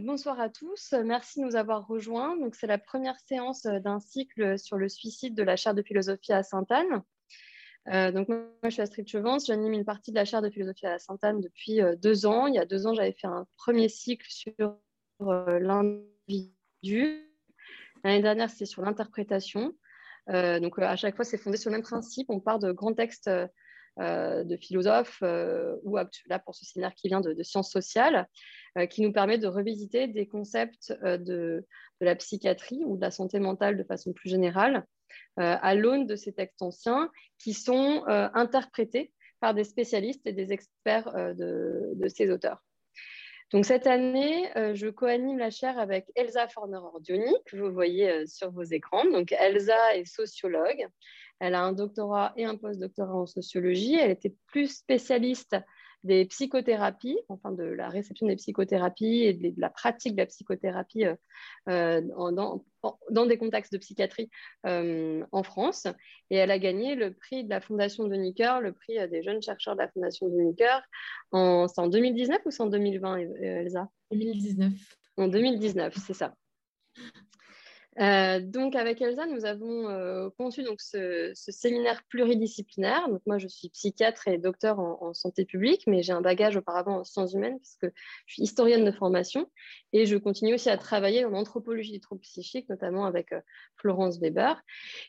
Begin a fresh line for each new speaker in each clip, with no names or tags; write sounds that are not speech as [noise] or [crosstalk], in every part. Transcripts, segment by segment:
Bonsoir à tous, merci de nous avoir rejoints. C'est la première séance d'un cycle sur le suicide de la chaire de philosophie à Sainte-Anne. Euh, moi, je suis Astrid Chevance, j'anime une partie de la chaire de philosophie à Sainte-Anne depuis euh, deux ans. Il y a deux ans, j'avais fait un premier cycle sur euh, l'individu. L'année dernière, c'était sur l'interprétation. donc, à chaque fois, c'est fondé sur le même principe. On part de grands textes euh, de philosophes euh, ou là pour ce séminaire qui vient de, sciences sociales, euh, qui nous permet de revisiter des concepts de, la psychiatrie ou de la santé mentale de façon plus générale à l'aune de ces textes anciens qui sont interprétés par des spécialistes et des experts de, ces auteurs. Donc cette année, je co-anime la chaire avec Elsa Forner-Ordioni, que vous voyez sur vos écrans. Donc Elsa est sociologue. Elle a un doctorat et un post-doctorat en sociologie. Elle était plus spécialiste des psychothérapies, enfin de la réception des psychothérapies et de, la pratique de la psychothérapie euh, euh, dans, des contextes de psychiatrie euh, en France. Et elle a gagné le prix de la Fondation de Nicker, le prix des jeunes chercheurs de la Fondation de Nicker. En, c'est en 2019 ou c'est en 2020, Elsa?
2019.
En 2019, c'est ça. Euh, donc avec Elsa, nous avons euh, conçu donc ce, séminaire pluridisciplinaire. Donc moi, je suis psychiatre et docteur en, santé publique, mais j'ai un bagage auparavant en sciences humaines puisque je suis historienne de formation et je continue aussi à travailler en anthropologie des troubles psychiques, notamment avec euh, Florence Weber.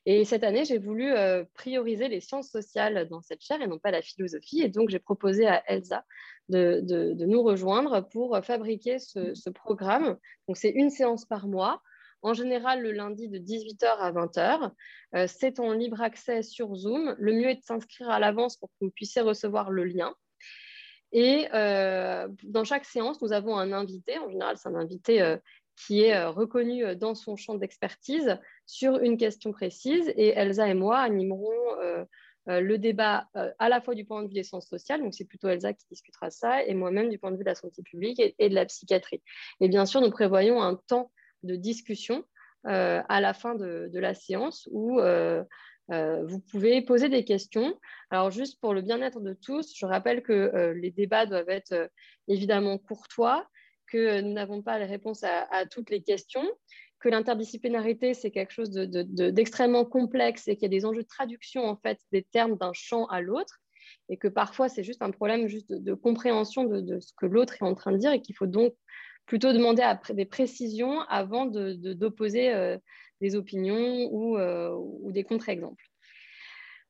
Et cette année, j'ai voulu prioriser les sciences sociales dans cette chaire et non pas la philosophie. Et donc j'ai proposé à Elsa de, nous rejoindre pour fabriquer ce, ce programme. Donc c'est une séance par mois en général le lundi de 18h à 20h. Euh, c'est en libre accès sur Zoom. Le mieux est de s'inscrire à l'avance pour que vous puissiez recevoir le lien. Et euh, dans chaque séance, nous avons un invité. En général, c'est un invité euh, qui est reconnu dans son champ d'expertise sur une question précise. Et Elsa et moi animerons le débat à la fois du point de vue des sciences sociales, donc c'est plutôt Elsa qui discutera ça, et moi-même du point de vue de la santé publique et, de la psychiatrie. Et bien sûr, nous prévoyons un temps de discussion euh, à la fin de, la séance où euh, euh, vous pouvez poser des questions. Alors juste pour le bien-être de tous, je rappelle que les débats doivent être évidemment courtois, que nous n'avons pas les réponses à, toutes les questions, que l'interdisciplinarité, c'est quelque chose d'extrêmement complexe et qu'il y a des enjeux de traduction en fait des termes d'un champ à l'autre et que parfois c'est juste un problème juste de, compréhension de, de, ce que l'autre est en train de dire et qu'il faut donc plutôt demander des précisions avant d'opposer euh, des opinions ou, euh, ou des contre-exemples.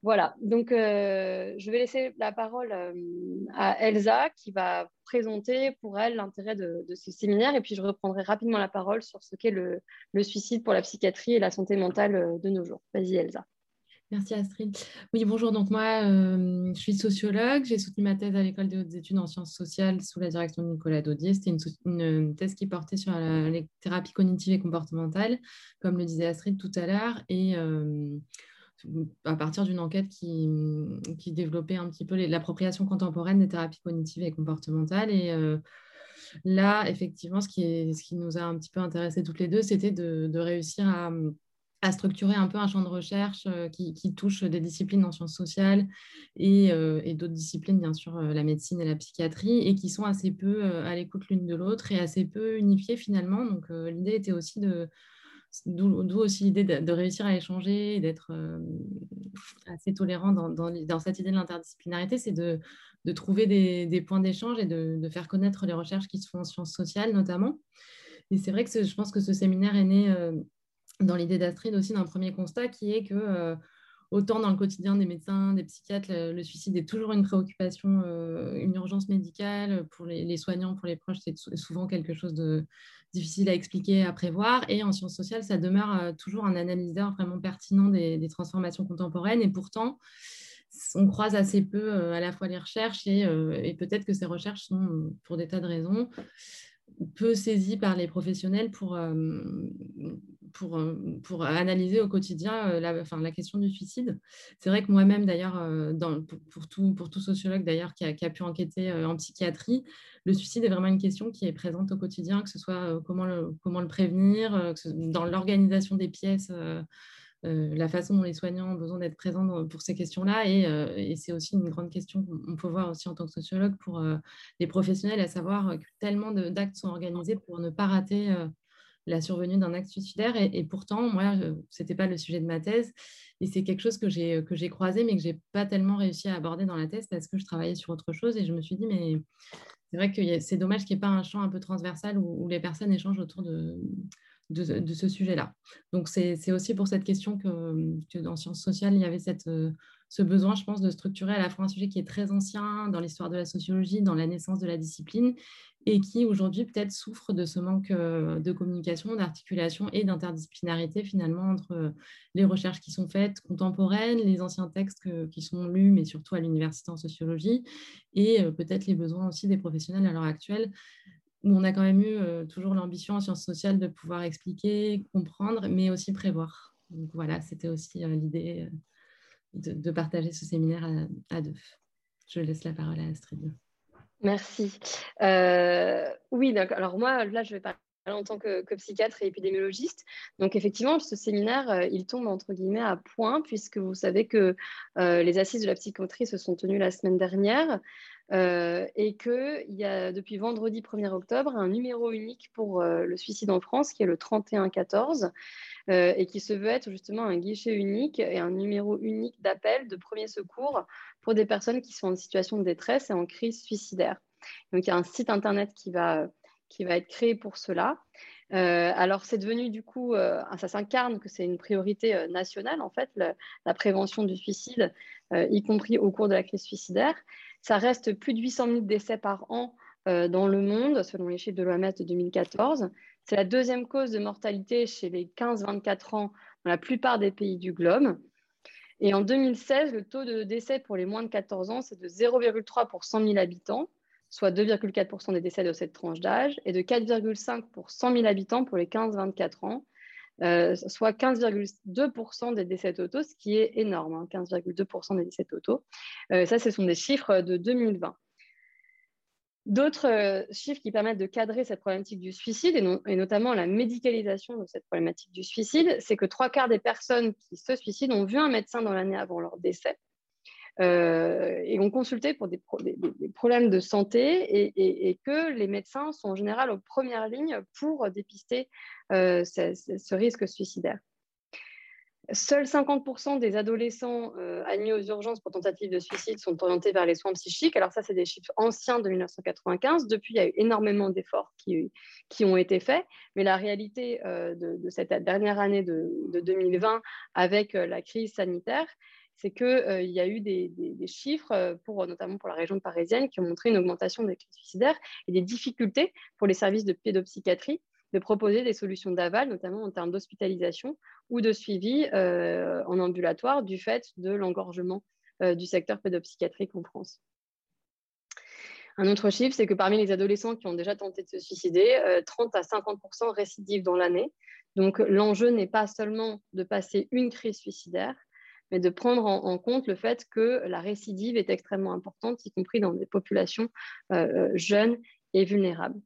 Voilà, donc euh, je vais laisser la parole à Elsa qui va présenter pour elle l'intérêt de, ce séminaire et puis je reprendrai rapidement la parole sur ce qu'est le, le, suicide pour la psychiatrie et la santé mentale de nos jours. Vas-y Elsa.
Merci Astrid. Oui, bonjour. Donc moi, euh, je suis sociologue. J'ai soutenu ma thèse à l'école des hautes études en sciences sociales sous la direction de Nicolas Daudier. C'était une, thèse qui portait sur la, les thérapies cognitives et comportementales, comme le disait Astrid tout à l'heure, et euh, à partir d'une enquête qui, développait un petit peu l'appropriation contemporaine des thérapies cognitives et comportementales. Et euh, là, effectivement, ce qui, nous a un petit peu intéressés toutes les deux, c'était de réussir à à structurer un peu un champ de recherche euh, qui, touche des disciplines en sciences sociales et, euh, d'autres disciplines, bien sûr, euh, la médecine et la psychiatrie, et qui sont assez peu à l'écoute l'une de l'autre et assez peu unifiées finalement. Donc l'idée était aussi de... D'où aussi l'idée de, réussir à échanger et d'être assez tolérant dans, cette idée de l'interdisciplinarité, c'est de, trouver des, points d'échange et de, faire connaître les recherches qui se font en sciences sociales notamment. Et c'est vrai que je pense que ce séminaire est né dans l'idée d'Astrid aussi d'un premier constat qui est que euh, autant dans le quotidien des médecins, des psychiatres, le, suicide est toujours une préoccupation, euh, une urgence médicale pour les, soignants, pour les proches, c'est souvent quelque chose de difficile à expliquer, à prévoir. Et en sciences sociales, ça demeure euh, toujours un analyseur vraiment pertinent des, transformations contemporaines. Et pourtant, on croise assez peu à la fois les recherches et, et peut-être que ces recherches sont, pour des tas de raisons, peu saisies par les professionnels pour, pour, euh, pour analyser au quotidien euh, la, enfin, la question du suicide. C'est vrai que moi-même, d'ailleurs, euh, pour, pour, tout, pour tout sociologue d'ailleurs qui a, qui a, pu enquêter en psychiatrie, le suicide est vraiment une question qui est présente au quotidien, que ce soit comment, le, comment le prévenir, dans l'organisation des pièces la façon dont les soignants ont besoin d'être présents pour ces questions-là. Et, c'est aussi une grande question qu'on peut voir aussi en tant que sociologue pour les professionnels, à savoir que tellement d'actes sont organisés pour ne pas rater la survenue d'un acte suicidaire. Et, pourtant, moi, ce n'était pas le sujet de ma thèse. Et c'est quelque chose que j'ai, que j'ai croisé, mais que je n'ai pas tellement réussi à aborder dans la thèse parce que je travaillais sur autre chose. Et je me suis dit, mais c'est vrai que c'est dommage qu'il n'y ait pas un champ un peu transversal où, les personnes échangent autour de, de, ce sujet-là. Donc, c'est aussi pour cette question que, que, dans sciences sociales, il y avait cette, ce besoin, je pense, de structurer à la fois un sujet qui est très ancien dans l'histoire de la sociologie, dans la naissance de la discipline, et qui aujourd'hui peut-être souffre de ce manque euh, de communication, d'articulation et d'interdisciplinarité finalement entre euh, les recherches qui sont faites contemporaines, les anciens textes qui sont lus, mais surtout à l'université en sociologie, et euh, peut-être les besoins aussi des professionnels à l'heure actuelle où on a quand même eu toujours l'ambition en sciences sociales de pouvoir expliquer, comprendre, mais aussi prévoir. Donc voilà, c'était aussi l'idée de, partager ce séminaire à, deux. Je laisse la parole à Astrid.
Merci. Euh, oui, alors moi, là, je vais parler en tant que, psychiatre et épidémiologiste. Donc effectivement, ce séminaire, euh, il tombe entre guillemets à point, puisque vous savez que euh, les assises de la psychiatrie se sont tenues la semaine dernière et qu'il y a depuis vendredi 1er octobre un numéro unique pour le suicide en France, qui est le 3114, et qui se veut être justement un guichet unique et un numéro unique d'appel de premier secours pour des personnes qui sont en situation de détresse et en crise suicidaire. Donc, il y a un site internet qui va, qui va être créé pour cela. Euh, alors, c'est devenu du coup, euh, ça s'incarne que c'est une priorité euh, nationale, en fait, la prévention du suicide, y compris au cours de la crise suicidaire. Ça reste plus de 800 000 décès par an dans le monde, selon les chiffres de l'OMS de 2014. C'est la deuxième cause de mortalité chez les 15-24 ans dans la plupart des pays du globe. Et en 2016, le taux de décès pour les moins de 14 ans, c'est de 0,3 pour 100 000 habitants, soit 2,4 des décès de cette tranche d'âge, et de 4,5 pour 100 000 habitants pour les 15-24 ans, euh, soit 15,2 des décès totaux, ce qui est énorme, 15,2% hein, des décès totaux. Euh, ça, ce sont des chiffres de 2020. D'autres euh, chiffres qui permettent de cadrer cette problématique du suicide, et, notamment la médicalisation de cette problématique du suicide, c'est que trois quarts des personnes qui se suicident ont vu un médecin dans l'année avant leur décès. Euh, et ont consulté pour des, problèmes de santé et, que les médecins sont en général aux premières lignes pour dépister euh, ce, risque suicidaire. Seuls 50% des adolescents euh, admis aux urgences pour tentative de suicide sont orientés vers les soins psychiques. Alors ça, c'est des chiffres anciens de 1995. Depuis, il y a eu énormément d'efforts qui, ont été faits. Mais la réalité de, cette dernière année de, 2020, avec la crise sanitaire, c'est qu'il y a eu des, chiffres, pour, notamment pour la région parisienne, qui ont montré une augmentation des crises suicidaires et des difficultés pour les services de pédopsychiatrie de proposer des solutions d'aval, notamment en termes d'hospitalisation ou de suivi euh, en ambulatoire du fait de l'engorgement euh, du secteur pédopsychiatrique en France. Un autre chiffre, c'est que parmi les adolescents qui ont déjà tenté de se suicider, 30 euh, à 50% récidivent dans l'année. Donc l'enjeu n'est pas seulement de passer une crise suicidaire, mais de prendre en, compte le fait que la récidive est extrêmement importante, y compris dans des populations jeunes et vulnérables.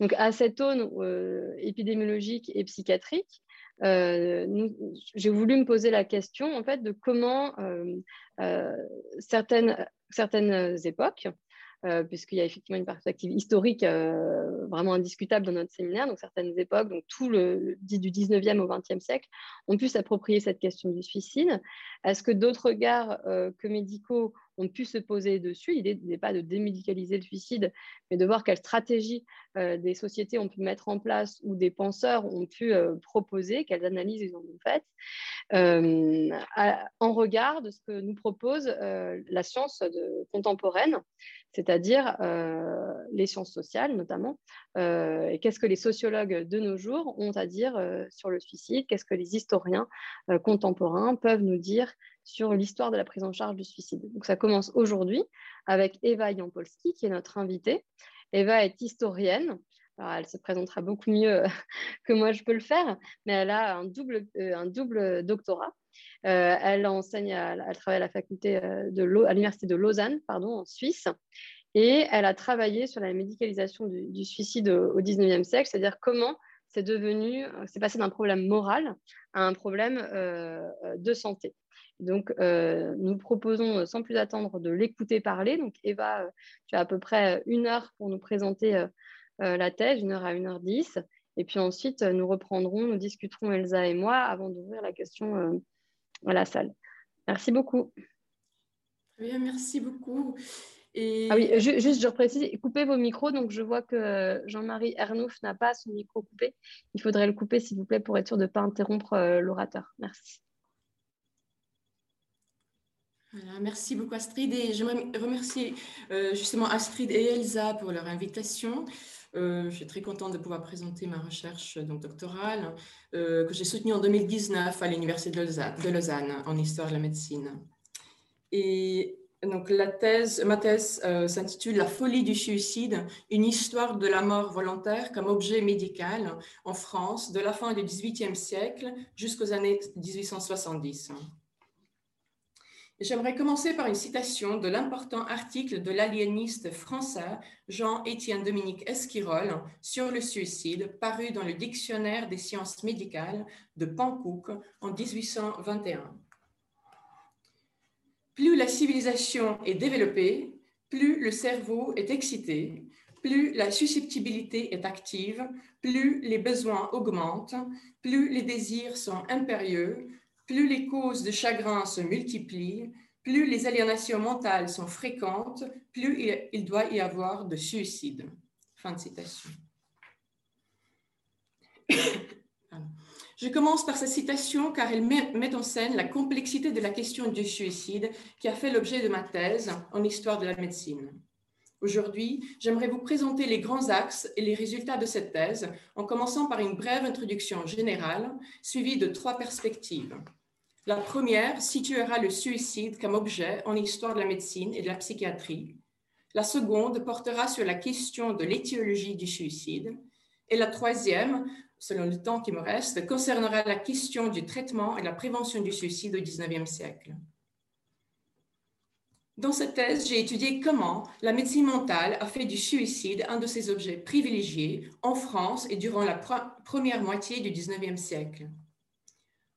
Donc, à cette aune euh, épidémiologique et psychiatrique, euh, j'ai voulu me poser la question en fait de comment euh, certaines, certaines époques, puisqu'il y a effectivement une perspective historique vraiment indiscutable dans notre séminaire, donc certaines époques, donc tout le du 19e au 20e siècle, ont pu s'approprier cette question du suicide. Est-ce que d'autres regards que médicaux pu se poser dessus. L'idée n'est pas de démédicaliser le suicide, mais de voir quelles stratégies euh, des sociétés ont pu mettre en place ou des penseurs ont pu euh, proposer, quelles analyses ils ont faites, euh, en regard de ce que nous propose la science contemporaine, c'est-à-dire les sciences sociales notamment. et qu'est-ce que les sociologues de nos jours ont à dire sur le suicide Qu'est-ce que les historiens contemporains peuvent nous dire sur l'histoire de la prise en charge du suicide. Donc ça commence aujourd'hui avec Eva Jampolski, qui est notre invitée. Eva est historienne. elle se présentera beaucoup mieux [laughs] que moi je peux le faire, mais elle a un double, euh, un double doctorat. Euh, elle enseigne, elle travaille à la faculté euh, de à l'université de Lausanne, pardon, en Suisse, et elle a travaillé sur la médicalisation du, suicide au, au 19e siècle, c'est-à-dire comment c'est devenu, c'est passé d'un problème moral à un problème de santé. Donc, nous proposons sans plus attendre de l'écouter parler. Donc, Eva, tu as à peu près une heure pour nous présenter la thèse, une heure à une heure dix. Et puis ensuite, nous reprendrons, nous discuterons Elsa et moi avant d'ouvrir la question à la salle. Merci beaucoup.
Très bien, merci beaucoup.
Ah oui, juste, je précise, coupez vos micros. Donc, je vois que Jean-Marie Ernouf n'a pas son micro coupé. Il faudrait le couper, s'il vous plaît, pour être sûr de ne pas interrompre euh, l'orateur. Merci.
Merci beaucoup, Astrid. Et j'aimerais remercier euh, justement Astrid et Elsa pour leur invitation. Euh, je suis très contente de pouvoir présenter ma recherche donc, doctorale que j'ai soutenue en 2019 à l'Université de Lausanne en histoire de la médecine. Et donc, ma thèse euh, s'intitule La folie du suicide, une histoire de la mort volontaire comme objet médical en France de la fin du XVIIIe siècle jusqu'aux années 1870. J'aimerais commencer par une citation de l'important article de l'aliéniste français Jean-Étienne Dominique Esquirol sur le suicide, paru dans le Dictionnaire des sciences médicales de Pankouk en 1821. Plus la civilisation est développée, plus le cerveau est excité, plus la susceptibilité est active, plus les besoins augmentent, plus les désirs sont impérieux, plus les causes de chagrin se multiplient, plus les aliénations mentales sont fréquentes, plus il doit y avoir de suicides. Fin de citation. Je commence par cette citation car elle met, en scène la complexité de la question du suicide qui a fait l'objet de ma thèse en histoire de la médecine. Aujourd'hui, j'aimerais vous présenter les grands axes et les résultats de cette thèse en commençant par une brève introduction générale suivie de trois perspectives. La première situera le suicide comme objet en histoire de la médecine et de la psychiatrie. La seconde portera sur la question de l'étiologie du suicide. Et la troisième selon le temps qui me reste, concernera la question du traitement et la prévention du suicide au XIXe siècle. Dans cette thèse, j'ai étudié comment la médecine mentale a fait du suicide un de ses objets privilégiés en France et durant la première moitié du XIXe siècle.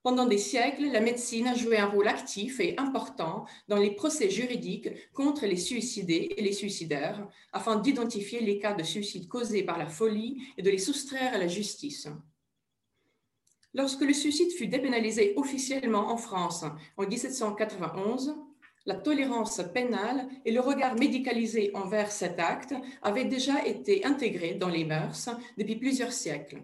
Pendant des siècles, la médecine a joué un rôle actif et important dans les procès juridiques contre les suicidés et les suicidaires, afin d'identifier les cas de suicide causés par la folie et de les soustraire à la justice. Lorsque le suicide fut dépénalisé officiellement en France en 1791, la tolérance pénale et le regard médicalisé envers cet acte avaient déjà été intégrés dans les mœurs depuis plusieurs siècles.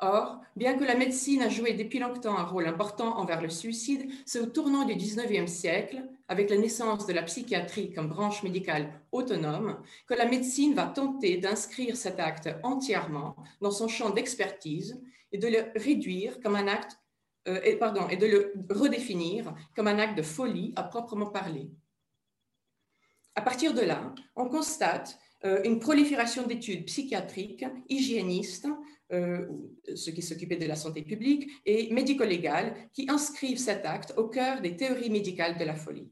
Or, bien que la médecine a joué depuis longtemps un rôle important envers le suicide, c'est au tournant du XIXe siècle, avec la naissance de la psychiatrie comme branche médicale autonome, que la médecine va tenter d'inscrire cet acte entièrement dans son champ d'expertise et de le réduire comme un acte, euh, et, pardon, et de le redéfinir comme un acte de folie à proprement parler. À partir de là, on constate une prolifération d'études psychiatriques, hygiénistes, euh, ceux qui s'occupaient de la santé publique, et médico-légales, qui inscrivent cet acte au cœur des théories médicales de la folie.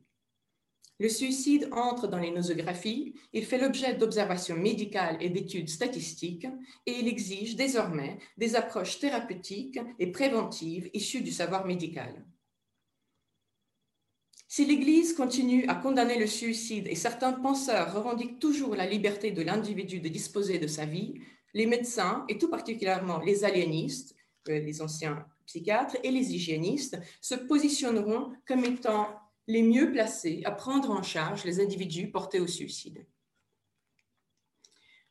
Le suicide entre dans les nosographies, il fait l'objet d'observations médicales et d'études statistiques, et il exige désormais des approches thérapeutiques et préventives issues du savoir médical. Si l'Église continue à condamner le suicide et certains penseurs revendiquent toujours la liberté de l'individu de disposer de sa vie, les médecins, et tout particulièrement les aliénistes, euh, les anciens psychiatres et les hygiénistes, se positionneront comme étant les mieux placés à prendre en charge les individus portés au suicide.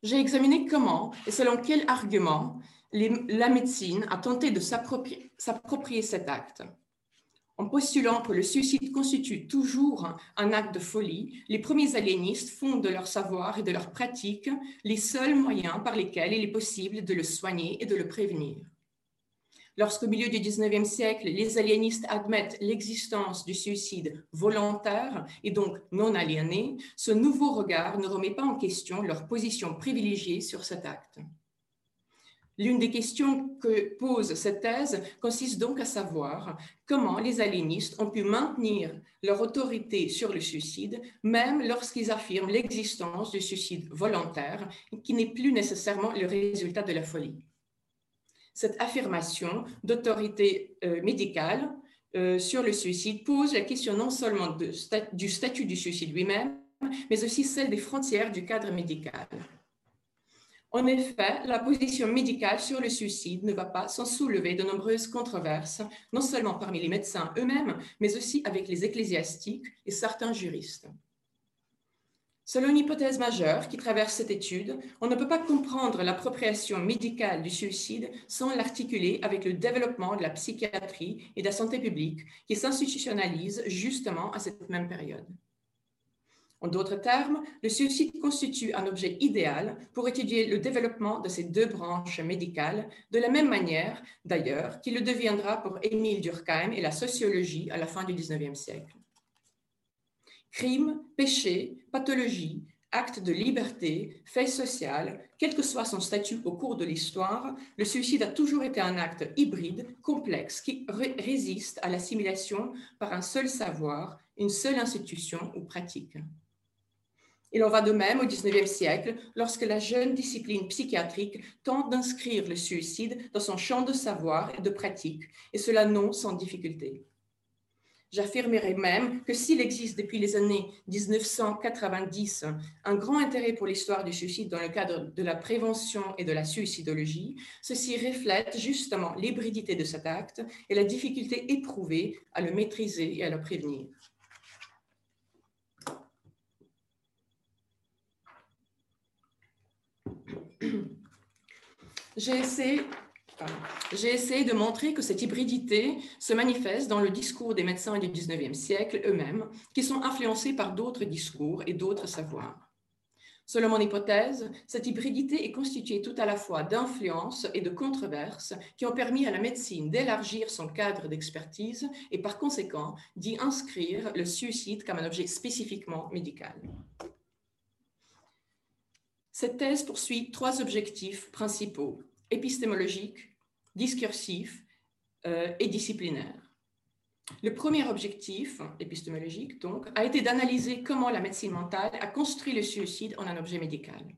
J'ai examiné comment et selon quels arguments la médecine a tenté de s'approprier cet acte. En postulant que le suicide constitue toujours un acte de folie, les premiers aliénistes font de leur savoir et de leur pratique les seuls moyens par lesquels il est possible de le soigner et de le prévenir. Lorsqu'au milieu du XIXe siècle, les aliénistes admettent l'existence du suicide volontaire et donc non aliéné, ce nouveau regard ne remet pas en question leur position privilégiée sur cet acte. L'une des questions que pose cette thèse consiste donc à savoir comment les aliénistes ont pu maintenir leur autorité sur le suicide, même lorsqu'ils affirment l'existence du suicide volontaire, qui n'est plus nécessairement le résultat de la folie. Cette affirmation d'autorité euh, médicale euh, sur le suicide pose la question non seulement du statut du suicide lui-même, mais aussi celle des frontières du cadre médical. En effet, la position médicale sur le suicide ne va pas sans soulever de nombreuses controverses, non seulement parmi les médecins eux-mêmes, mais aussi avec les ecclésiastiques et certains juristes. Selon une hypothèse majeure qui traverse cette étude, on ne peut pas comprendre l'appropriation médicale du suicide sans l'articuler avec le développement de la psychiatrie et de la santé publique qui s'institutionnalise justement à cette même période. En d'autres termes, le suicide constitue un objet idéal pour étudier le développement de ces deux branches médicales, de la même manière, d'ailleurs, qu'il le deviendra pour Émile Durkheim et la sociologie à la fin du XIXe siècle. Crime, péché, pathologie, acte de liberté, fait social, quel que soit son statut au cours de l'histoire, le suicide a toujours été un acte hybride, complexe, qui résiste à l'assimilation par un seul savoir, une seule institution ou pratique. Il en va de même au XIXe siècle, lorsque la jeune discipline psychiatrique tente d'inscrire le suicide dans son champ de savoir et de pratique, et cela non sans difficulté. J'affirmerai même que s'il existe depuis les années 1990 un grand intérêt pour l'histoire du suicide dans le cadre de la prévention et de la suicidologie, ceci reflète justement l'hybridité de cet acte et la difficulté éprouvée à le maîtriser et à le prévenir. J'ai essayé, de montrer que cette hybridité se manifeste dans le discours des médecins du 19e siècle eux-mêmes, qui sont influencés par d'autres discours et d'autres savoirs. Selon mon hypothèse, cette hybridité est constituée tout à la fois d'influences et de controverses qui ont permis à la médecine d'élargir son cadre d'expertise et par conséquent d'y inscrire le suicide comme un objet spécifiquement médical. Cette thèse poursuit trois objectifs principaux, épistémologiques, discursifs euh, et disciplinaires. Le premier objectif, épistémologique donc, a été d'analyser comment la médecine mentale a construit le suicide en un objet médical.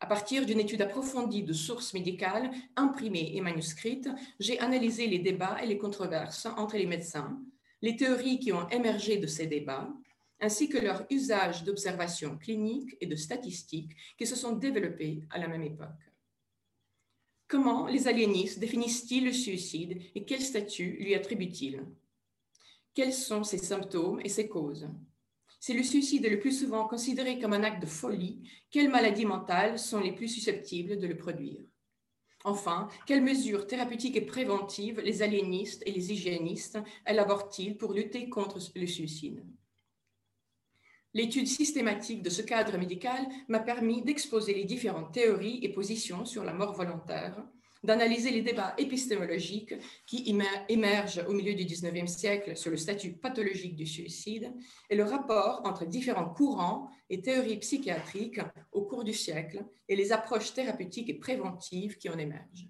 À partir d'une étude approfondie de sources médicales, imprimées et manuscrites, j'ai analysé les débats et les controverses entre les médecins, les théories qui ont émergé de ces débats, ainsi que leur usage d'observations cliniques et de statistiques qui se sont développés à la même époque. Comment les aliénistes définissent-ils le suicide et quel statut lui attribuent-ils Quels sont ses symptômes et ses causes? Si le suicide est le plus souvent considéré comme un acte de folie, quelles maladies mentales sont les plus susceptibles de le produire? Enfin, quelles mesures thérapeutiques et préventives les aliénistes et les hygiénistes élaborent-ils pour lutter contre le suicide? L'étude systématique de ce cadre médical m'a permis d'exposer les différentes théories et positions sur la mort volontaire, d'analyser les débats épistémologiques qui émergent au milieu du XIXe siècle sur le statut pathologique du suicide et le rapport entre différents courants et théories psychiatriques au cours du siècle et les approches thérapeutiques et préventives qui en émergent.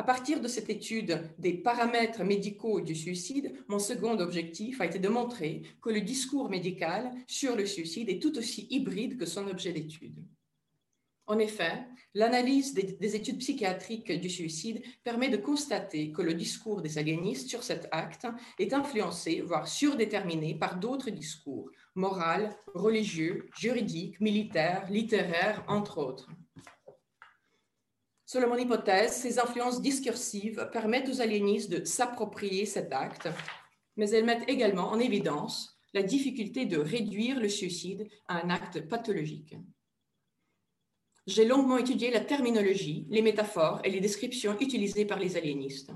À partir de cette étude des paramètres médicaux du suicide, mon second objectif a été de montrer que le discours médical sur le suicide est tout aussi hybride que son objet d'étude. En effet, l'analyse des, études psychiatriques du suicide permet de constater que le discours des aliénistes sur cet acte est influencé, voire surdéterminé par d'autres discours, moral, religieux, juridiques, militaires, littéraires, entre autres. Selon mon hypothèse, ces influences discursives permettent aux aliénistes de s'approprier cet acte, mais elles mettent également en évidence la difficulté de réduire le suicide à un acte pathologique. J'ai longuement étudié la terminologie, les métaphores et les descriptions utilisées par les aliénistes.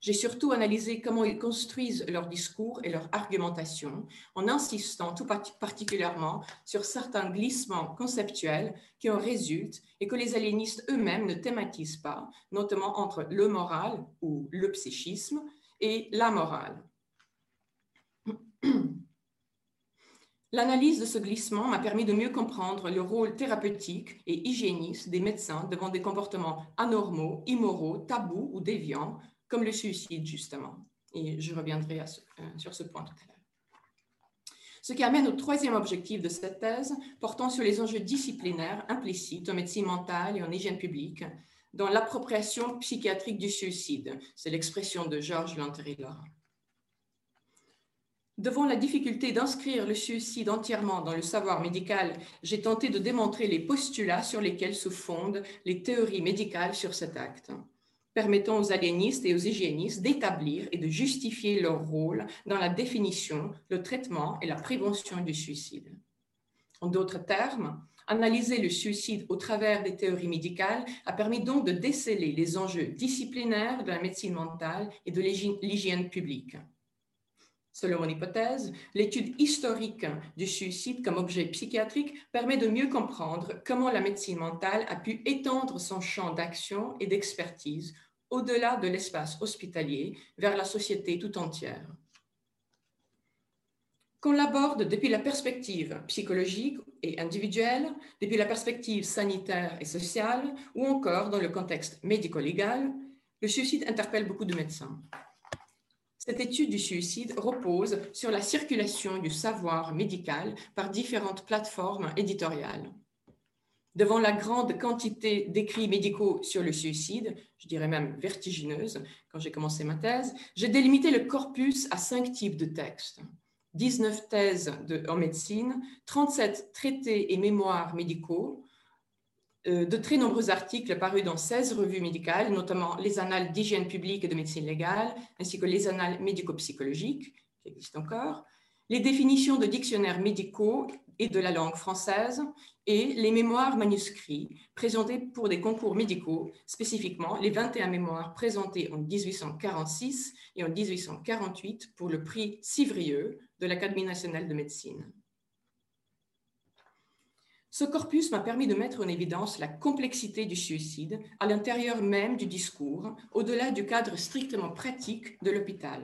J'ai surtout analysé comment ils construisent leur discours et leur argumentation en insistant tout particulièrement sur certains glissements conceptuels qui en résultent et que les aliénistes eux-mêmes ne thématisent pas, notamment entre le moral ou le psychisme et la morale. [clears throat] L'analyse de ce glissement m'a permis de mieux comprendre le rôle thérapeutique et hygiéniste des médecins devant des comportements anormaux, immoraux, tabous ou déviants, comme le suicide, justement. Et je reviendrai euh, sur ce point tout à l'heure. Ce qui amène au troisième objectif de cette thèse, portant sur les enjeux disciplinaires implicites en médecine mentale et en hygiène publique, dans l'appropriation psychiatrique du suicide. C'est l'expression de Georges Lanterilla. Devant la difficulté d'inscrire le suicide entièrement dans le savoir médical, j'ai tenté de démontrer les postulats sur lesquels se fondent les théories médicales sur cet acte, permettant aux aliénistes et aux hygiénistes d'établir et de justifier leur rôle dans la définition, le traitement et la prévention du suicide. En d'autres termes, analyser le suicide au travers des théories médicales a permis donc de déceler les enjeux disciplinaires de la médecine mentale et de l'hygiène publique. Selon mon hypothèse, l'étude historique du suicide comme objet psychiatrique permet de mieux comprendre comment la médecine mentale a pu étendre son champ d'action et d'expertise au-delà de l'espace hospitalier vers la société tout entière. Qu'on l'aborde depuis la perspective psychologique et individuelle, depuis la perspective sanitaire et sociale, ou encore dans le contexte médico-légal, le suicide interpelle beaucoup de médecins. Cette étude du suicide repose sur la circulation du savoir médical par différentes plateformes éditoriales. Devant la grande quantité d'écrits médicaux sur le suicide, je dirais même vertigineuse quand j'ai commencé ma thèse, j'ai délimité le corpus à cinq types de textes. 19 thèses en médecine, 37 traités et mémoires médicaux, de très nombreux articles parus dans 16 revues médicales, notamment les annales d'hygiène publique et de médecine légale, ainsi que les annales médico-psychologiques, qui existent encore, les définitions de dictionnaires médicaux et de la langue française, et les mémoires manuscrits présentés pour des concours médicaux, spécifiquement les 21 mémoires présentés en 1846 et en 1848 pour le prix Civrieux de l'Académie nationale de médecine. Ce corpus m'a permis de mettre en évidence la complexité du suicide à l'intérieur même du discours, au-delà du cadre strictement pratique de l'hôpital.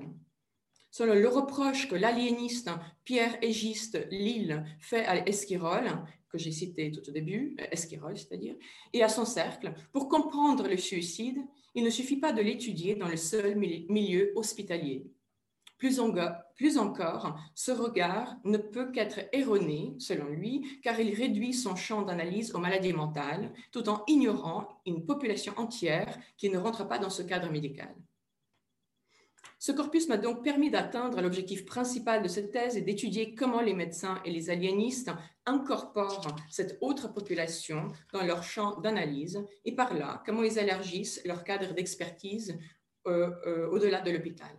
Selon le reproche que l'aliéniste Pierre Égiste Lille fait à Esquirol, que j'ai cité tout au début, Esquirol c'est-à-dire, et à son cercle, pour comprendre le suicide, il ne suffit pas de l'étudier dans le seul milieu hospitalier. Plus, encore, ce regard ne peut qu'être erroné, selon lui, car il réduit son champ d'analyse aux maladies mentales, tout en ignorant une population entière qui ne rentre pas dans ce cadre médical. Ce corpus m'a donc permis d'atteindre l'objectif principal de cette thèse et d'étudier comment les médecins et les aliénistes incorporent cette autre population dans leur champ d'analyse et par là, comment ils élargissent leur cadre d'expertise euh, euh, au-delà de l'hôpital.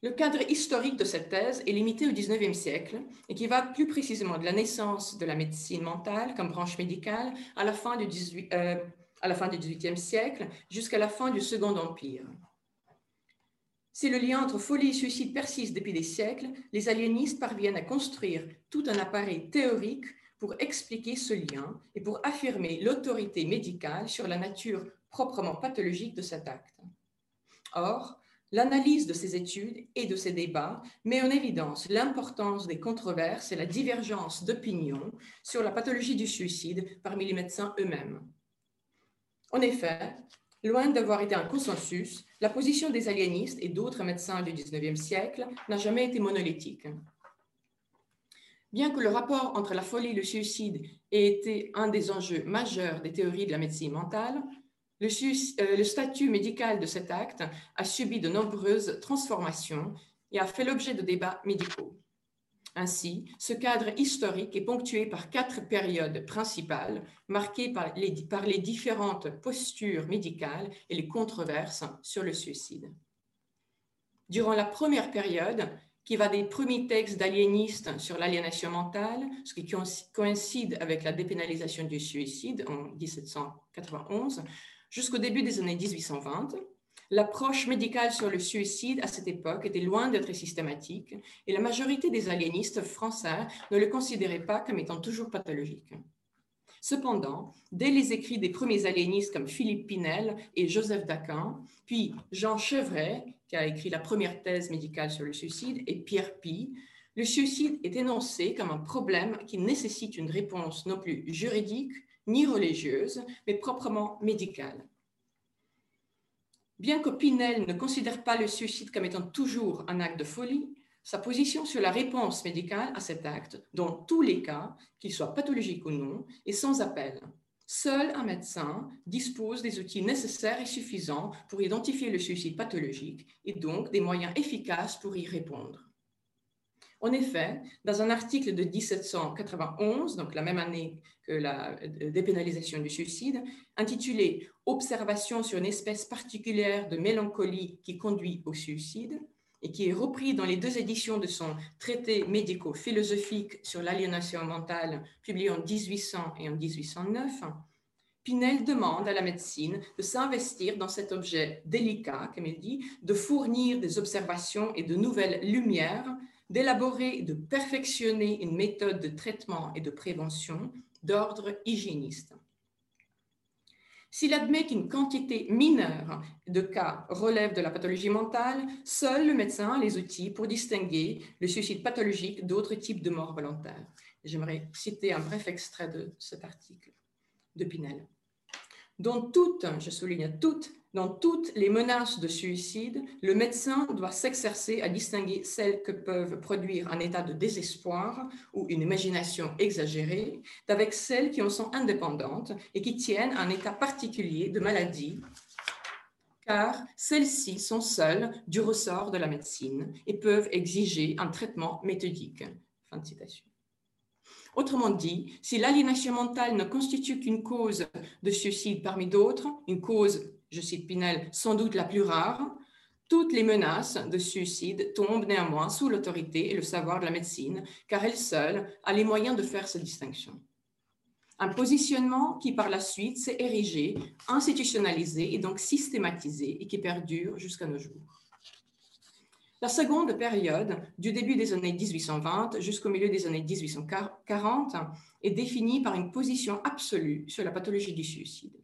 Le cadre historique de cette thèse est limité au XIXe siècle et qui va plus précisément de la naissance de la médecine mentale comme branche médicale à la fin du XVIIIe euh, siècle jusqu'à la fin du Second Empire. Si le lien entre folie et suicide persiste depuis des siècles, les aliénistes parviennent à construire tout un appareil théorique pour expliquer ce lien et pour affirmer l'autorité médicale sur la nature proprement pathologique de cet acte. Or, L'analyse de ces études et de ces débats met en évidence l'importance des controverses et la divergence d'opinion sur la pathologie du suicide parmi les médecins eux-mêmes. En effet, loin d'avoir été un consensus, la position des aliénistes et d'autres médecins du XIXe siècle n'a jamais été monolithique. Bien que le rapport entre la folie et le suicide ait été un des enjeux majeurs des théories de la médecine mentale, euh, le, statut médical de cet acte a subi de nombreuses transformations et a fait l'objet de débats médicaux. Ainsi, ce cadre historique est ponctué par quatre périodes principales marquées par les, par les, différentes postures médicales et les controverses sur le suicide. Durant la première période, qui va des premiers textes d'aliénistes sur l'aliénation mentale, ce qui coïncide avec la dépénalisation du suicide en 1791, Jusqu'au début des années 1820, l'approche médicale sur le suicide à cette époque était loin d'être systématique et la majorité des aliénistes français ne le considéraient pas comme étant toujours pathologique. Cependant, dès les écrits des premiers aliénistes comme Philippe Pinel et Joseph Daquin, puis Jean Chevret, qui a écrit la première thèse médicale sur le suicide, et Pierre Pi, le suicide est énoncé comme un problème qui nécessite une réponse non plus juridique ni religieuse, mais proprement médicale. Bien que Pinel ne considère pas le suicide comme étant toujours un acte de folie, sa position sur la réponse médicale à cet acte, dans tous les cas, qu'ils soient pathologiques ou non, est sans appel. Seul un médecin dispose des outils nécessaires et suffisants pour identifier le suicide pathologique et donc des moyens efficaces pour y répondre. En effet, dans un article de 1791, donc la même année que la dépénalisation du suicide, intitulé Observation sur une espèce particulière de mélancolie qui conduit au suicide, et qui est repris dans les deux éditions de son traité médico-philosophique sur l'aliénation mentale, publié en 1800 et en 1809, Pinel demande à la médecine de s'investir dans cet objet délicat, comme il dit, de fournir des observations et de nouvelles lumières, d'élaborer et de perfectionner une méthode de traitement et de prévention d'ordre hygiéniste. S'il admet qu'une quantité mineure de cas relève de la pathologie mentale, seul le médecin a les outils pour distinguer le suicide pathologique d'autres types de morts volontaires. J'aimerais citer un bref extrait de cet article de Pinel. Dans toutes, je souligne toutes, dans toutes les menaces de suicide, le médecin doit s'exercer à distinguer celles que peuvent produire un état de désespoir ou une imagination exagérée d'avec celles qui en sont indépendantes et qui tiennent un état particulier de maladie, car celles-ci sont seules du ressort de la médecine et peuvent exiger un traitement méthodique. Fin de citation. Autrement dit, si l'aliénation mentale ne constitue qu'une cause de suicide parmi d'autres, une cause je cite Pinel, sans doute la plus rare, toutes les menaces de suicide tombent néanmoins sous l'autorité et le savoir de la médecine, car elle seule a les moyens de faire cette distinction. Un positionnement qui par la suite s'est érigé, institutionnalisé et donc systématisé et qui perdure jusqu'à nos jours. La seconde période, du début des années 1820 jusqu'au milieu des années 1840, est définie par une position absolue sur la pathologie du suicide.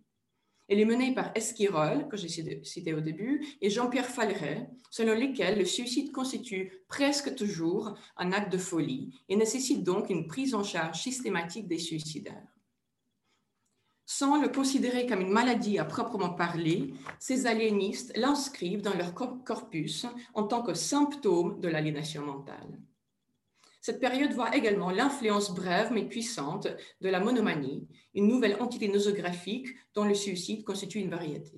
Elle est menée par Esquirol, que j'ai cité au début, et Jean-Pierre Falleret, selon lesquels le suicide constitue presque toujours un acte de folie et nécessite donc une prise en charge systématique des suicidaires. Sans le considérer comme une maladie à proprement parler, ces aliénistes l'inscrivent dans leur corpus en tant que symptôme de l'aliénation mentale. Cette période voit également l'influence brève mais puissante de la monomanie, une nouvelle entité nosographique dont le suicide constitue une variété.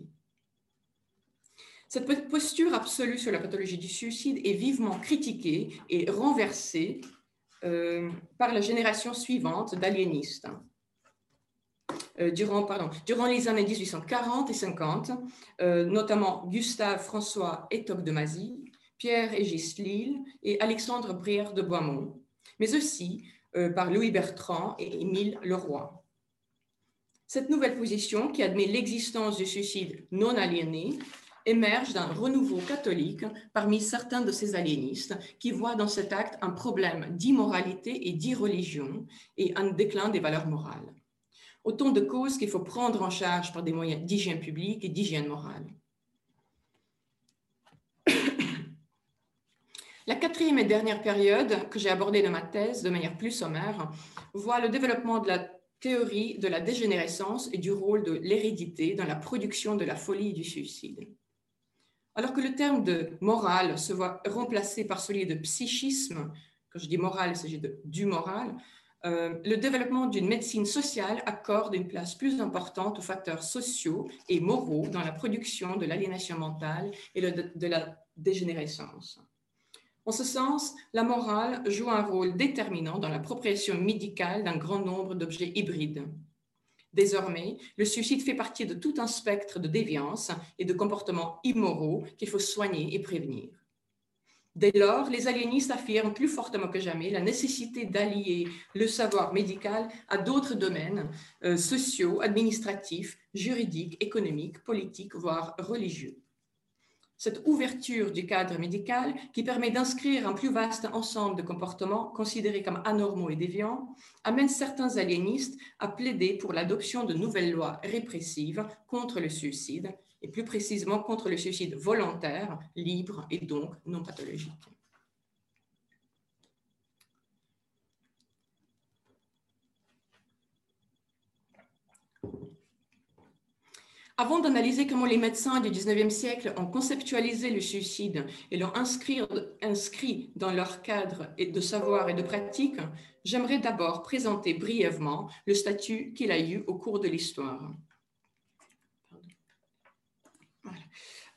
Cette posture absolue sur la pathologie du suicide est vivement critiquée et renversée euh, par la génération suivante d'aliénistes. Euh, durant, les années 1840 et 50, euh, notamment Gustave François Etoc de Mazie, Pierre-Égis Lille et Alexandre Brière de Boismont, mais aussi euh, par Louis Bertrand et Émile Leroy. Cette nouvelle position, qui admet l'existence du suicide non aliéné, émerge d'un renouveau catholique parmi certains de ces aliénistes qui voient dans cet acte un problème d'immoralité et d'irreligion et un déclin des valeurs morales. Autant de causes qu'il faut prendre en charge par des moyens d'hygiène publique et d'hygiène morale. La quatrième et dernière période que j'ai abordée dans ma thèse de manière plus sommaire voit le développement de la théorie de la dégénérescence et du rôle de l'hérédité dans la production de la folie et du suicide. Alors que le terme de morale se voit remplacé par celui de psychisme, quand je dis morale, il s'agit du moral, euh, le développement d'une médecine sociale accorde une place plus importante aux facteurs sociaux et moraux dans la production de l'aliénation mentale et de la dégénérescence. En ce sens, la morale joue un rôle déterminant dans l'appropriation médicale d'un grand nombre d'objets hybrides. Désormais, le suicide fait partie de tout un spectre de déviance et de comportements immoraux qu'il faut soigner et prévenir. Dès lors, les aliénistes affirment plus fortement que jamais la nécessité d'allier le savoir médical à d'autres domaines euh, sociaux, administratifs, juridiques, économiques, politiques, voire religieux cette ouverture du cadre médical qui permet d'inscrire un plus vaste ensemble de comportements considérés comme anormaux et déviants amène certains aliénistes à plaider pour l'adoption de nouvelles lois répressives contre le suicide, et plus précisément contre le suicide volontaire, libre et donc non pathologique. Avant d'analyser comment les médecins du 19e siècle ont conceptualisé le suicide et l'ont inscrit dans leur cadre de savoir et de pratique, j'aimerais d'abord présenter brièvement le statut qu'il a eu au cours de l'histoire.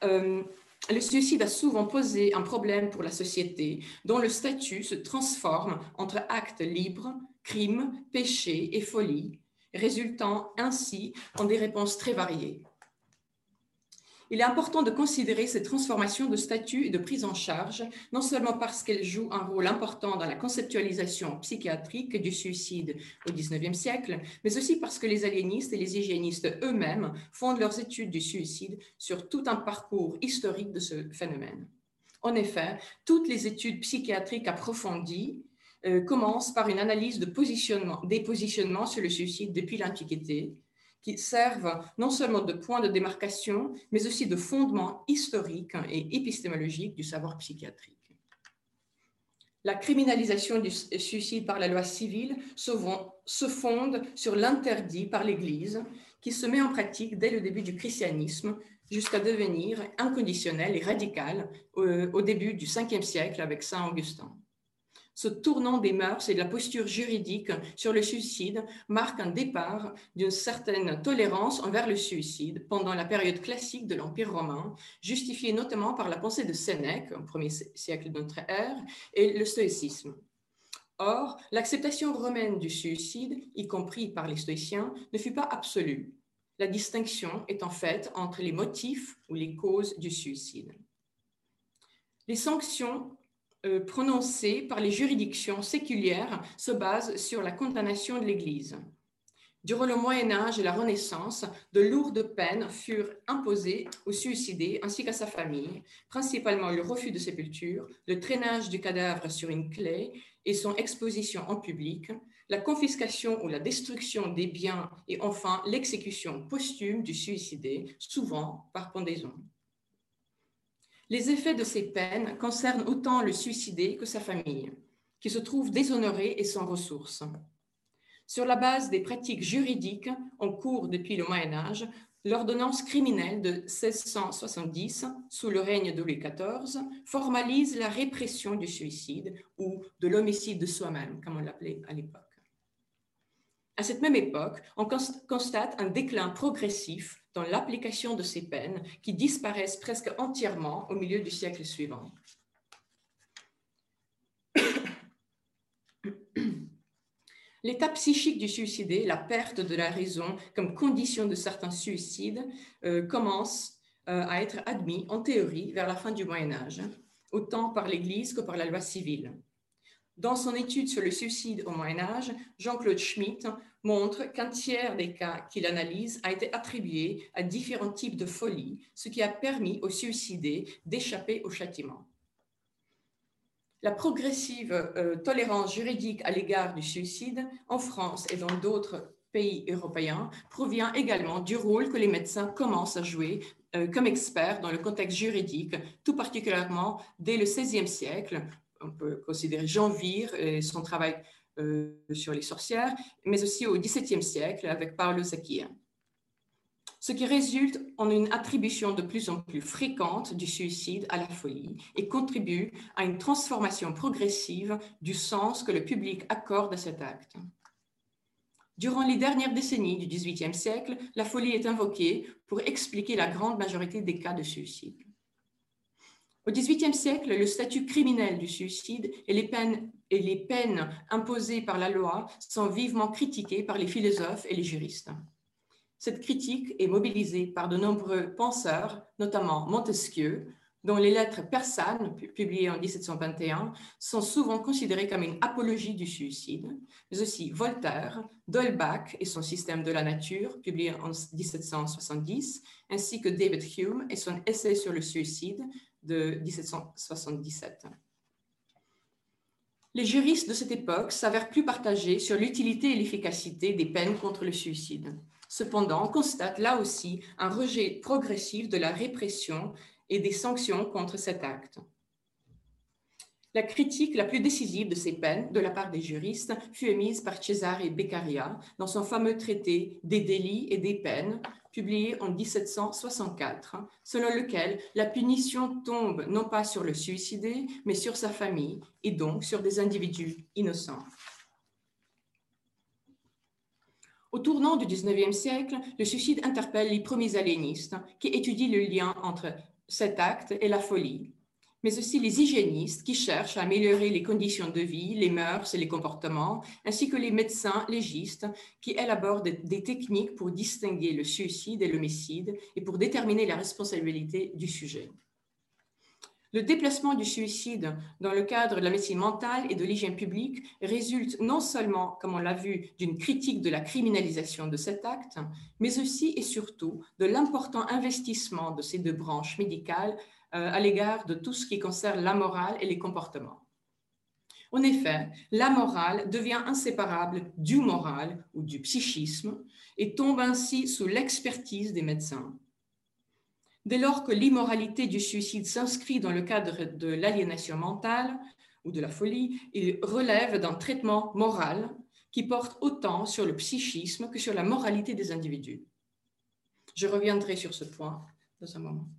Euh, le suicide a souvent posé un problème pour la société dont le statut se transforme entre actes libres, crimes, péchés et folie, résultant ainsi en des réponses très variées. Il est important de considérer ces transformations de statut et de prise en charge, non seulement parce qu'elles jouent un rôle important dans la conceptualisation psychiatrique du suicide au XIXe siècle, mais aussi parce que les aliénistes et les hygiénistes eux-mêmes fondent leurs études du suicide sur tout un parcours historique de ce phénomène. En effet, toutes les études psychiatriques approfondies euh, commencent par une analyse de positionnement, des positionnements sur le suicide depuis l'Antiquité, qui servent non seulement de point de démarcation, mais aussi de fondement historique et épistémologique du savoir psychiatrique. La criminalisation du suicide par la loi civile se fonde sur l'interdit par l'Église, qui se met en pratique dès le début du christianisme jusqu'à devenir inconditionnel et radical au début du 5e siècle avec Saint Augustin. Ce tournant des mœurs et de la posture juridique sur le suicide marque un départ d'une certaine tolérance envers le suicide pendant la période classique de l'Empire romain, justifiée notamment par la pensée de Sénèque au premier siècle de notre ère et le stoïcisme. Or, l'acceptation romaine du suicide, y compris par les stoïciens, ne fut pas absolue. La distinction est en fait entre les motifs ou les causes du suicide. Les sanctions euh, prononcées par les juridictions séculières se basent sur la condamnation de l'Église. Durant le Moyen Âge et la Renaissance, de lourdes peines furent imposées aux suicidés ainsi qu'à sa famille, principalement le refus de sépulture, le traînage du cadavre sur une clé et son exposition en public, la confiscation ou la destruction des biens et enfin l'exécution posthume du suicidé, souvent par pendaison. Les effets de ces peines concernent autant le suicidé que sa famille, qui se trouve déshonorée et sans ressources. Sur la base des pratiques juridiques en cours depuis le Moyen Âge, l'ordonnance criminelle de 1670, sous le règne de Louis XIV, formalise la répression du suicide ou de l'homicide de soi-même, comme on l'appelait à l'époque. À cette même époque, on constate un déclin progressif l'application de ces peines qui disparaissent presque entièrement au milieu du siècle suivant. [coughs] L'état psychique du suicidé, la perte de la raison comme condition de certains suicides, euh, commence euh, à être admis en théorie vers la fin du Moyen Âge, autant par l'Église que par la loi civile. Dans son étude sur le suicide au Moyen Âge, Jean-Claude Schmitt montre qu'un tiers des cas qu'il analyse a été attribué à différents types de folie, ce qui a permis aux suicidés d'échapper au châtiment. La progressive euh, tolérance juridique à l'égard du suicide en France et dans d'autres pays européens provient également du rôle que les médecins commencent à jouer euh, comme experts dans le contexte juridique, tout particulièrement dès le XVIe siècle. On peut considérer Jean Vire et son travail euh, sur les sorcières, mais aussi au XVIIe siècle avec Paolo Sacchia. Ce qui résulte en une attribution de plus en plus fréquente du suicide à la folie et contribue à une transformation progressive du sens que le public accorde à cet acte. Durant les dernières décennies du XVIIIe siècle, la folie est invoquée pour expliquer la grande majorité des cas de suicide. Au XVIIIe siècle, le statut criminel du suicide et les, peines, imposées par la loi sont vivement critiquées par les philosophes et les juristes. Cette critique est mobilisée par de nombreux penseurs, notamment Montesquieu, dont les lettres persanes, publiées en 1721, sont souvent considérées comme une apologie du suicide, mais aussi Voltaire, Dolbach et son système de la nature, publié en 1770, ainsi que David Hume et son essai sur le suicide, de 1777. Les juristes de cette époque s'avèrent plus partagés sur l'utilité et l'efficacité des peines contre le suicide. Cependant, on constate là aussi un rejet progressif de la répression et des sanctions contre cet acte. La critique la plus décisive de ces peines, de la part des juristes, fut émise par Cesare Beccaria dans son fameux traité des délits et des peines, publié en 1764, selon lequel la punition tombe non pas sur le suicidé, mais sur sa famille et donc sur des individus innocents. Au tournant du XIXe siècle, le suicide interpelle les premiers aliénistes qui étudient le lien entre cet acte et la folie, mais aussi les hygiénistes qui cherchent à améliorer les conditions de vie, les mœurs et les comportements, ainsi que les médecins légistes qui élaborent des, techniques pour distinguer le suicide et le mécide et pour déterminer la responsabilité du sujet. Le déplacement du suicide dans le cadre de la médecine mentale et de l'hygiène publique résulte non seulement, comme on l'a vu, d'une critique de la criminalisation de cet acte, mais aussi et surtout de l'important investissement de ces deux branches médicales à l'égard de tout ce qui concerne la morale et les comportements. En effet, la morale devient inséparable du moral ou du psychisme et tombe ainsi sous l'expertise des médecins. Dès lors que l'immoralité du suicide s'inscrit dans le cadre de l'aliénation mentale ou de la folie, il relève d'un traitement moral qui porte autant sur le psychisme que sur la moralité des individus. Je reviendrai sur ce point dans un moment.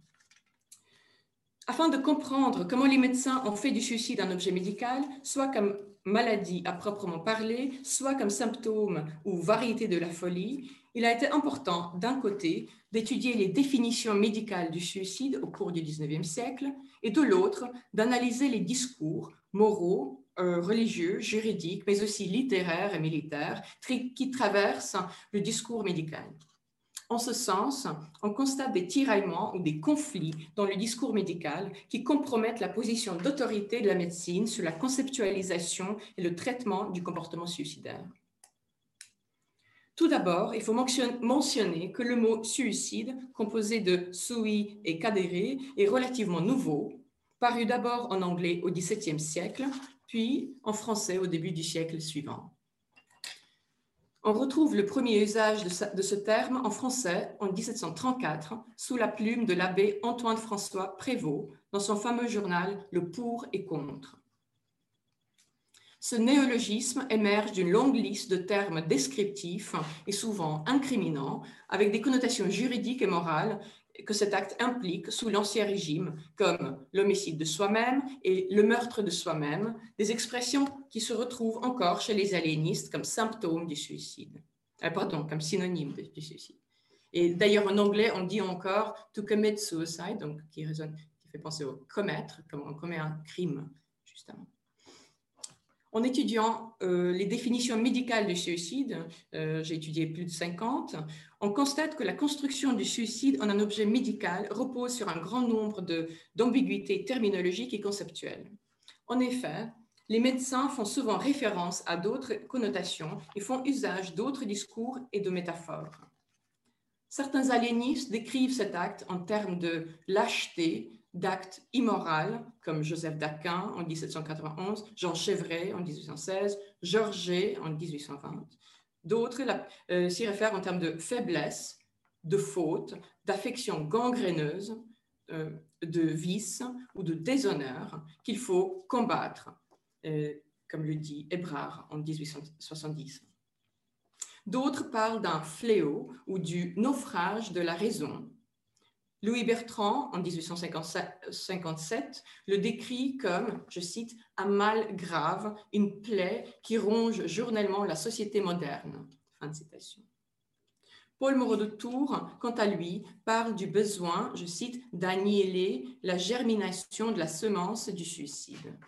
Afin de comprendre comment les médecins ont fait du suicide un objet médical, soit comme maladie à proprement parler, soit comme symptôme ou variété de la folie, il a été important, d'un côté, d'étudier les définitions médicales du suicide au cours du XIXe siècle, et de l'autre, d'analyser les discours moraux, euh, religieux, juridiques, mais aussi littéraires et militaires qui traversent le discours médical. En ce sens, on constate des tiraillements ou des conflits dans le discours médical qui compromettent la position d'autorité de la médecine sur la conceptualisation et le traitement du comportement suicidaire. Tout d'abord, il faut mentionner que le mot suicide, composé de sui et cadere, est relativement nouveau, paru d'abord en anglais au XVIIe siècle, puis en français au début du siècle suivant. On retrouve le premier usage de, ce terme en français en 1734 sous la plume de l'abbé Antoine-François Prévost dans son fameux journal Le pour et contre. Ce néologisme émerge d'une longue liste de termes descriptifs et souvent incriminants, avec des connotations juridiques et morales que cet acte implique sous l'Ancien Régime, comme l'homicide de soi-même et le meurtre de soi-même, des expressions qui se retrouvent encore chez les aliénistes comme symptômes du suicide, euh, pardon, comme synonyme du suicide. Et d'ailleurs, en anglais, on dit encore to commit suicide, donc qui, résonne, qui fait penser au commettre, comme on commet un crime, justement. En étudiant euh, les définitions médicales du suicide, euh, j'ai étudié plus de 50, on constate que la construction du suicide en un objet médical repose sur un grand nombre d'ambiguïtés terminologiques et conceptuelles. En effet, les médecins font souvent référence à d'autres connotations et font usage d'autres discours et de métaphores. Certains aliénistes décrivent cet acte en termes de lâcheté, d'actes immoraux, comme Joseph Daquin en 1791, Jean Chevret en 1816, Georget en 1820. D'autres euh, s'y réfèrent en termes de faiblesse, de faute, d'affection gangréneuse, euh, de vice ou de déshonneur qu'il faut combattre, euh, comme le dit Hébrard en 1870. D'autres parlent d'un fléau ou du naufrage de la raison, Louis Bertrand, en 1857, le décrit comme, je cite, un mal grave, une plaie qui ronge journellement la société moderne. Paul Moreau de Tours, quant à lui, parle du besoin, je cite, d'annihiler la germination de la semence du suicide.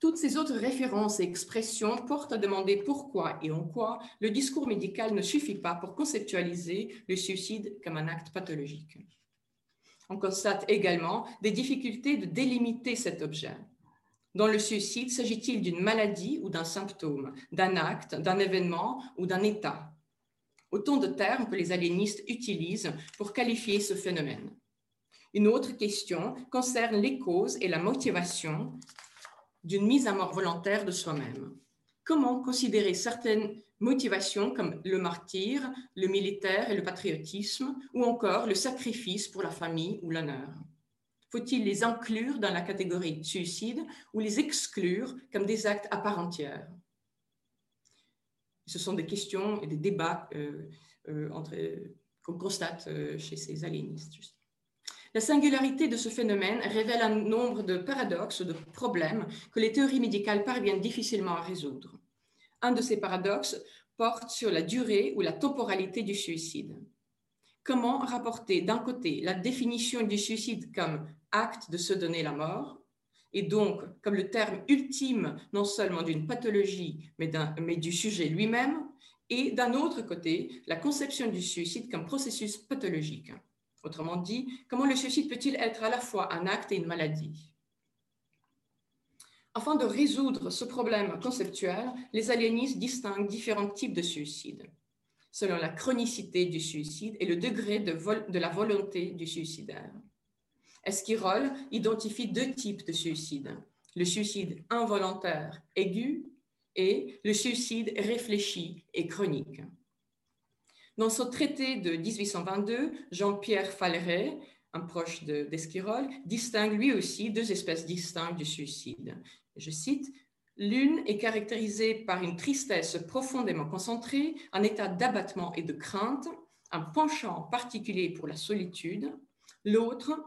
Toutes ces autres références et expressions portent à demander pourquoi et en quoi le discours médical ne suffit pas pour conceptualiser le suicide comme un acte pathologique. On constate également des difficultés de délimiter cet objet. Dans le suicide, s'agit-il d'une maladie ou d'un symptôme, d'un acte, d'un événement ou d'un état? Autant de termes que les aliénistes utilisent pour qualifier ce phénomène. Une autre question concerne les causes et la motivation d'une mise à mort volontaire de soi-même. Comment considérer certaines motivations comme le martyr, le militaire et le patriotisme, ou encore le sacrifice pour la famille ou l'honneur? Faut-il les inclure dans la catégorie suicide ou les exclure comme des actes à part entière? Ce sont des questions et des débats euh, euh, qu'on constate euh, chez ces aliénistes. La singularité de ce phénomène révèle un nombre de paradoxes, de problèmes que les théories médicales parviennent difficilement à résoudre. Un de ces paradoxes porte sur la durée ou la temporalité du suicide. Comment rapporter d'un côté la définition du suicide comme acte de se donner la mort, et donc comme le terme ultime non seulement d'une pathologie, mais, mais du sujet lui-même, et d'un autre côté, la conception du suicide comme processus pathologique. Autrement dit, comment le suicide peut-il être à la fois un acte et une maladie? Afin de résoudre ce problème conceptuel, les aliénistes distinguent différents types de suicide, selon la chronicité du suicide et le degré de, la volonté du suicidaire. Esquirol identifie deux types de suicide, le suicide involontaire aigu et le suicide réfléchi et chronique. Dans son traité de 1822, Jean-Pierre Falleret, un proche d'Esquirol, distingue lui aussi deux espèces distinctes du suicide. Je cite, L'une est caractérisée par une tristesse profondément concentrée, un état d'abattement et de crainte, un penchant particulier pour la solitude, l'autre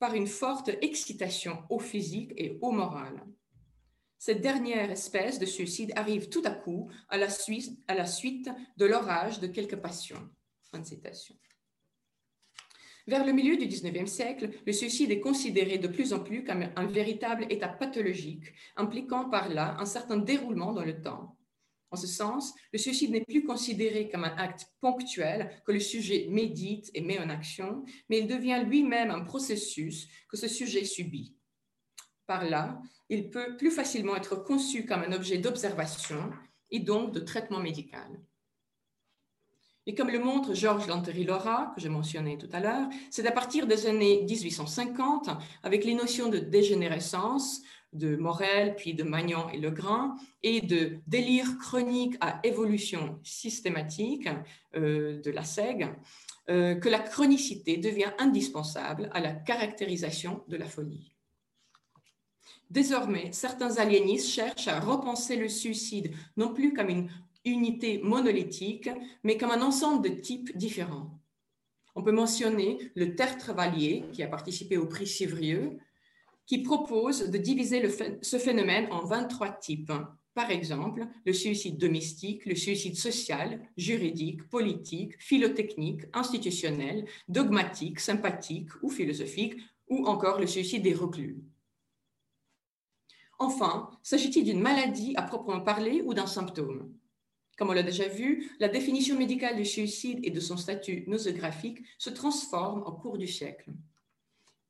par une forte excitation au physique et au moral. Cette dernière espèce de suicide arrive tout à coup à la suite, de l'orage de quelques passions. Fin de citation. Vers le milieu du XIXe siècle, le suicide est considéré de plus en plus comme un véritable état pathologique, impliquant par là un certain déroulement dans le temps. En ce sens, le suicide n'est plus considéré comme un acte ponctuel que le sujet médite et met en action, mais il devient lui-même un processus que ce sujet subit. Par là, il peut plus facilement être conçu comme un objet d'observation et donc de traitement médical. Et comme le montre Georges Lantery-Laura, que j'ai mentionné tout à l'heure, c'est à partir des années 1850, avec les notions de dégénérescence, de Morel, puis de Magnan et Legrand, et de délire chronique à évolution systématique euh, de la SEG, euh, que la chronicité devient indispensable à la caractérisation de la folie. Désormais, certains aliénistes cherchent à repenser le suicide non plus comme une unité monolithique, mais comme un ensemble de types différents. On peut mentionner le Terre-Travaillier, qui a participé au prix Civrieux, qui propose de diviser ce phénomène en 23 types. Par exemple, le suicide domestique, le suicide social, juridique, politique, philotechnique, institutionnel, dogmatique, sympathique ou philosophique, ou encore le suicide des reclus. Enfin, s'agit-il d'une maladie à proprement parler ou d'un symptôme? Comme on l'a déjà vu, la définition médicale du suicide et de son statut nosographique se transforme au cours du siècle.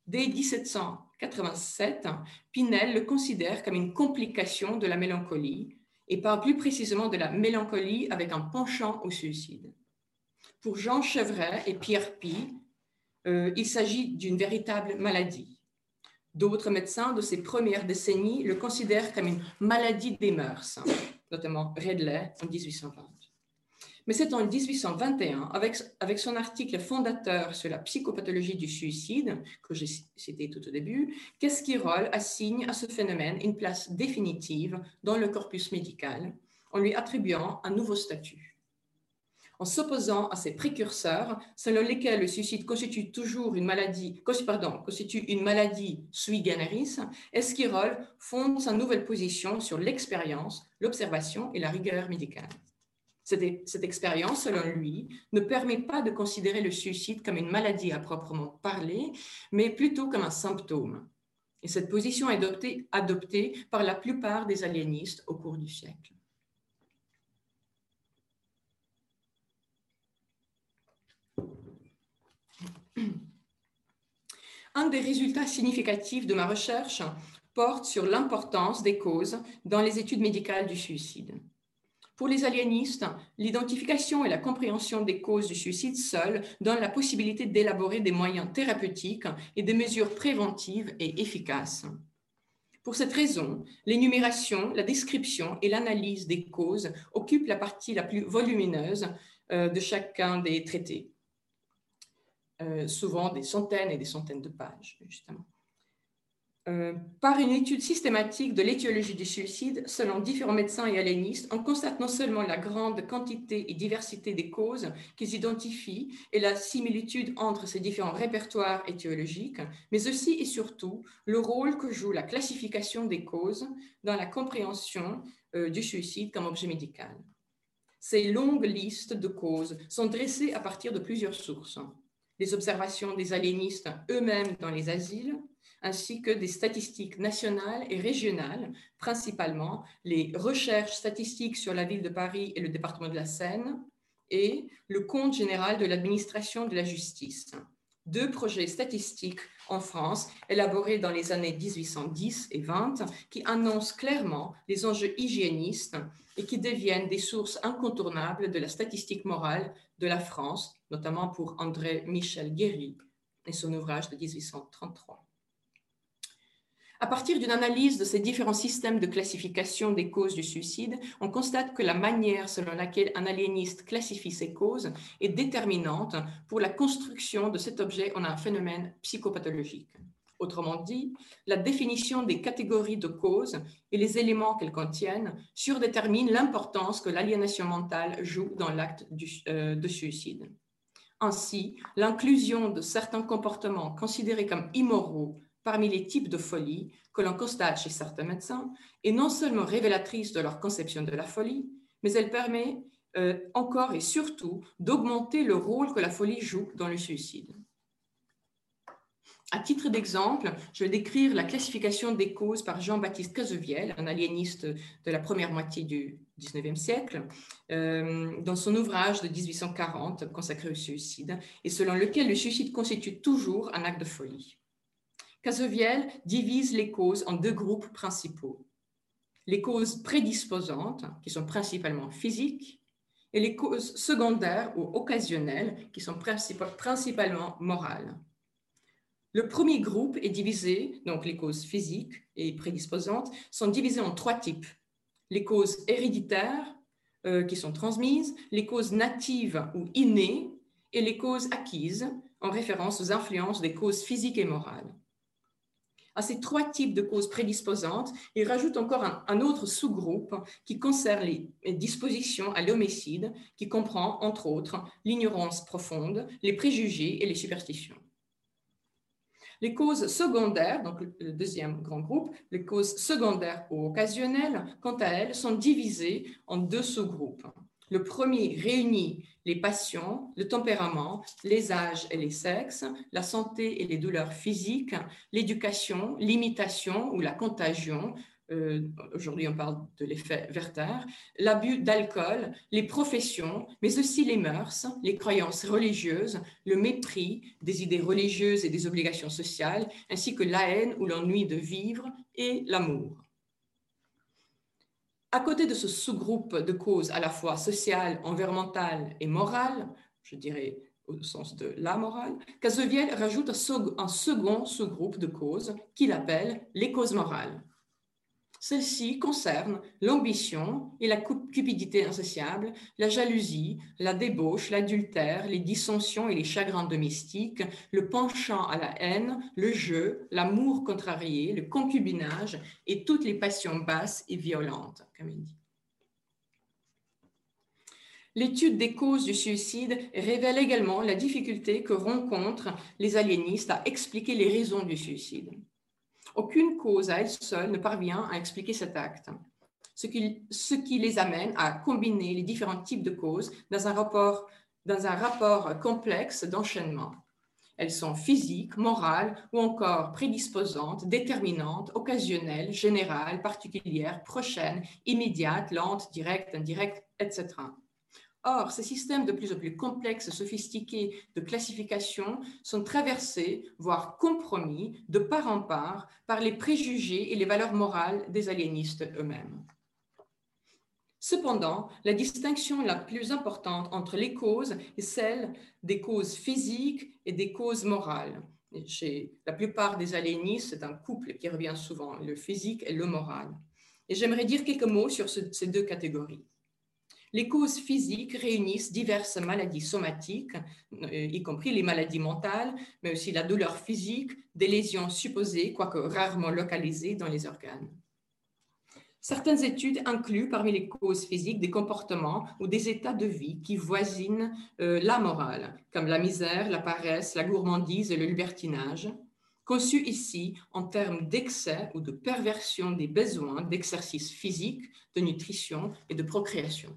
Dès 1787, Pinel le considère comme une complication de la mélancolie et parle plus précisément de la mélancolie avec un penchant au suicide. Pour Jean Chevret et Pierre Pi, euh, il s'agit d'une véritable maladie. D'autres médecins de ces premières décennies le considèrent comme une maladie des mœurs, notamment Redley en 1820. Mais c'est en 1821, avec, son article fondateur sur la psychopathologie du suicide, que j'ai cité tout au début, qu'Esquirol assigne à ce phénomène une place définitive dans le corpus médical, en lui attribuant un nouveau statut en s'opposant à ces précurseurs selon lesquels le suicide constitue toujours une maladie, constitue une maladie sui generis, Esquirol fonde sa nouvelle position sur l'expérience, l'observation et la rigueur médicale. Cette, cette expérience, selon lui, ne permet pas de considérer le suicide comme une maladie à proprement parler, mais plutôt comme un symptôme. Et cette position est adoptée par la plupart des aliénistes au cours du siècle. Un des résultats significatifs de ma recherche porte sur l'importance des causes dans les études médicales du suicide. Pour les aliénistes, l'identification et la compréhension des causes du suicide seules donnent la possibilité d'élaborer des moyens thérapeutiques et des mesures préventives et efficaces. Pour cette raison, l'énumération, la description et l'analyse des causes occupent la partie la plus volumineuse euh, de chacun des traités. Euh, souvent des centaines et des centaines de pages, justement. euh, par une étude systématique de l'étiologie du suicide, selon différents médecins et aliénistes, on constate non seulement la grande quantité et diversité des causes qu'ils identifient et la similitude entre ces différents répertoires étiologiques, mais aussi et surtout le rôle que joue la classification des causes dans la compréhension euh, du suicide comme objet médical. Ces longues listes de causes sont dressées à partir de plusieurs sources. Les observations des aliénistes eux-mêmes dans les asiles, ainsi que des statistiques nationales et régionales, principalement les recherches statistiques sur la ville de Paris et le département de la Seine, et le compte général de l'administration de la justice. Deux projets statistiques en France, élaborés dans les années 1810 et 20, qui annoncent clairement les enjeux hygiénistes et qui deviennent des sources incontournables de la statistique morale de la France, notamment pour André Michel Guéry et son ouvrage de 1833. À partir d'une analyse de ces différents systèmes de classification des causes du suicide, on constate que la manière selon laquelle un aliéniste classifie ces causes est déterminante pour la construction de cet objet en un phénomène psychopathologique. Autrement dit, la définition des catégories de causes et les éléments qu'elles contiennent surdéterminent l'importance que l'aliénation mentale joue dans l'acte euh, de suicide. Ainsi, l'inclusion de certains comportements considérés comme immoraux parmi les types de folie que l'on constate chez certains médecins est non seulement révélatrice de leur conception de la folie, mais elle permet euh, encore et surtout d'augmenter le rôle que la folie joue dans le suicide. À titre d'exemple, je vais décrire la classification des causes par Jean-Baptiste Cazeviel, un aliéniste de la première moitié du XIXe siècle, euh, dans son ouvrage de 1840 consacré au suicide, et selon lequel le suicide constitue toujours un acte de folie. Caseviel divise les causes en deux groupes principaux. Les causes prédisposantes, qui sont principalement physiques, et les causes secondaires ou occasionnelles, qui sont principalement morales. Le premier groupe est divisé, donc les causes physiques et prédisposantes, sont divisées en trois types. Les causes héréditaires, euh, qui sont transmises, les causes natives ou innées, et les causes acquises, en référence aux influences des causes physiques et morales à ces trois types de causes prédisposantes, il rajoute encore un, autre sous-groupe qui concerne les dispositions à l'homicide, qui comprend, entre autres, l'ignorance profonde, les préjugés et les superstitions. Les causes secondaires, donc le deuxième grand groupe, les causes secondaires ou occasionnelles, quant à elles, sont divisées en deux sous-groupes. Le premier réunit les passions, le tempérament, les âges et les sexes, la santé et les douleurs physiques, l'éducation, l'imitation ou la contagion, euh, aujourd'hui on parle de l'effet Werther, l'abus d'alcool, les professions, mais aussi les mœurs, les croyances religieuses, le mépris des idées religieuses et des obligations sociales, ainsi que la haine ou l'ennui de vivre et l'amour. À côté de ce sous-groupe de causes à la fois sociales, environnementales et morales, je dirais au sens de la morale, Caseviel rajoute un second sous-groupe de causes qu'il appelle les causes morales. Celles-ci concernent l'ambition et la cupidité insociable, la jalousie, la débauche, l'adultère, les dissensions et les chagrins domestiques, le penchant à la haine, le jeu, l'amour contrarié, le concubinage et toutes les passions basses et violentes, comme il dit. L'étude des causes du suicide révèle également la difficulté que rencontrent les aliénistes à expliquer les raisons du suicide. Aucune cause à elle seule ne parvient à expliquer cet acte, ce qui, les amène à combiner les différents types de causes dans un rapport, dans un rapport complexe d'enchaînement. Elles sont physiques, morales ou encore prédisposantes, déterminantes, occasionnelles, générales, particulières, prochaines, immédiates, lentes, directes, indirectes, etc. Or, ces systèmes de plus en plus complexes sophistiqués de classification sont traversés, voire compromis, de part en part, par les préjugés et les valeurs morales des aliénistes eux-mêmes. Cependant, la distinction la plus importante entre les causes est celle des causes physiques et des causes morales. chez la plupart des aliénistes, c'est un couple qui revient souvent, le physique et le moral. Et j'aimerais dire quelques mots sur ces deux catégories. Les causes physiques réunissent diverses maladies somatiques, euh, y compris les maladies mentales, mais aussi la douleur physique, des lésions supposées, quoique rarement localisées, dans les organes. Certaines études incluent parmi les causes physiques des comportements ou des états de vie qui voisinent euh, la morale, comme la misère, la paresse, la gourmandise et le libertinage, conçus ici en termes d'excès ou de perversion des besoins d'exercice physique, de nutrition et de procréation.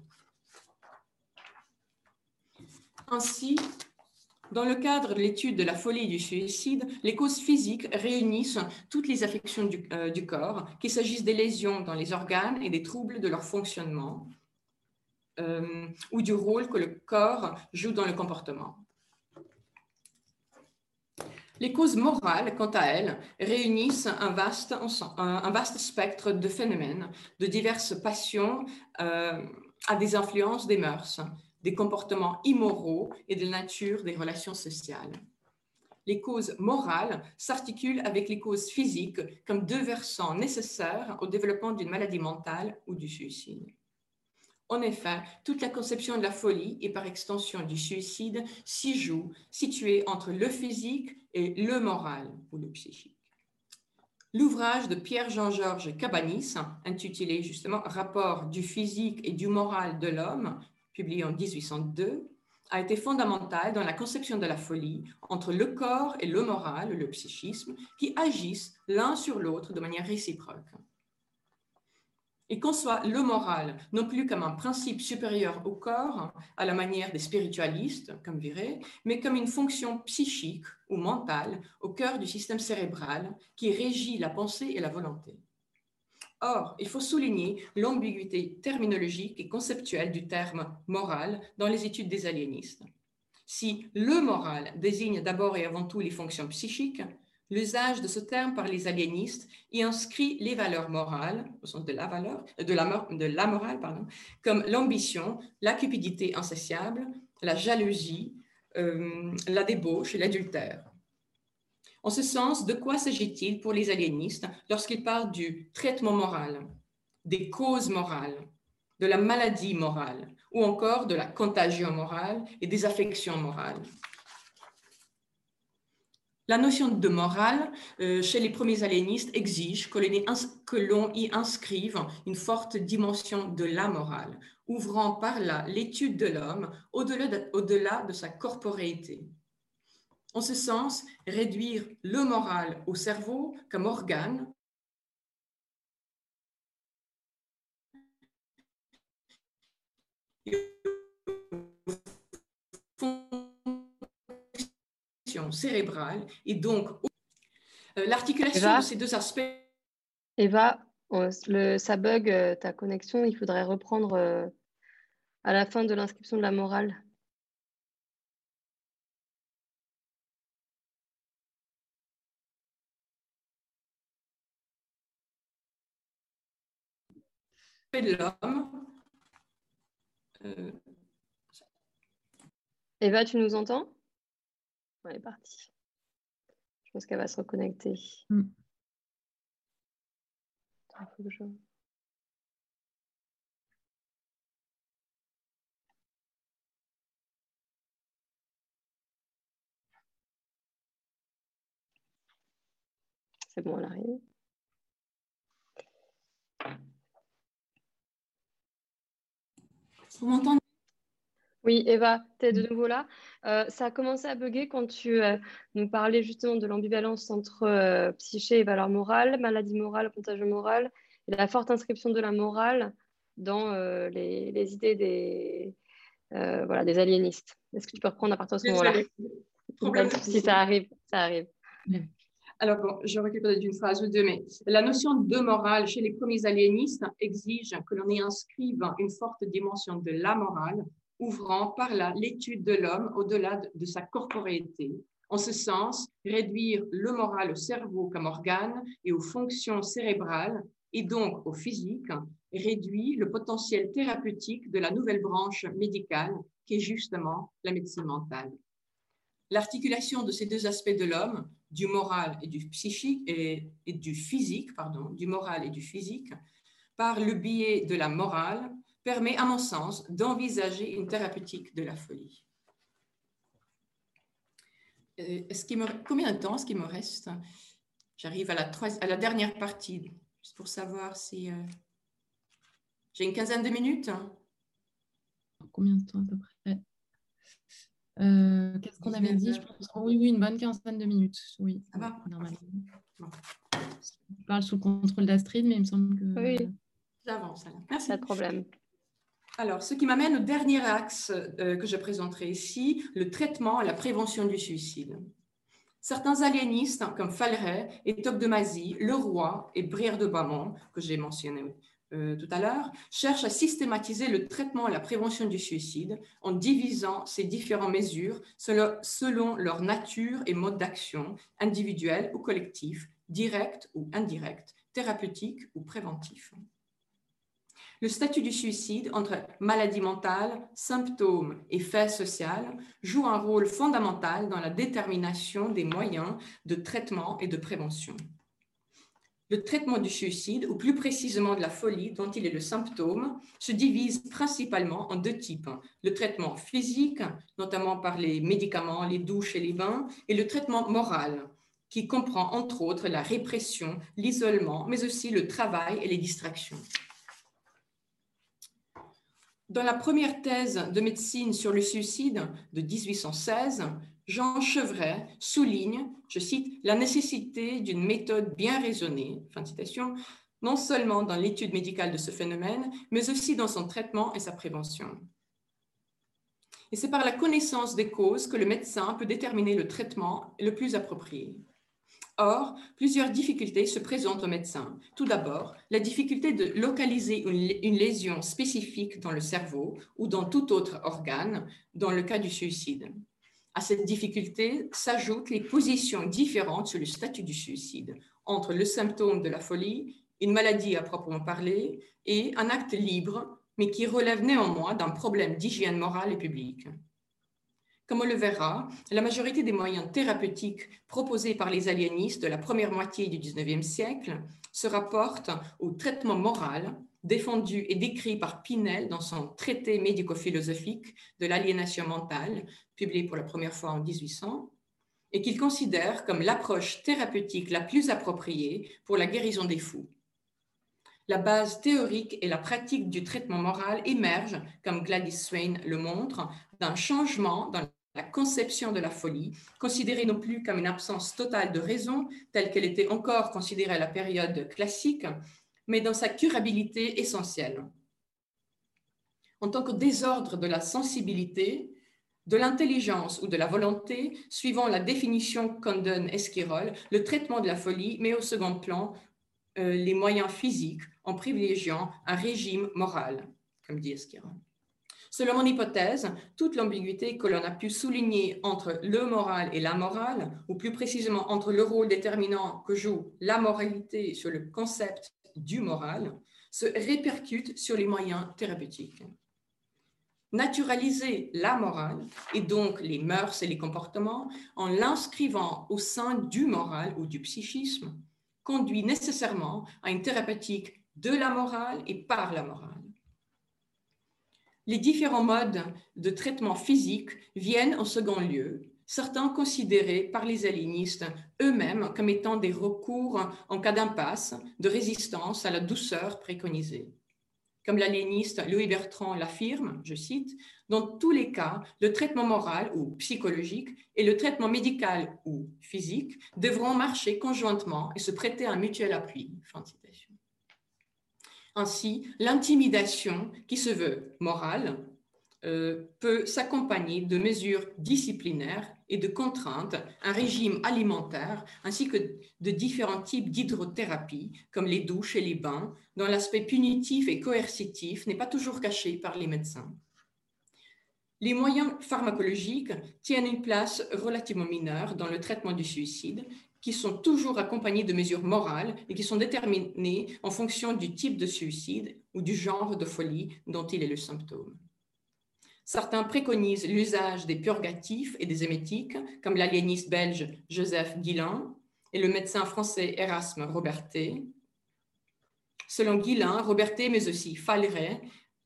Ainsi, dans le cadre de l'étude de la folie et du suicide, les causes physiques réunissent toutes les affections du, euh, corps, qu'il s'agisse des lésions dans les organes et des troubles de leur fonctionnement, euh, ou du rôle que le corps joue dans le comportement. Les causes morales, quant à elles, réunissent un vaste, un vaste spectre de phénomènes, de diverses passions euh, à des influences des mœurs, des comportements immoraux et de la nature des relations sociales. Les causes morales s'articulent avec les causes physiques comme deux versants nécessaires au développement d'une maladie mentale ou du suicide. En effet, toute la conception de la folie et par extension du suicide s'y joue, située entre le physique et le moral ou le psychique. L'ouvrage de Pierre-Jean-Georges Cabanis, intitulé justement Rapport du physique et du moral de l'homme, publié en 1802, a été fondamental dans la conception de la folie entre le corps et le moral, le psychisme, qui agissent l'un sur l'autre de manière réciproque. Il conçoit le moral non plus comme un principe supérieur au corps, à la manière des spiritualistes, comme Viré, mais comme une fonction psychique ou mentale au cœur du système cérébral qui régit la pensée et la volonté. Or, il faut souligner l'ambiguïté terminologique et conceptuelle du terme moral dans les études des aliénistes. Si le moral désigne d'abord et avant tout les fonctions psychiques, l'usage de ce terme par les aliénistes y inscrit les valeurs morales, au sens de la valeur, de la, morale, pardon, comme l'ambition, la cupidité insatiable, la jalousie, euh, la débauche et l'adultère. En ce sens, de quoi s'agit-il pour les aliénistes lorsqu'ils parlent du traitement moral, des causes morales, de la maladie morale ou encore de la contagion morale et des affections morales? La notion de morale euh, chez les premiers aliénistes exige que l'on y inscrive une forte dimension de la morale, ouvrant par là l'étude de l'homme au-delà de sa corporéité. En ce sens, réduire le moral au cerveau comme organe cérébrale et donc euh, l'articulation de ces deux aspects.
Eva, le, ça bug euh, ta connexion, il faudrait reprendre euh, à la fin de l'inscription de la morale.
De l'homme.
Euh... Eva, tu nous entends? Elle est partie. Je pense qu'elle va se reconnecter. Mm. C'est bon, elle arrive.
Vous m'entendez?
Oui, Eva, tu es de nouveau là. Euh, ça a commencé à bugger quand tu euh, nous parlais justement de l'ambivalence entre euh, psyché et valeur morale, maladie morale, contagion morale, et la forte inscription de la morale dans les, idées des, voilà, des aliénistes. Est-ce que tu peux reprendre à partir de ce moment-là? [laughs] Si ça arrive, ça arrive.
Alors, bon, je récupère d'une phrase ou deux, mais la notion de morale chez les premiers aliénistes exige que l'on y inscrive une forte dimension de la morale, ouvrant par là l'étude de l'homme au-delà de, sa corporéité. En ce sens, réduire le moral au cerveau comme organe et aux fonctions cérébrales et donc au physique réduit le potentiel thérapeutique de la nouvelle branche médicale qui est justement la médecine mentale. L'articulation de ces deux aspects de l'homme, du moral et du psychique et, du physique, pardon, du moral et du physique, par le biais de la morale, permet, à mon sens, d'envisager une thérapeutique de la folie. Euh. Combien de temps est-ce qu'il me reste? J'arrive à la, à la dernière partie, juste pour savoir si... Euh, j'ai une quinzaine de minutes?
Combien de temps à peu près? Euh, Qu'est-ce qu'on avait dit? Je pense... Oui, oui, une bonne quinzaine de minutes. Oui,
ça va? normalement.
Je parle sous contrôle d'Astrid, mais il me semble que...
Oui,
j'avance. Merci.
Pas de problème.
Alors, ce qui m'amène au dernier axe euh, que je présenterai ici, le traitement et la prévention du suicide. Certains aliénistes, comme Falleret et Tocqueville, Leroy et Brière de Bamont, que j'ai mentionné euh, tout à l'heure, cherchent à systématiser le traitement et la prévention du suicide en divisant ces différentes mesures selon leur nature et mode d'action, individuel ou collectif, direct ou indirect, thérapeutique ou préventif. Le statut du suicide entre maladie mentale, symptômes et fait social joue un rôle fondamental dans la détermination des moyens de traitement et de prévention. Le traitement du suicide, ou plus précisément de la folie dont il est le symptôme, se divise principalement en deux types. Le traitement physique, notamment par les médicaments, les douches et les bains, et le traitement moral, qui comprend entre autres la répression, l'isolement, mais aussi le travail et les distractions. Dans la première thèse de médecine sur le suicide de 1816, Jean Chevret souligne, je cite, la nécessité d'une méthode bien raisonnée, fin citation, non seulement dans l'étude médicale de ce phénomène, mais aussi dans son traitement et sa prévention. Et c'est par la connaissance des causes que le médecin peut déterminer le traitement le plus approprié. Or, plusieurs difficultés se présentent aux médecins. Tout d'abord, la difficulté de localiser une, lésion spécifique dans le cerveau ou dans tout autre organe dans le cas du suicide. À cette difficulté s'ajoutent les positions différentes sur le statut du suicide, entre le symptôme de la folie, une maladie à proprement parler, et un acte libre, mais qui relève néanmoins d'un problème d'hygiène morale et publique. Comme on le verra, la majorité des moyens thérapeutiques proposés par les aliénistes de la première moitié du XIXe siècle se rapportent au traitement moral défendu et décrit par Pinel dans son traité médico-philosophique de l'aliénation mentale, publié pour la première fois en 1800, et qu'il considère comme l'approche thérapeutique la plus appropriée pour la guérison des fous. La base théorique et la pratique du traitement moral émergent, comme Gladys Swain le montre, d'un changement dans la conception de la folie, considérée non plus comme une absence totale de raison, telle qu'elle était encore considérée à la période classique, mais dans sa curabilité essentielle. En tant que désordre de la sensibilité, de l'intelligence ou de la volonté, suivant la définition qu'en donne Esquirol, le traitement de la folie met au second plan euh, les moyens physiques en privilégiant un régime moral, comme dit Esquirol. Selon mon hypothèse, toute l'ambiguïté que l'on a pu souligner entre le moral et la morale, ou plus précisément entre le rôle déterminant que joue la moralité sur le concept du moral, se répercute sur les moyens thérapeutiques. Naturaliser la morale, et donc les mœurs et les comportements, en l'inscrivant au sein du moral ou du psychisme, conduit nécessairement à une thérapeutique de la morale et par la morale les différents modes de traitement physique viennent en second lieu, certains considérés par les aliénistes eux-mêmes comme étant des recours en cas d'impasse, de résistance à la douceur préconisée. Comme l'aliéniste Louis Bertrand l'affirme, je cite, dans tous les cas, le traitement moral ou psychologique et le traitement médical ou physique devront marcher conjointement et se prêter un mutuel appui. Ainsi, l'intimidation, qui se veut morale, euh, peut s'accompagner de mesures disciplinaires et de contraintes, un régime alimentaire, ainsi que de différents types d'hydrothérapie, comme les douches et les bains, dont l'aspect punitif et coercitif n'est pas toujours caché par les médecins. Les moyens pharmacologiques tiennent une place relativement mineure dans le traitement du suicide qui sont toujours accompagnés de mesures morales et qui sont déterminées en fonction du type de suicide ou du genre de folie dont il est le symptôme. Certains préconisent l'usage des purgatifs et des émétiques, comme l'aliéniste belge Joseph Guillain et le médecin français Erasme Robertet. Selon Guillain, Robertet, mais aussi Falleret,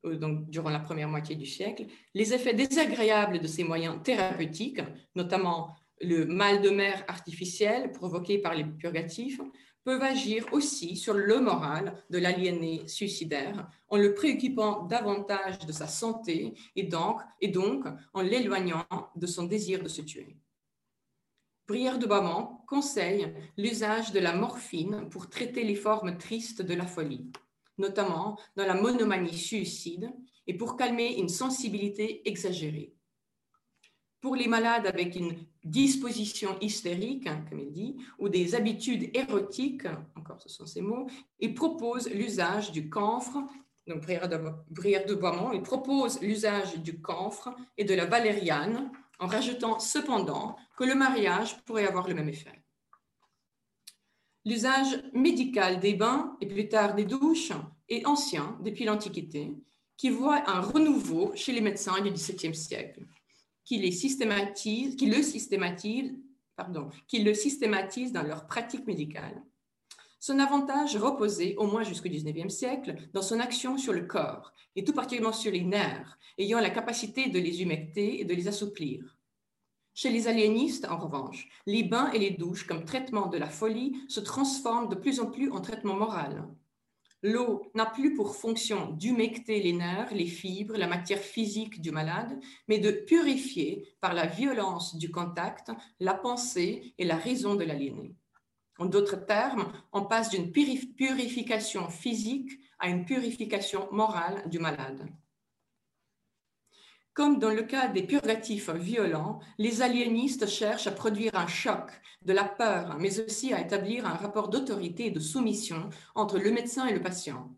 donc durant la première moitié du siècle, les effets désagréables de ces moyens thérapeutiques, notamment le mal de mer artificiel provoqué par les purgatifs, peuvent agir aussi sur le moral de l'aliéné suicidaire en le préoccupant davantage de sa santé et donc, en l'éloignant de son désir de se tuer. Brière de Bamont conseille l'usage de la morphine pour traiter les formes tristes de la folie, notamment dans la monomanie suicide et pour calmer une sensibilité exagérée. Pour les malades avec une disposition hystérique, hein, comme il dit, ou des habitudes érotiques, encore ce sont ces mots, il propose l'usage du camphre, donc Brière de, Boimont, il propose l'usage du camphre et de la valériane, en rajoutant cependant que le mariage pourrait avoir le même effet. L'usage médical des bains et plus tard des douches est ancien depuis l'Antiquité, qui voit un renouveau chez les médecins du XVIIe siècle, qui, le systématise, pardon, qui le dans leur pratique médicale. Son avantage reposait, au moins jusqu'au XIXe siècle, dans son action sur le corps, et tout particulièrement sur les nerfs, ayant la capacité de les humecter et de les assouplir. Chez les aliénistes, en revanche, les bains et les douches comme traitement de la folie se transforment de plus en plus en traitement moral. L'eau n'a plus pour fonction d'humecter les nerfs, les fibres, la matière physique du malade, mais de purifier par la violence du contact la pensée et la raison de l'aliéné. En d'autres termes, on passe d'une purification physique à une purification morale du malade. Comme dans le cas des purgatifs violents, les aliénistes cherchent à produire un choc, de la peur, mais aussi à établir un rapport d'autorité et de soumission entre le médecin et le patient.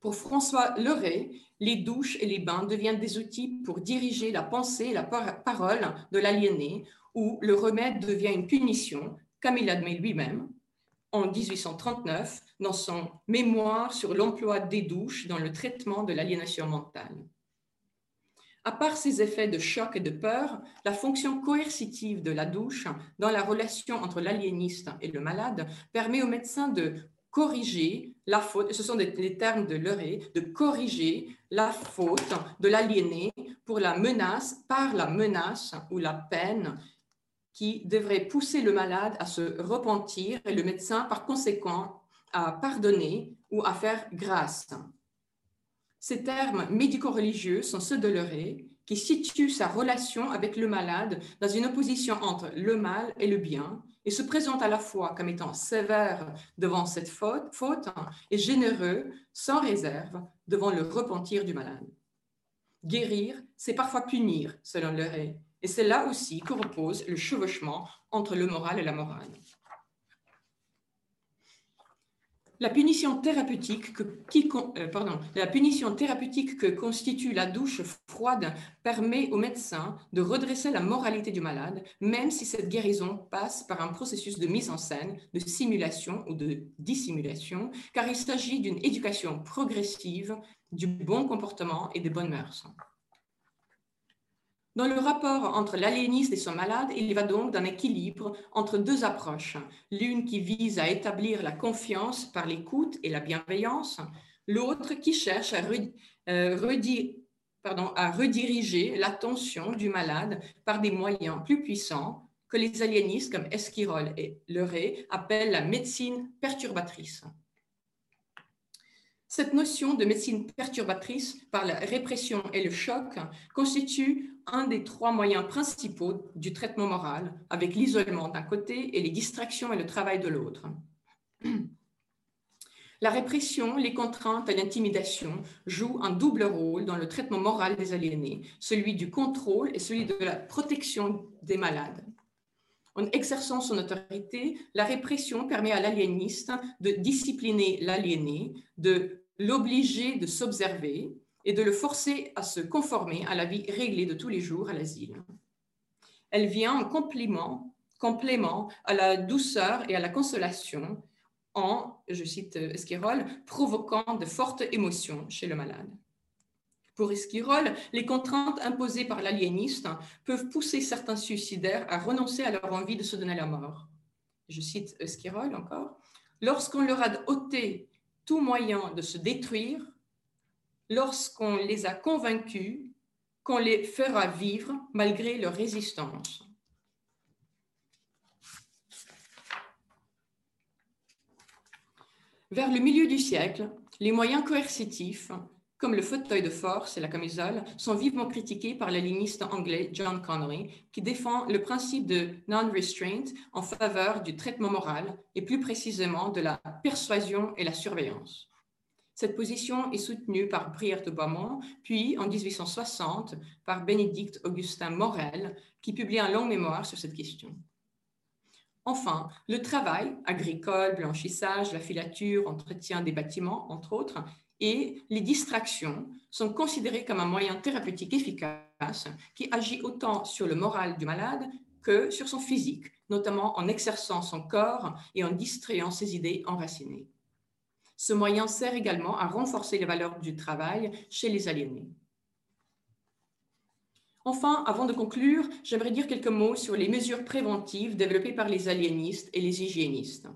Pour François Leray, les douches et les bains deviennent des outils pour diriger la pensée et la parole de l'aliéné, où le remède devient une punition, comme il admet lui-même, en 1839 dans son mémoire sur l'emploi des douches dans le traitement de l'aliénation mentale. À part ces effets de choc et de peur, la fonction coercitive de la douche dans la relation entre l'aliéniste et le malade permet au médecin de corriger la faute, ce sont les termes de Leray, de corriger la faute de l'aliéné pour la menace, par la menace ou la peine qui devrait pousser le malade à se repentir et le médecin, par conséquent, à pardonner ou à faire grâce. Ces termes médico-religieux sont ceux de Leray, qui situe sa relation avec le malade dans une opposition entre le mal et le bien, et se présente à la fois comme étant sévère devant cette faute, et généreux, sans réserve, devant le repentir du malade. Guérir, c'est parfois punir, selon Leray, et c'est là aussi que repose le chevauchement entre le moral et la morale. La punition thérapeutique que, euh, la punition thérapeutique que constitue la douche froide permet au médecin de redresser la moralité du malade, même si cette guérison passe par un processus de mise en scène, de simulation ou de dissimulation, car il s'agit d'une éducation progressive du bon comportement et des bonnes mœurs. Dans le rapport entre l'aliéniste et son malade, il va donc d'un équilibre entre deux approches. L'une qui vise à établir la confiance par l'écoute et la bienveillance, l'autre qui cherche à, euh, rediriger l'attention du malade par des moyens plus puissants que les aliénistes comme Esquirol et Leray appellent la médecine perturbatrice. Cette notion de médecine perturbatrice par la répression et le choc constitue un des trois moyens principaux du traitement moral, avec l'isolement d'un côté et les distractions et le travail de l'autre. [clears throat] La répression, les contraintes et l'intimidation jouent un double rôle dans le traitement moral des aliénés, celui du contrôle et celui de la protection des malades. En exerçant son autorité, la répression permet à l'aliéniste de discipliner l'aliéné, de l'obliger de s'observer et de le forcer à se conformer à la vie réglée de tous les jours à l'asile. Elle vient en complément, à la douceur et à la consolation en, je cite Esquirol, provoquant de fortes émotions chez le malade. Pour Esquirol, les contraintes imposées par l'aliéniste peuvent pousser certains suicidaires à renoncer à leur envie de se donner la mort. Je cite Esquirol encore. Lorsqu'on leur a ôté tout moyen de se détruire, lorsqu'on les a convaincus qu'on les fera vivre malgré leur résistance. Vers le milieu du siècle, les moyens coercitifs, comme le fauteuil de force et la camisole, sont vivement critiqués par l'aliéniste anglais John Connery, qui défend le principe de non-restraint en faveur du traitement moral et plus précisément de la persuasion et la surveillance. Cette position est soutenue par Brière de Beaumont, puis en 1860 par Bénédicte Augustin Morel, qui publie un long mémoire sur cette question. Enfin, le travail, agricole, blanchissage, la filature, entretien des bâtiments, entre autres, et les distractions sont considérées comme un moyen thérapeutique efficace qui agit autant sur le moral du malade que sur son physique, notamment en exerçant son corps et en distrayant ses idées enracinées. Ce moyen sert également à renforcer les valeurs du travail chez les aliénés. Enfin, avant de conclure, j'aimerais dire quelques mots sur les mesures préventives développées par les aliénistes et les hygiénistes.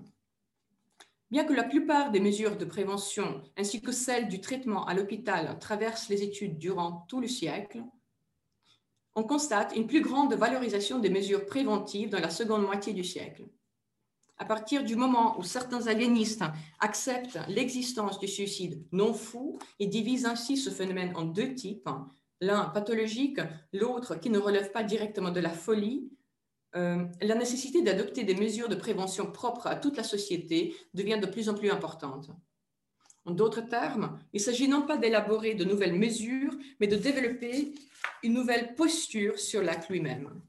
Bien que la plupart des mesures de prévention ainsi que celles du traitement à l'hôpital traversent les études durant tout le siècle, on constate une plus grande valorisation des mesures préventives dans la seconde moitié du siècle. À partir du moment où certains aliénistes acceptent l'existence du suicide non fou et divisent ainsi ce phénomène en deux types, l'un pathologique, l'autre qui ne relève pas directement de la folie, euh, la nécessité d'adopter des mesures de prévention propres à toute la société devient de plus en plus importante. En d'autres termes, il s'agit non pas d'élaborer de nouvelles mesures, mais de développer une nouvelle posture sur l'acte lui-même.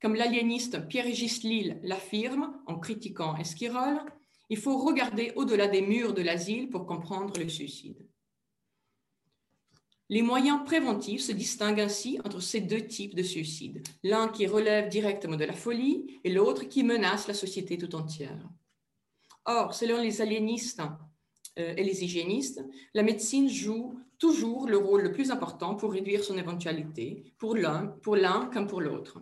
Comme l'aliéniste Pierre-Régis Lille l'affirme en critiquant Esquirol, il faut regarder au-delà des murs de l'asile pour comprendre le suicide. Les moyens préventifs se distinguent ainsi entre ces deux types de suicide, l'un qui relève directement de la folie et l'autre qui menace la société tout entière. Or, selon les aliénistes euh, et les hygiénistes, la médecine joue toujours le rôle le plus important pour réduire son éventualité, pour l'un comme pour l'autre.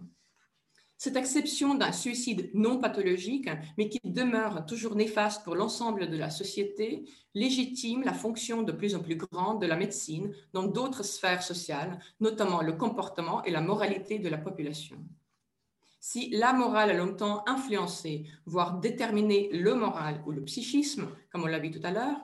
Cette acception d'un suicide non pathologique, mais qui demeure toujours néfaste pour l'ensemble de la société, légitime la fonction de plus en plus grande de la médecine dans d'autres sphères sociales, notamment le comportement et la moralité de la population. Si la morale a longtemps influencé, voire déterminé le moral ou le psychisme, comme on l'a vu tout à l'heure,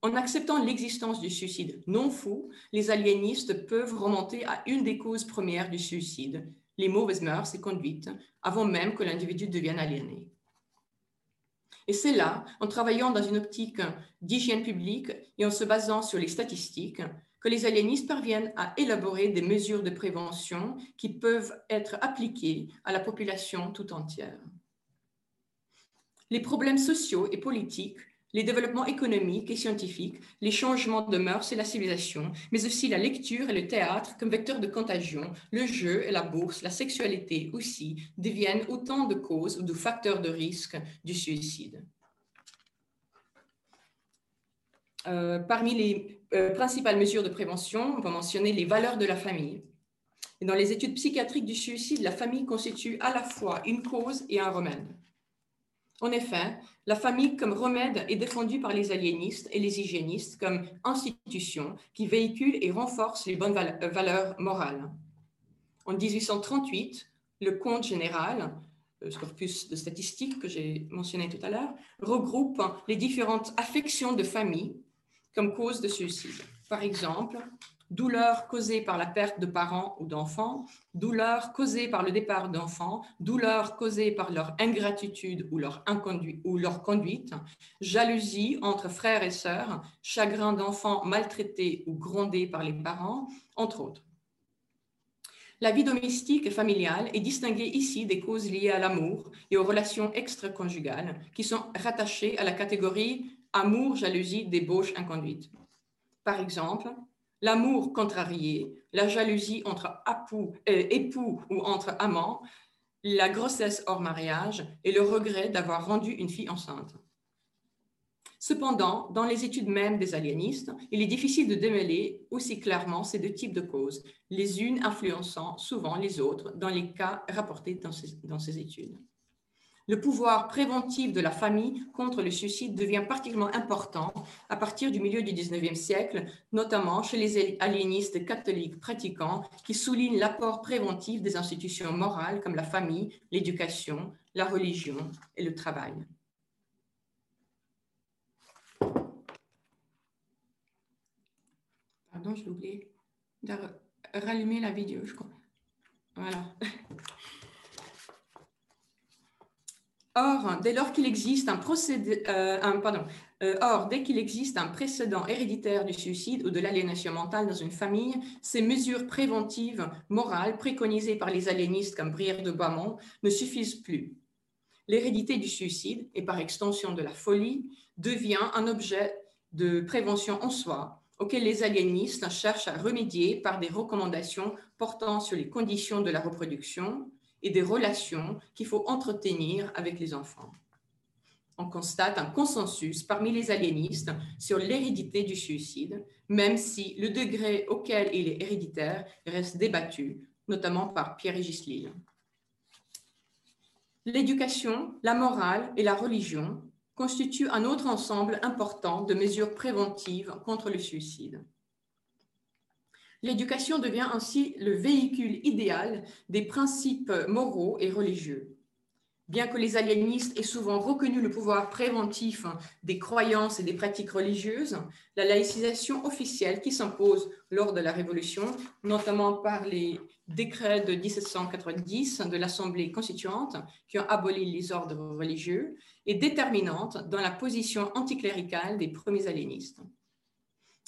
en acceptant l'existence du suicide non fou, les aliénistes peuvent remonter à une des causes premières du suicide, les mauvaises mœurs et conduites avant même que l'individu devienne aliéné. Et c'est là, en travaillant dans une optique d'hygiène publique et en se basant sur les statistiques, que les aliénistes parviennent à élaborer des mesures de prévention qui peuvent être appliquées à la population tout entière. Les problèmes sociaux et politiques les développements économiques et scientifiques, les changements de mœurs et la civilisation, mais aussi la lecture et le théâtre comme vecteurs de contagion, le jeu et la bourse, la sexualité aussi, deviennent autant de causes ou de facteurs de risque du suicide. Euh, parmi les euh, principales mesures de prévention, on peut mentionner les valeurs de la famille. Dans les études psychiatriques du suicide, la famille constitue à la fois une cause et un remède. En effet, la famille comme remède est défendue par les aliénistes et les hygiénistes comme institution qui véhicule et renforce les bonnes euh, valeurs morales. En 1838, le Compte général, le euh, corpus de statistiques que j'ai mentionné tout à l'heure, regroupe les différentes affections de famille comme cause de suicide. Par exemple, douleur causée par la perte de parents ou d'enfants, douleur causée par le départ d'enfants, douleur causée par leur ingratitude ou leur, conduite, jalousie entre frères et sœurs, chagrin d'enfants maltraités ou grondés par les parents, entre autres. La vie domestique et familiale est distinguée ici des causes liées à l'amour et aux relations extra-conjugales qui sont rattachées à la catégorie amour, jalousie, débauche, inconduite. Par exemple, l'amour contrarié, la jalousie entre euh, époux ou entre amants, la grossesse hors mariage et le regret d'avoir rendu une fille enceinte. Cependant, dans les études mêmes des aliénistes, il est difficile de démêler aussi clairement ces deux types de causes, les unes influençant souvent les autres dans les cas rapportés dans ces, dans ces études. Le pouvoir préventif de la famille contre le suicide devient particulièrement important à partir du milieu du 19e siècle, notamment chez les aliénistes catholiques pratiquants qui soulignent l'apport préventif des institutions morales comme la famille, l'éducation, la religion et le travail. Pardon, j'ai oublié de rallumer la vidéo, je crois. Voilà. [laughs] Or, dès lors qu'il existe un procédé, euh, euh, un précédent héréditaire du suicide ou de l'aliénation mentale dans une famille, ces mesures préventives morales préconisées par les aliénistes comme Brière de Boismont ne suffisent plus. L'hérédité du suicide, et par extension de la folie, devient un objet de prévention en soi, auquel les aliénistes cherchent à remédier par des recommandations portant sur les conditions de la reproduction, et des relations qu'il faut entretenir avec les enfants. On constate un consensus parmi les aliénistes sur l'hérédité du suicide, même si le degré auquel il est héréditaire reste débattu, notamment par Pierre-Régis Lille. L'éducation, la morale et la religion constituent un autre ensemble important de mesures préventives contre le suicide. L'éducation devient ainsi le véhicule idéal des principes moraux et religieux. Bien que les aliénistes aient souvent reconnu le pouvoir préventif des croyances et des pratiques religieuses, la laïcisation officielle qui s'impose lors de la Révolution, notamment par les décrets de 1790 de l'Assemblée constituante qui ont aboli les ordres religieux, est déterminante dans la position anticléricale des premiers aliénistes.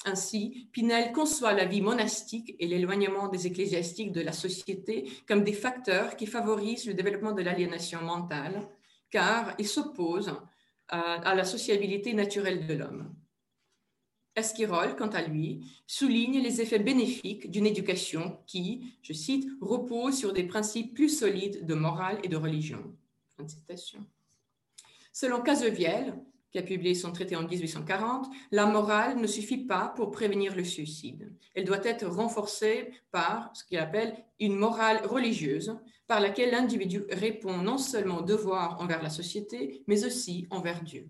Ainsi, Pinel conçoit la vie monastique et l'éloignement des ecclésiastiques de la société comme des facteurs qui favorisent le développement de l'aliénation mentale, car ils s'opposent à, la sociabilité naturelle de l'homme. Esquirol, quant à lui, souligne les effets bénéfiques d'une éducation qui, je cite, repose sur des principes plus solides de morale et de religion. Selon Caseviel, qui a publié son traité en 1840, la morale ne suffit pas pour prévenir le suicide. Elle doit être renforcée par ce qu'il appelle une morale religieuse, par laquelle l'individu répond non seulement au devoir envers la société, mais aussi envers Dieu.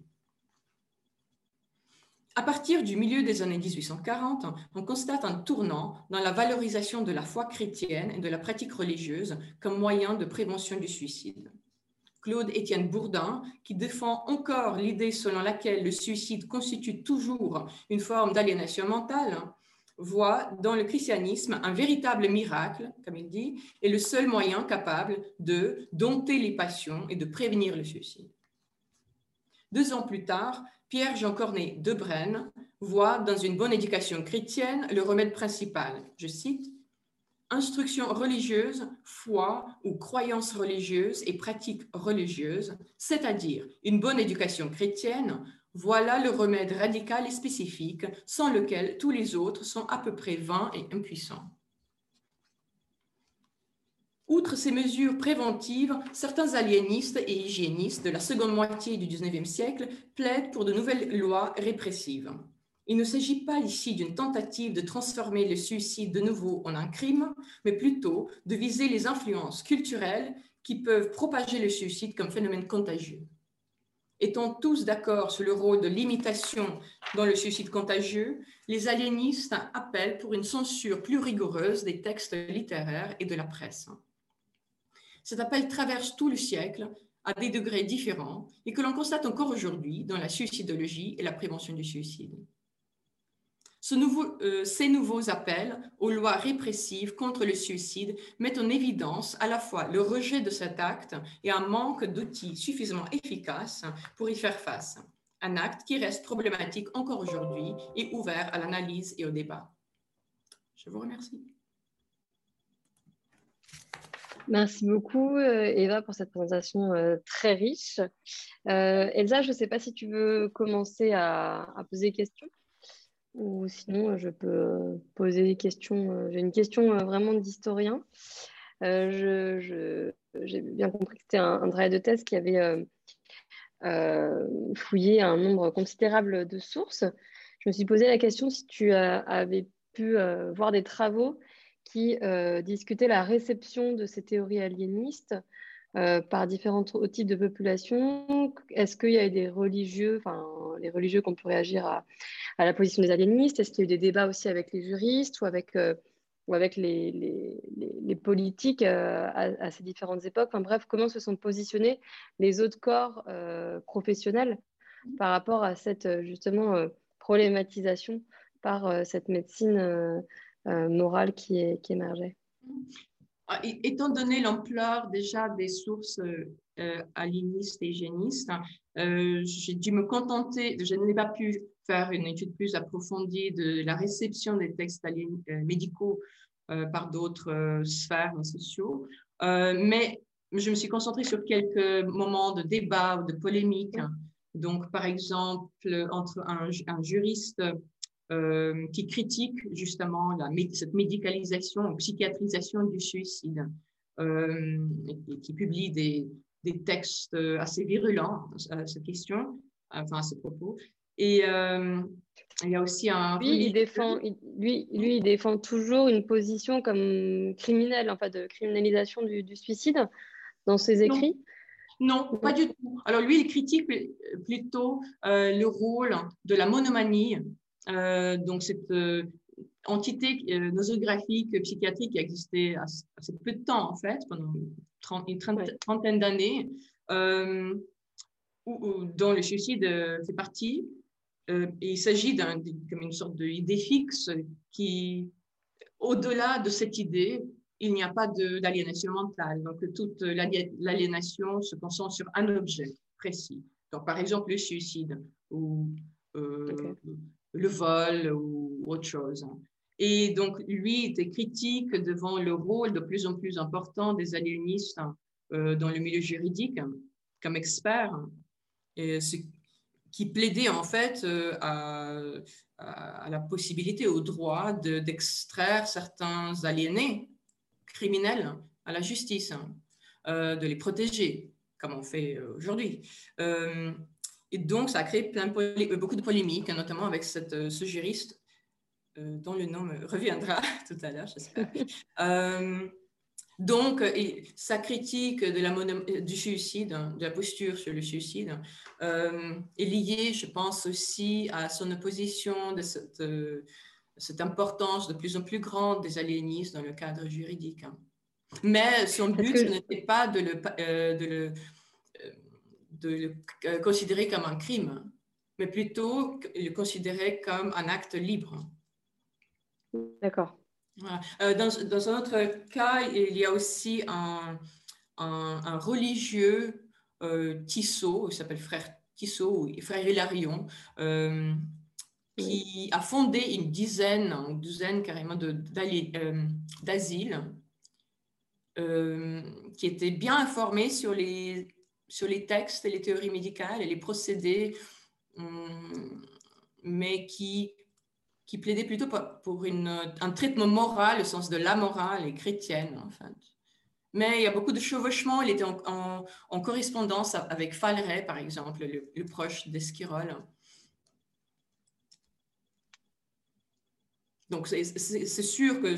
À partir du milieu des années 1840, on constate un tournant dans la valorisation de la foi chrétienne et de la pratique religieuse comme moyen de prévention du suicide. Claude-Étienne Bourdin, qui défend encore l'idée selon laquelle le suicide constitue toujours une forme d'aliénation mentale, voit dans le christianisme un véritable miracle, comme il dit, et le seul moyen capable de dompter les passions et de prévenir le suicide. Deux ans plus tard, Pierre-Jean Cornet de Brenne voit dans une bonne éducation chrétienne le remède principal. Je cite instruction religieuse, foi ou croyance religieuse et pratique religieuse, c'est-à-dire une bonne éducation chrétienne, voilà le remède radical et spécifique sans lequel tous les autres sont à peu près vains et impuissants. Outre ces mesures préventives, certains aliénistes et hygiénistes de la seconde moitié du XIXe siècle plaident pour de nouvelles lois répressives. Il ne s'agit pas ici d'une tentative de transformer le suicide de nouveau en un crime, mais plutôt de viser les influences culturelles qui peuvent propager le suicide comme phénomène contagieux. Étant tous d'accord sur le rôle de l'imitation dans le suicide contagieux, les aliénistes appellent pour une censure plus rigoureuse des textes littéraires et de la presse. Cet appel traverse tout le siècle à des degrés différents et que l'on constate encore aujourd'hui dans la suicidologie et la prévention du suicide. Euh, ces nouveaux appels aux lois répressives contre le suicide mettent en évidence à la fois le rejet de cet acte et un manque d'outils suffisamment efficaces pour y faire face. Un acte qui reste problématique encore aujourd'hui et ouvert à l'analyse et au débat. Je vous remercie.
Merci beaucoup, euh, Eva, pour cette présentation euh, très riche. Elsa, je ne sais pas si tu veux commencer à, à poser des questions. Ou sinon, je peux poser des questions. Euh, j'ai une question euh, vraiment d'historien. Euh, j'ai bien compris que c'était un, travail de thèse qui avait fouillé un nombre considérable de sources. Je me suis posé la question si tu avais pu voir des travaux qui discutaient la réception de ces théories aliénistes par différents types de populations. Est-ce qu'il y a eu des religieux, enfin les religieux qu'on peut réagir à, la position des aliénistes? Est-ce qu'il y a eu des débats aussi avec les juristes ou avec, avec les, politiques à, ces différentes époques? Enfin, Bref, comment se sont positionnés les autres corps professionnels par rapport à cette justement problématisation par cette médecine morale qui, qui émergeait?
Étant donné l'ampleur déjà des sources euh, aliénistes et hygiénistes, euh, j'ai dû me contenter, je n'ai pas pu faire une étude plus approfondie de la réception des textes euh, médicaux euh, par d'autres sphères sociaux, mais je me suis concentrée sur quelques moments de débat ou de polémique. Donc, par exemple, entre un, un juriste euh, qui critique justement la, cette médicalisation ou psychiatrisation du suicide, euh, et qui publie des, des, textes assez virulents à cette question, enfin à ce propos. Et euh, il y a aussi un...
Lui, il défend, lui, lui, il défend toujours une position comme criminelle, enfin de criminalisation du, du suicide dans ses écrits?
Non. Non, pas du tout. Alors lui, il critique plutôt le rôle de la monomanie donc, cette euh, entité euh, nosographique psychiatrique qui a existé assez peu de temps, en fait, pendant une, trentaine d'années, dont le suicide fait partie. il s'agit d'un, comme une sorte d'idée fixe qui, au-delà de cette idée, il n'y a pas d'aliénation mentale. Donc, toute l'aliénation se concentre sur un objet précis. Donc, par exemple, le suicide ou le vol ou autre chose. Et donc, lui était critique devant le rôle de plus en plus important des aliénistes euh, dans le milieu juridique comme expert, et qui plaidait en fait euh, à, la possibilité, au droit d'extraire certains aliénés criminels à la justice, euh, de les protéger, comme on fait aujourd'hui. Et donc, ça a créé plein euh, beaucoup de polémiques, notamment avec cette, euh, ce juriste euh, dont le nom me [laughs] reviendra tout à l'heure, j'espère. [laughs] donc, sa critique de la du suicide, de la posture sur le suicide, est liée, je pense, aussi à son opposition de cette, cette importance de plus en plus grande des aliénistes dans le cadre juridique. Mais son but n'était pas de le, de le de le euh, considérer comme un crime, mais plutôt le considérer comme un acte libre.
D'accord.
Euh, dans, dans, un autre cas, il y a aussi un, un, religieux euh, Tissot, il s'appelle frère Tissot, ou frère Hilarion, euh, qui a fondé une dizaine, une douzaine carrément d'asiles, qui étaient bien informés sur les sur les textes et les théories médicales et les procédés, hum, mais qui, qui plaidaient plutôt pour une, un traitement moral, au sens de la morale et chrétienne. Mais il y a beaucoup de chevauchements. Il était en, en, correspondance avec Faleret, par exemple, le, proche d'Esquirol. Donc, c'est sûr que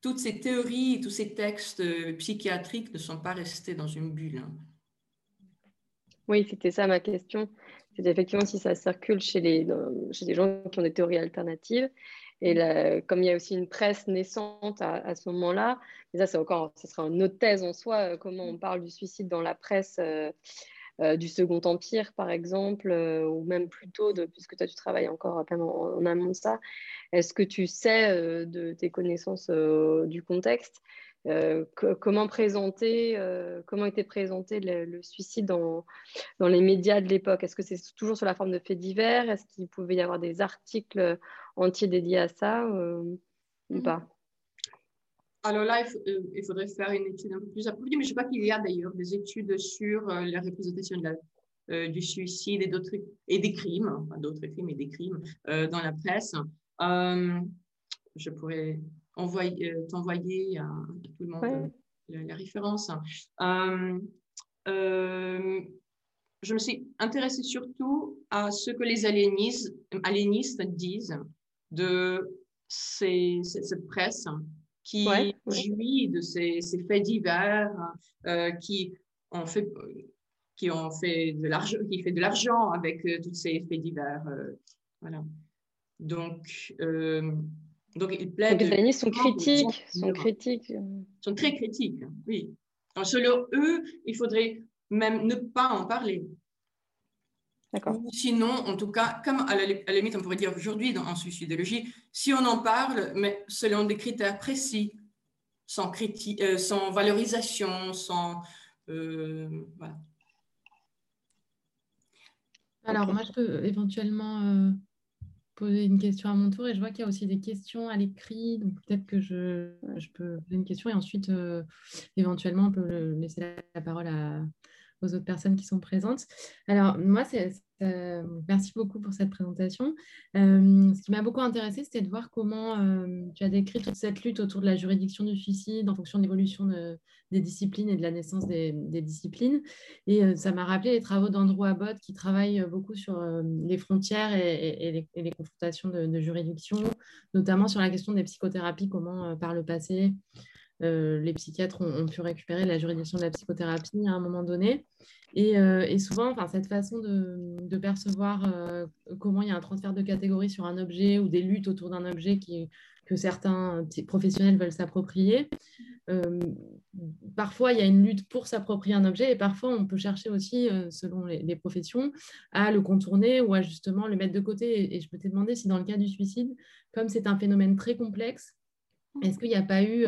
toutes ces théories, tous ces textes psychiatriques ne sont pas restés dans une bulle.
Oui, c'était ça ma question. C'est effectivement si ça circule chez les, chez les gens qui ont des théories alternatives. Et comme il y a aussi une presse naissante à, ce moment-là, et ça, c'est encore, ce sera une autre thèse en soi, euh, comment on parle du suicide dans la presse euh, euh, du Second Empire, par exemple, ou même plus tôt, de, puisque toi, tu travailles encore en, en amont de ça. Est-ce que tu sais de tes connaissances du contexte? Euh, comment présenter, euh, comment était présenté le, suicide dans, dans, les médias de l'époque? Est-ce que c'est toujours sous la forme de faits divers? Est-ce qu'il pouvait y avoir des articles entiers dédiés à ça euh, ou mhm. pas?
Alors là, il, faudrait faire une étude un peu plus approfondie, mais je sais pas qu'il y a d'ailleurs des études sur la représentation de la, du suicide et d'autres et des crimes, enfin, d'autres crimes et des crimes dans la presse. je pourrais envoyer, euh, t'envoyer à, tout le monde la, référence. Euh, euh, je me suis intéressée surtout à ce que les aliénistes, aliénistes disent de ces, cette presse qui jouit de ces, faits divers, qui ont fait, qui ont fait de l'argent, qui fait de l'argent avec tous ces faits divers. voilà. Donc, donc, ils plaident.
les aliénistes sont critiques, sont critiques.
sont très critiques, oui. selon eux, il faudrait même ne pas en parler. Sinon, en tout cas, comme à la, limite, on pourrait dire aujourd'hui en suicidologie, si on en parle, mais selon des critères précis, sans, euh, sans valorisation, sans. Euh, voilà.
Alors, moi, je peux éventuellement euh, poser une question à mon tour et je vois qu'il y a aussi des questions à l'écrit, donc peut-être que je, je, peux poser une question et ensuite, éventuellement, on peut laisser la parole à, aux autres personnes qui sont présentes. Alors, moi, c'est, merci beaucoup pour cette présentation. Euh, ce qui m'a beaucoup intéressé, c'était de voir comment euh, tu as décrit toute cette lutte autour de la juridiction du suicide en fonction de l'évolution des disciplines et de la naissance des, disciplines. Et euh, ça m'a rappelé les travaux d'Andrew Abbott qui travaille beaucoup sur les frontières et, les, confrontations de, de, juridiction, notamment sur la question des psychothérapies, comment par le passé euh, les psychiatres ont, pu récupérer la juridiction de la psychothérapie à un moment donné. Et, euh, souvent, cette façon de, percevoir euh, comment il y a un transfert de catégorie sur un objet ou des luttes autour d'un objet qui, que certains professionnels veulent s'approprier, parfois il y a une lutte pour s'approprier un objet et parfois on peut chercher aussi, selon les, professions, à le contourner ou à justement le mettre de côté. Et, et je peux te demander si dans le cas du suicide, comme c'est un phénomène très complexe, est-ce qu'il n'y a pas eu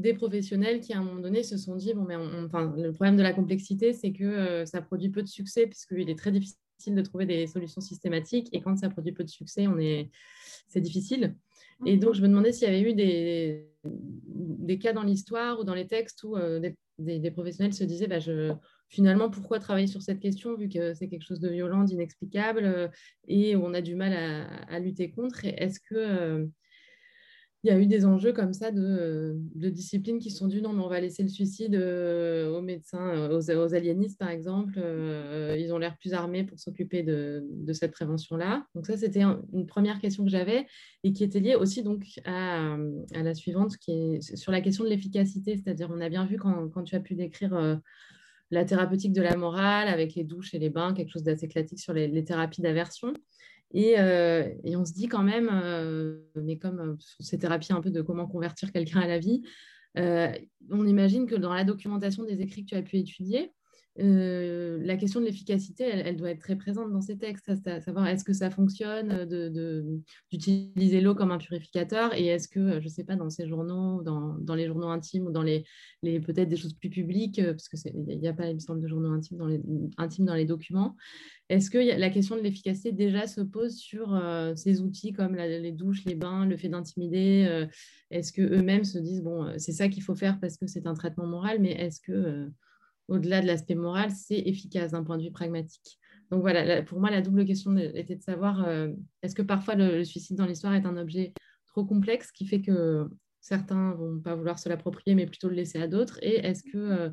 des professionnels qui, à un moment donné, se sont dit, bon, mais enfin, le problème de la complexité, c'est que euh, ça produit peu de succès, puisqu'il est très difficile de trouver des solutions systématiques. Et quand ça produit peu de succès, on est... c'est difficile. Et donc, je me demandais s'il y avait eu des, des cas dans l'histoire ou dans les textes où euh, des, professionnels se disaient, bah, je... finalement, pourquoi travailler sur cette question, vu que c'est quelque chose de violent, d'inexplicable, euh, et on a du mal à, à lutter contre. Est-ce que il y a eu des enjeux comme ça de, disciplines qui sont dues non, mais on va laisser le suicide euh, aux médecins, euh, aux, aliénistes par exemple. Euh, ils ont l'air plus armés pour s'occuper de, cette prévention-là. Donc, ça, c'était une première question que j'avais et qui était liée aussi donc à, la suivante, qui est sur la question de l'efficacité. C'est-à-dire, on a bien vu quand, tu as pu décrire. la thérapeutique de la morale avec les douches et les bains, quelque chose d'assez classique sur les thérapies d'aversion. Euh, et, on se dit quand même, euh, mais comme euh, ces thérapies un peu de comment convertir quelqu'un à la vie, on imagine que dans la documentation des écrits que tu as pu étudier, euh, la question de l'efficacité, elle, doit être très présente dans ces textes, à, savoir est-ce que ça fonctionne d'utiliser de, l'eau comme un purificateur et est-ce que, je ne sais pas, dans ces journaux, dans, dans, les journaux intimes ou dans les, les peut-être des choses plus publiques, euh, parce qu'il n'y a, pas, il de journaux intimes dans les, intimes dans les documents, est-ce que la question de l'efficacité déjà se pose sur euh, ces outils comme les douches, les bains, le fait d'intimider Est-ce qu'eux-mêmes se disent, bon, c'est ça qu'il faut faire parce que c'est un traitement moral, mais est-ce que au-delà de l'aspect moral, c'est efficace d'un point de vue pragmatique. Donc voilà, pour moi, la double question était de savoir euh, est-ce que parfois le, suicide dans l'histoire est un objet trop complexe qui fait que certains vont pas vouloir se l'approprier, mais plutôt le laisser à d'autres? Et est-ce que euh,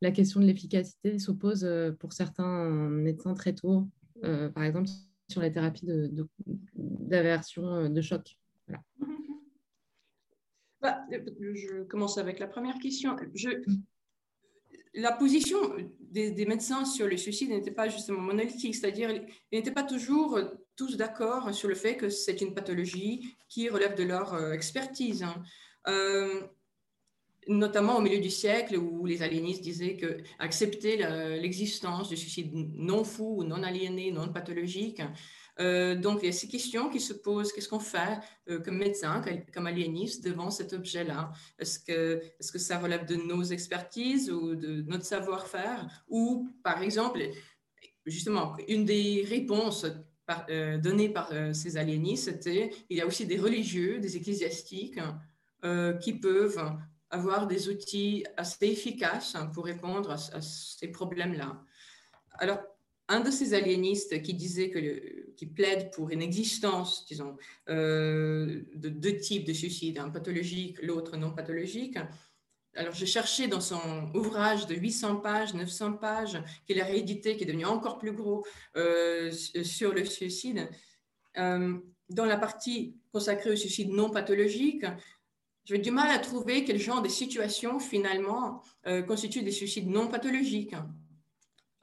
la question de l'efficacité s'oppose euh, pour certains médecins très tôt, par exemple sur la thérapie d'aversion, de, choc?
Bah, je commence avec la première question. Je, mm la position des, médecins sur le suicide n'était pas justement monolithique, c'est-à-dire ils n'étaient pas toujours tous d'accord sur le fait que c'est une pathologie qui relève de leur euh, expertise. Hein. Euh, notamment au milieu du siècle où les aliénistes disaient que accepter l'existence du suicide non fou, non aliéné, non pathologique, euh, donc, il y a ces questions qui se posent. Qu'est-ce qu'on fait euh, comme médecin, comme aliéniste devant cet objet-là? Est-ce que, est que ça relève de nos expertises ou de notre savoir-faire? Ou, par exemple, justement, une des réponses euh, données par ces aliénistes, c'était il y a aussi des religieux, des ecclésiastiques qui peuvent avoir des outils assez efficaces pour répondre à, ces problèmes-là. Alors, un de ces aliénistes qui disait que qui plaide pour une existence, disons, euh, de deux types de suicides, un pathologique, l'autre non pathologique. Alors, j'ai cherché dans son ouvrage de 800 pages, 900 pages, qu'il a réédité, qui est devenu encore plus gros, euh, sur le suicide. Euh, dans la partie consacrée au suicide non pathologique, j'ai du mal à trouver quel genre de situation finalement constitue des suicides non pathologiques.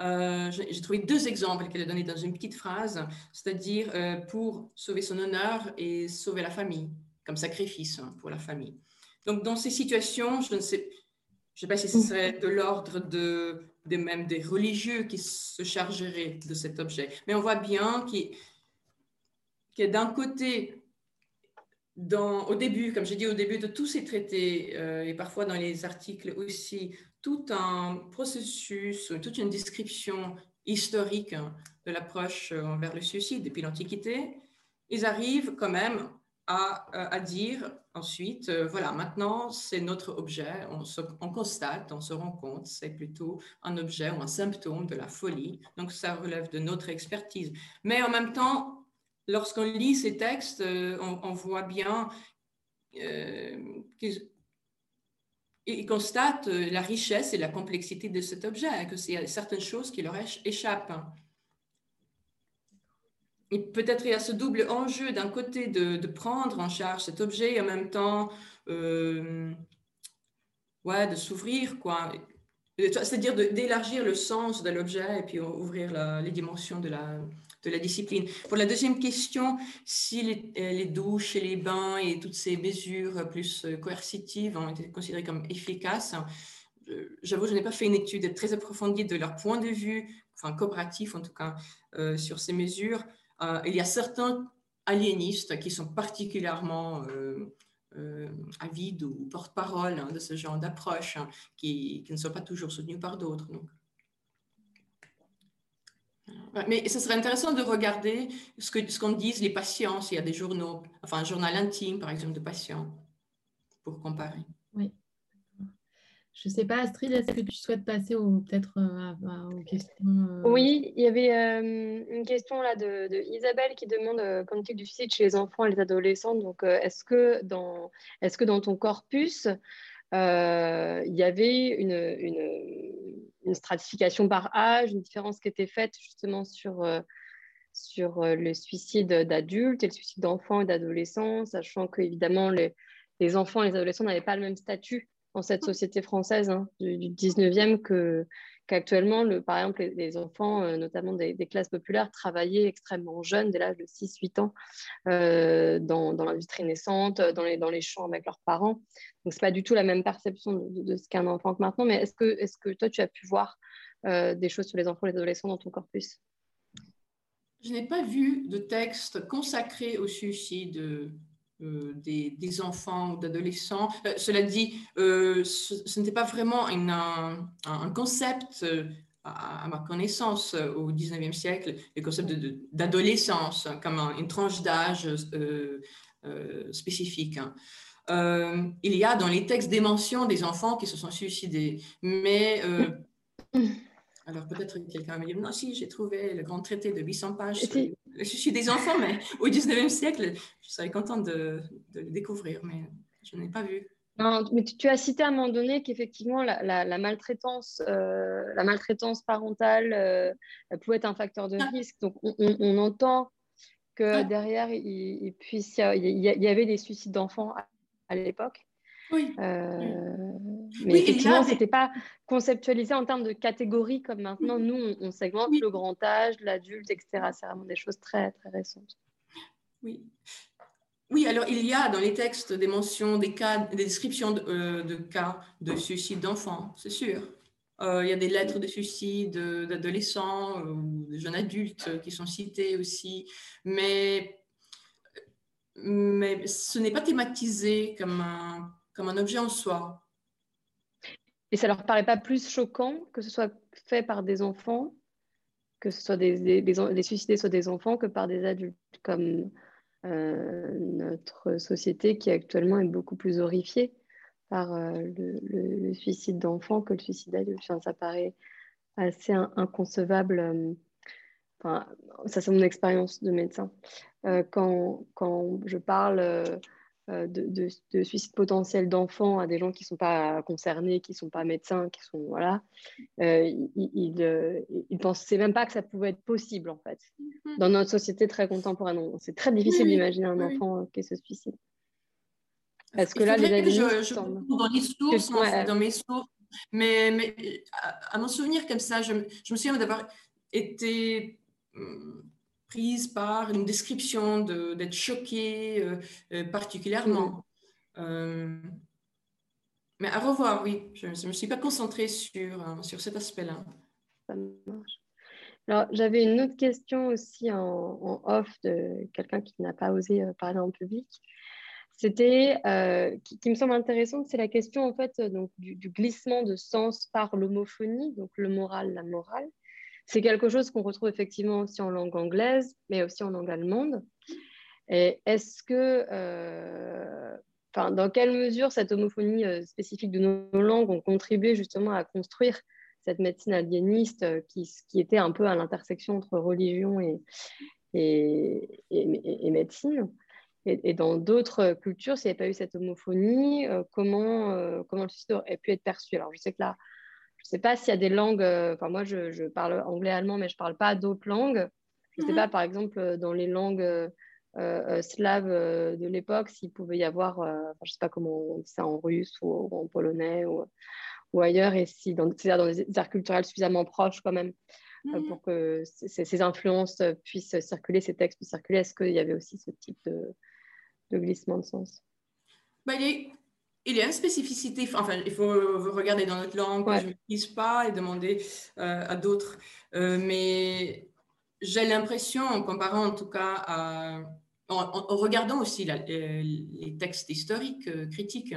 Euh, j'ai trouvé deux exemples qu'elle a donnés dans une petite phrase, c'est-à-dire euh, pour sauver son honneur et sauver la famille, comme sacrifice hein, pour la famille. Donc, dans ces situations, je ne sais, je sais pas si ce serait de l'ordre de, de, même des religieux qui se chargeraient de cet objet, mais on voit bien qu'il qu d'un côté, dans, au début, comme j'ai dit au début de tous ces traités, euh, et parfois dans les articles aussi, tout un processus, toute une description historique de l'approche vers le suicide depuis l'Antiquité, ils arrivent quand même à, à dire ensuite, euh, voilà, maintenant c'est notre objet, on, on, constate, on se rend compte, c'est plutôt un objet ou un symptôme de la folie, donc ça relève de notre expertise. Mais en même temps, lorsqu'on lit ces textes, euh, on, on voit bien euh, ils constatent euh, la richesse et la complexité de cet objet, hein, que c'est certaines choses qui leur échappent. Et peut-être il y a ce double enjeu d'un côté de, prendre en charge cet objet et en même temps euh, ouais, de s'ouvrir, quoi. C'est-à-dire d'élargir le sens de l'objet et puis ouvrir les dimensions de la, de la discipline. Pour la deuxième question, si les, euh, douches et les bains et toutes ces mesures plus euh, coercitives ont été considérées comme efficaces, j'avoue, je n'ai pas fait une étude très approfondie de leur point de vue, enfin coopératif en tout cas, euh, sur ces mesures. il y a certains aliénistes qui sont particulièrement avides ou porte-parole hein, de ce genre d'approche, hein, qui, ne sont pas toujours soutenus par d'autres. Mais ce serait intéressant de regarder ce qu'en ce qu'on disent les patients, s'il y a des journaux, enfin un journal intime par exemple de patients, pour comparer.
Oui. Je ne sais pas, Astrid, est-ce que tu souhaites passer peut-être euh, aux questions euh?
Oui, il y avait euh, une question là de, Isabelle qui demande quand tu du suicide chez les enfants et les adolescents. Donc, est-ce que, dans, est que dans ton corpus, il y avait une, une une stratification par âge, une différence qui était faite justement sur, euh, sur euh, le suicide d'adultes et le suicide d'enfants et d'adolescents, sachant qu'évidemment, les, les enfants et les adolescents n'avaient pas le même statut dans cette société française hein, du, 19e que, qu'actuellement, par exemple, les, enfants, euh, notamment des, classes populaires, travaillaient extrêmement jeunes, dès l'âge de 6-8 ans, euh, dans, dans l'industrie naissante, dans les, dans les champs avec leurs parents. Donc, ce n'est pas du tout la même perception de, ce qu'est un enfant que maintenant. Mais est-ce que, est que toi, tu as pu voir euh, des choses sur les enfants et les adolescents dans ton corpus?
Je n'ai pas vu de texte consacré au suicide euh, des, enfants ou d'adolescents. Euh, cela dit, euh, ce, n'était pas vraiment un, concept, à, ma connaissance, au 19e siècle, le concept d'adolescence, comme une tranche d'âge spécifique. Hein. il y a dans les textes des mentions des enfants qui se sont suicidés, mais [laughs] alors peut-être que quelqu'un va me dire, non, si, j'ai trouvé le grand traité de 800 pages le [laughs] suicide des enfants, mais au 19e siècle, je serais contente de, le découvrir, mais je n'ai pas vu.
Non, mais tu, as cité à un moment donné qu'effectivement, la, maltraitance, euh, la maltraitance parentale euh, pouvait être un facteur de ah. risque. Donc, on, entend que ah. derrière, il, puisse, il y, avait des suicides d'enfants à l'époque. Oui. Euh, mais effectivement, ce n'était pas conceptualisé en termes de catégories comme maintenant. Nous, on, segmente le grand âge, l'adulte, etc. C'est vraiment des choses très, très récentes.
Oui. Oui, alors il y a dans les textes des mentions, des cas, des descriptions de, euh, cas de suicide d'enfants, c'est sûr. Euh, il y a des lettres de suicide d'adolescents ou de jeunes adultes qui sont citées aussi, mais, mais ce n'est pas thématisé comme un comme un objet en soi.
Et ça leur paraît pas plus choquant que ce soit fait par des enfants, que ce soit des, des, suicidés soit des enfants, que par des adultes, comme euh, notre société qui actuellement est beaucoup plus horrifiée par euh, le, suicide d'enfants que le suicide d'adultes. ça paraît assez inconcevable. Euh, enfin, ça, c'est mon expérience de médecin. quand, quand, je parle euh, de, suicide potentiel d'enfants à des gens qui ne sont pas concernés, qui ne sont pas médecins, qui sont voilà, euh, ils ne euh, pensaient même pas que ça pouvait être possible en fait. Mm-hmm. Dans notre société très contemporaine, c'est très difficile d'imaginer un enfant qui se suicide. Est-ce que là, les
je, je dans les sources, dans mes sources, mais, mais à, mon souvenir comme ça, je, je me souviens d'avoir été hum, prise par une description d'être choquée euh, euh, particulièrement. Mm. Euh, mais à revoir, oui. Je ne me suis pas concentrée sur, sur cet aspect-là.
Ça marche. Alors, j'avais une autre question aussi en, off de quelqu'un qui n'a pas osé parler en public. C'était, qui, me semble intéressante, c'est la question en fait donc, du, du glissement de sens par l'homophonie, donc le moral, la morale. C'est quelque chose qu'on retrouve effectivement aussi en langue anglaise, mais aussi en langue allemande. Et est-ce que, euh, dans quelle mesure cette homophonie euh, spécifique de nos langues ont contribué justement à construire cette médecine aliéniste euh, qui, était un peu à l'intersection entre religion et, médecine? Et, dans d'autres cultures, s'il n'y avait pas eu cette homophonie, comment, comment le suicide aurait pu être perçu? Alors, je sais que là, je ne sais pas s'il y a des langues, euh, enfin moi je, parle anglais, allemand, mais je ne parle pas d'autres langues. Je ne sais mhm. pas, par exemple, euh, dans les langues euh, slaves de l'époque, s'il pouvait y avoir, je ne sais pas comment on dit ça en russe ou, en polonais ou, ou, ailleurs, et si dans, c'est-à-dire dans des arts culturels suffisamment proches quand même, mhm. pour que ces, influences puissent circuler, ces textes puissent circuler. Est-ce qu'il y avait aussi ce type de, glissement de sens?
Bah, il y a une spécificité, enfin, il faut regarder dans notre langue, je ne l'utilise pas et demander euh, à d'autres. Euh, mais j'ai l'impression, en comparant en tout cas à, en, regardant aussi les, textes historiques euh, critiques,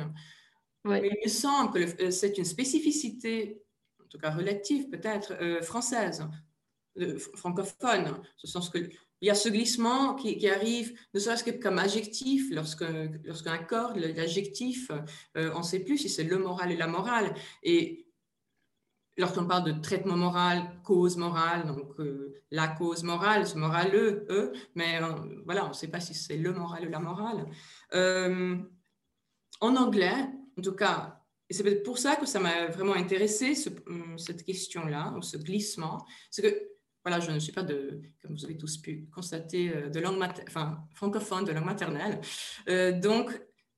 mais il me semble que c'est une spécificité, en tout cas relative peut-être, française, francophone, ce sens que il y a ce glissement qui, arrive, ne serait-ce que comme adjectif, lorsqu'un lorsqu corps, l'adjectif, euh, on ne sait plus si c'est le moral et la morale. Et lorsqu'on parle de traitement moral, cause morale, donc euh, la cause morale, ce moraleux, eux, mais euh, voilà, on ne sait pas si c'est le moral ou la morale. en anglais, en tout cas, et c'est pour ça que ça m'a vraiment intéressé, cette question-là, ce glissement, c'est que voilà, je ne suis pas de, comme vous avez tous pu constater, euh, de langue enfin, francophone, de langue maternelle. Euh, donc,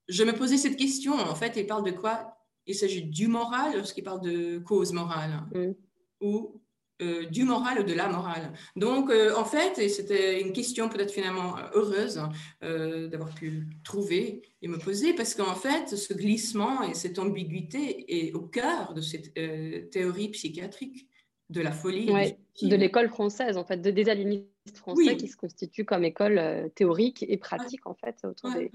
je me posais cette question, en fait, il parle de quoi? Il s'agit du moral lorsqu'il parle de cause morale, mm. ou euh, du moral ou de la morale? Donc, en fait, c'était une question peut-être finalement heureuse d'avoir pu trouver et me poser, parce qu'en fait, ce glissement et cette ambiguïté est au cœur de cette théorie psychiatrique de la folie.
de l'école française, en fait, de, des aliénistes français qui se constituent comme école euh, théorique et pratique, en fait, autour des,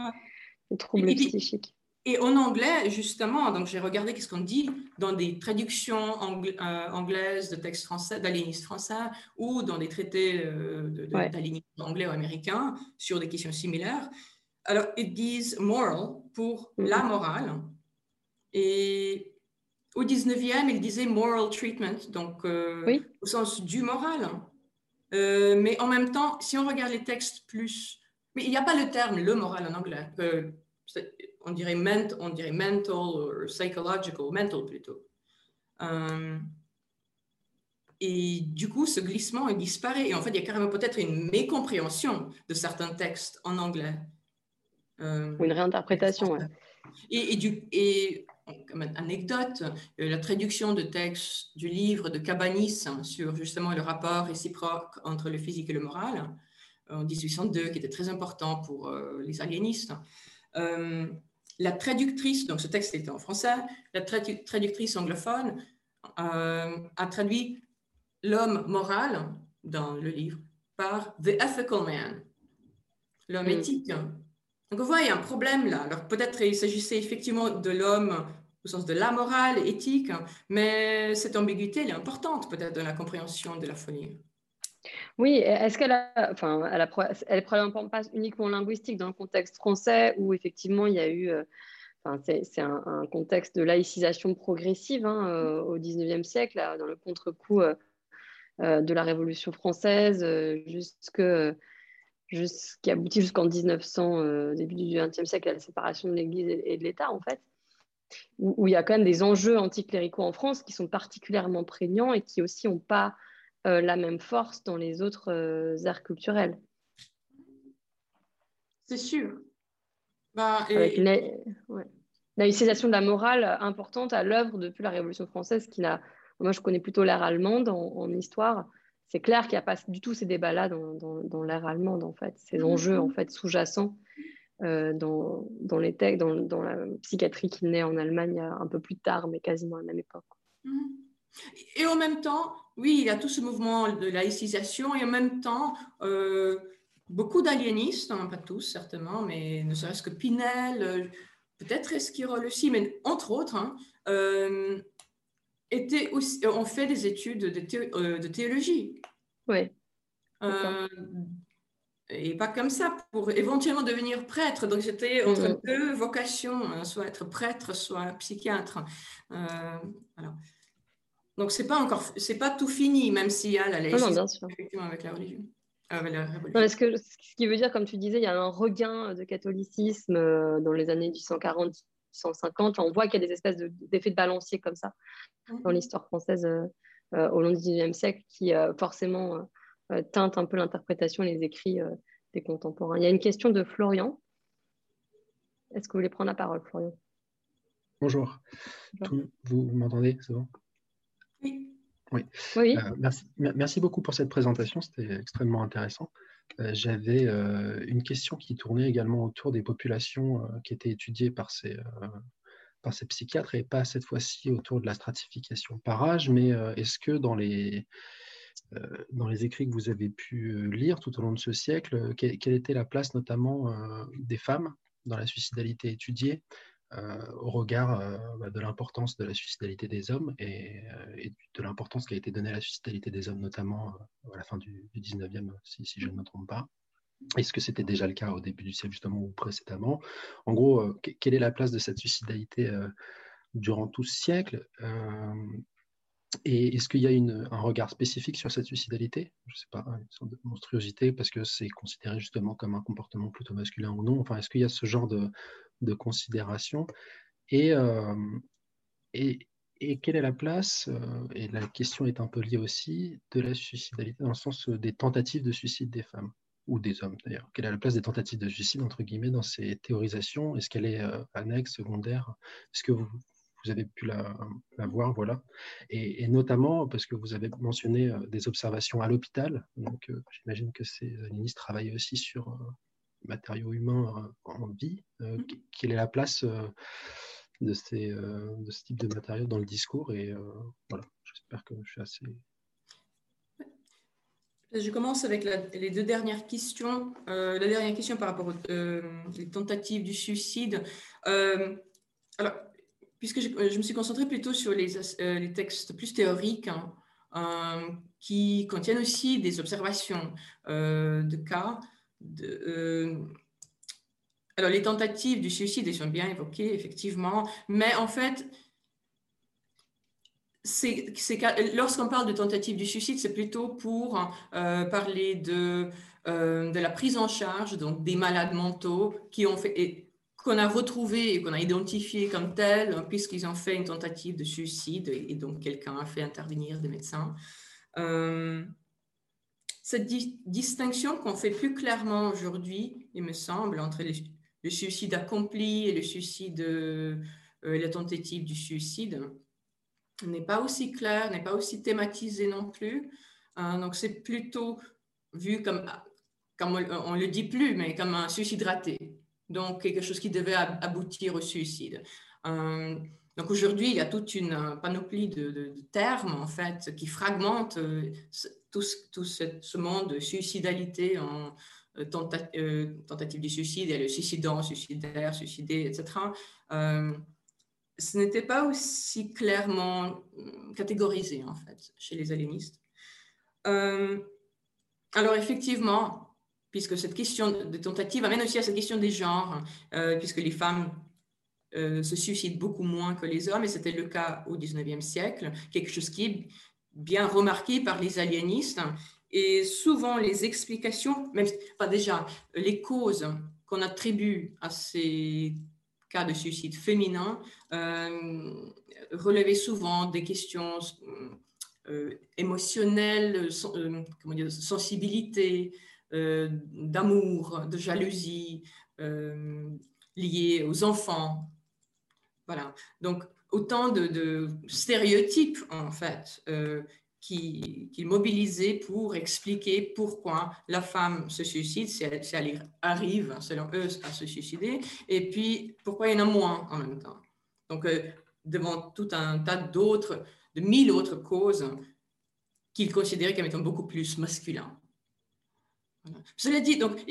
troubles psychiques.
Et en anglais, justement, donc j'ai regardé qu'est-ce qu'on dit dans des traductions euh, anglaises de textes français, d'aliénistes français, ou dans des traités euh, d'aliénistes anglais ou américains sur des questions similaires. Alors, ils disent moral pour mm-hmm. la morale. Et au 19e, il disait moral treatment, donc euh, au sens du moral. Euh, mais en même temps, si on regarde les textes plus... Mais il n'y a pas le terme le moral en anglais. Euh, on, dirait ment, on dirait mental ou psychological, mental plutôt. et du coup, ce glissement il disparaît. Et en fait, il y a carrément peut-être une mécompréhension de certains textes en anglais.
ou une réinterprétation, ouais.
Et, et, du, et comme anecdote, euh, la traduction de texte du livre de Cabanis sur justement le rapport réciproque entre le physique et le moral en 1802, qui était très important pour euh, les aliénistes. Euh, la traductrice, donc ce texte était en français, la traductrice anglophone a traduit l'homme moral dans le livre par The Ethical Man, l'homme mm. éthique. Donc, vous voyez, il y a un problème là. Alors, peut-être il s'agissait effectivement de l'homme au sens de la morale, éthique, mais cette ambiguïté, elle est importante peut-être dans la compréhension de la folie.
Oui, est-ce qu'elle enfin, elle, elle est pas uniquement linguistique dans le contexte français où effectivement il y a eu, euh, enfin, c'est un, contexte de laïcisation progressive hein, euh, au 19e siècle, dans le contre-coup euh, de la Révolution française, jusque qui aboutit jusqu'en 1900, début du XXe siècle, à la séparation de l'Église et de l'État, en fait où, il y a quand même des enjeux anticléricaux en France qui sont particulièrement prégnants et qui aussi n'ont pas euh, la même force dans les autres euh, arts culturels.
C'est sûr.
bah, avec la, utilisation de la morale importante à l'œuvre depuis la Révolution française, qui n'a, moi je connais plutôt l'ère allemande en, histoire. C'est clair qu'il n'y a pas du tout ces débats-là dans, dans, l'ère allemande, en fait, ces enjeux en fait sous-jacents euh, dans, dans, les textes, dans, dans, la psychiatrie qui naît en Allemagne un peu plus tard, mais quasiment à la même époque.
Et en même temps, oui, il y a tout ce mouvement de laïcisation et en même temps, euh, beaucoup d'aliénistes, hein, pas tous certainement, mais ne serait-ce que Pinel, euh, peut-être Esquirol aussi, mais entre autres, hein, euh, étaient aussi, ont fait des études de, théologie.
Oui.
Et pas comme ça, pour éventuellement devenir prêtre. Donc j'étais entre deux vocations, hein, soit être prêtre, soit psychiatre. alors. Donc, c'est pas encore, c'est pas tout fini, même s'il y a la laïcité avec la religion.
Euh, ce, que, ce qui veut dire, comme tu disais, il y a un regain de catholicisme euh, dans les années 1840, 150. On voit qu'il y a des espèces d'effets de, balancier comme ça dans l'histoire française euh, au long du XIXe siècle qui forcément teintent un peu l'interprétation et les écrits des contemporains. Il y a une question de Florian. Est-ce que vous voulez prendre la parole, Florian?
Bonjour. vous m'entendez? C'est bon? Oui. Euh, merci, merci, beaucoup pour cette présentation, c'était extrêmement intéressant. Euh, j'avais euh, une question qui tournait également autour des populations qui étaient étudiées par ces, par ces psychiatres et pas cette fois-ci autour de la stratification par âge, mais est-ce que dans les, dans les écrits que vous avez pu lire tout au long de ce siècle, quelle était la place notamment des femmes dans la suicidalité étudiée euh, au regard euh, bah, de l'importance de la suicidalité des hommes et, euh, de l'importance qui a été donnée à la suicidalité des hommes, notamment à la fin du, 19e, si, je ne me trompe pas. Est-ce que c'était déjà le cas au début du siècle, justement, ou précédemment? En gros, quelle est la place de cette suicidalité durant tout ce siècle et est-ce qu'il y a un regard spécifique sur cette suicidalité? Je ne sais pas, une sorte de monstruosité, parce que c'est considéré justement comme un comportement plutôt masculin ou non. Enfin, est-ce qu'il y a ce genre de, de considération? Et, euh, et, et, quelle est la place, euh, et la question est un peu liée aussi, de la suicidalité dans le sens des tentatives de suicide des femmes ou des hommes d'ailleurs? Quelle est la place des tentatives de suicide, entre guillemets, dans ces théorisations? Est-ce qu'elle est euh, annexe, secondaire? Est-ce que vous, vous, avez pu la, la voir voilà. Et, notamment parce que vous avez mentionné des observations à l'hôpital. Donc j'imagine que ces ministres travaillent aussi sur matériaux humains euh, en vie, euh, mm. quelle est la place euh, de, ces, de ce type de matériaux dans le discours Et voilà, j'espère que je suis assez
je commence avec les deux dernières questions. la dernière question par rapport aux tentatives du suicide. alors, puisque je, me suis concentrée plutôt sur les, les textes plus théoriques, hein, qui contiennent aussi des observations de cas, euh, alors, les tentatives du suicide sont bien évoquées, effectivement, mais en fait, lorsqu'on parle de tentative du suicide, c'est plutôt pour euh, parler de, euh, de la prise en charge donc des malades mentaux qui ont fait, qu'on a retrouvé et qu'on a identifié comme tels, puisqu'ils ont fait une tentative de suicide et, donc quelqu'un a fait intervenir des médecins cette distinction qu'on fait plus clairement aujourd'hui, il me semble, entre le suicide accompli et le suicide, euh, la tentative du suicide, n'est pas aussi claire, n'est pas aussi thématisée non plus. Hein. donc c'est plutôt vu comme, comme on, ne le dit plus, mais comme un suicide raté. Donc quelque chose qui devait aboutir au suicide. Euh, donc aujourd'hui, il y a toute une panoplie de, termes en fait qui fragmentent euh, tout, ce, monde de suicidalité en euh, euh, tentative du suicide, et le suicidant, suicidaire, suicidé, etc. Euh, ce n'était pas aussi clairement catégorisé, en fait, chez les aliénistes. alors, effectivement, puisque cette question de tentative amène aussi à cette question des genres, puisque les femmes se suicident beaucoup moins que les hommes, et c'était le cas au 19e siècle, quelque chose qui est bien remarqué par les aliénistes. Et souvent, les explications, même pas déjà, les causes qu'on attribue à ces cas de suicide féminin euh, relevaient souvent des questions euh, émotionnelles, euh, sensibilité, d'amour, de jalousie, liées aux enfants. Voilà. Donc, autant de, stéréotypes, en fait, euh, qui, mobilisaient pour expliquer pourquoi la femme se suicide, si elle, arrive, selon eux, à se suicider, et puis pourquoi il y en a moins en même temps. Donc, euh, devant tout un tas d'autres, de mille autres causes qu'ils considéraient comme étant beaucoup plus masculins. Cela dit, donc,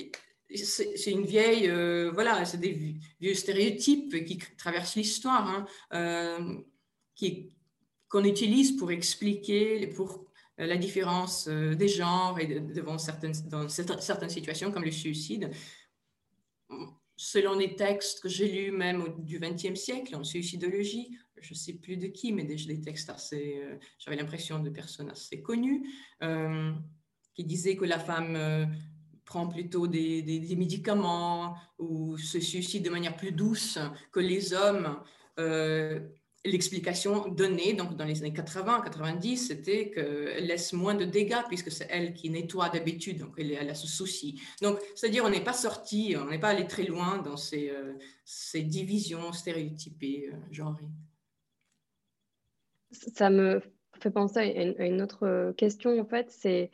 c'est une vieille, euh, voilà, c'est des vieux stéréotypes qui traversent l'histoire, hein, euh, qu'on utilise pour expliquer pour euh, la différence des genres et devant certaines, dans certaines situations comme le suicide. Selon les textes que j'ai lus même du XXe siècle en suicidologie, je ne sais plus de qui, mais des, des textes assez, j'avais l'impression de personnes assez connues, qui disaient que la femme prend plutôt des, médicaments ou se suicide de manière plus douce que les hommes. Euh, l'explication donnée donc dans les années 80-90, c'était qu'elle laisse moins de dégâts puisque c'est elle qui nettoie d'habitude, donc elle, a ce souci. Donc, c'est-à-dire on n'est pas sorti, on n'est pas allé très loin dans ces, euh, divisions stéréotypées, euh.
Ça me fait penser à une, autre question, en fait, c'est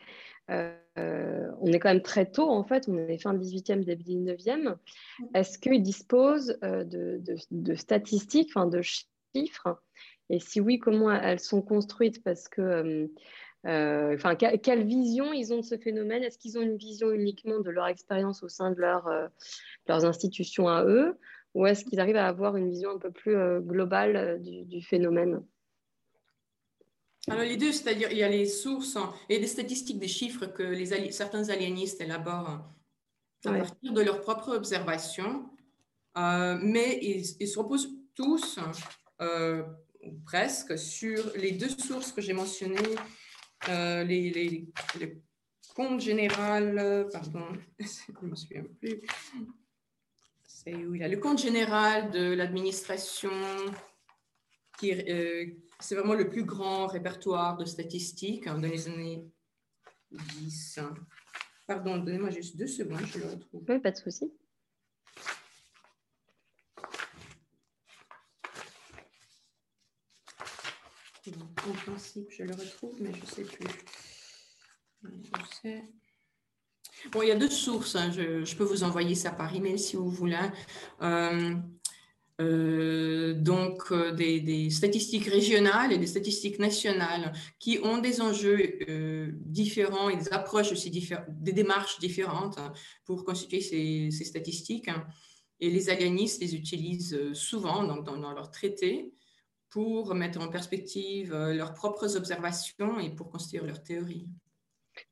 euh, on est quand même très tôt, en fait, on est fin 18e, début 19e. Est-ce qu'ils disposent euh, de, statistiques, enfin, de chiffres? Et si oui, comment elles sont construites? Parce que, euh, enfin, quelle vision ils ont de ce phénomène? Est-ce qu'ils ont une vision uniquement de leur expérience au sein de leur, leurs institutions à eux? Ou est-ce qu'ils arrivent à avoir une vision un peu plus globale du phénomène?
Alors les deux, c'est-à-dire il y a les sources et des statistiques, des chiffres que les, certains aliénistes élaborent à partir de leurs propres observations, euh, mais ils, se reposent tous, euh, presque, sur les deux sources que j'ai mentionnées, euh, les, les, le compte général, pardon, [laughs] je ne me souviens plus, c'est où il y a le compte général de l'administration qui, c'est vraiment le plus grand répertoire de statistiques hein, dans les années 10. Pardon, donnez-moi juste deux secondes, je le retrouve.
Oui, pas de souci.
en principe, je le retrouve, mais je ne sais plus. Bon, il y a deux sources. Hein. Je, peux vous envoyer ça par email si vous voulez. Euh, euh, donc euh, des, statistiques régionales et des statistiques nationales qui ont des enjeux euh, différents et des approches aussi différentes, des démarches différentes pour constituer ces, statistiques. Et les alianistes les utilisent souvent dans, dans, leurs traités pour mettre en perspective leurs propres observations et pour construire leurs théories.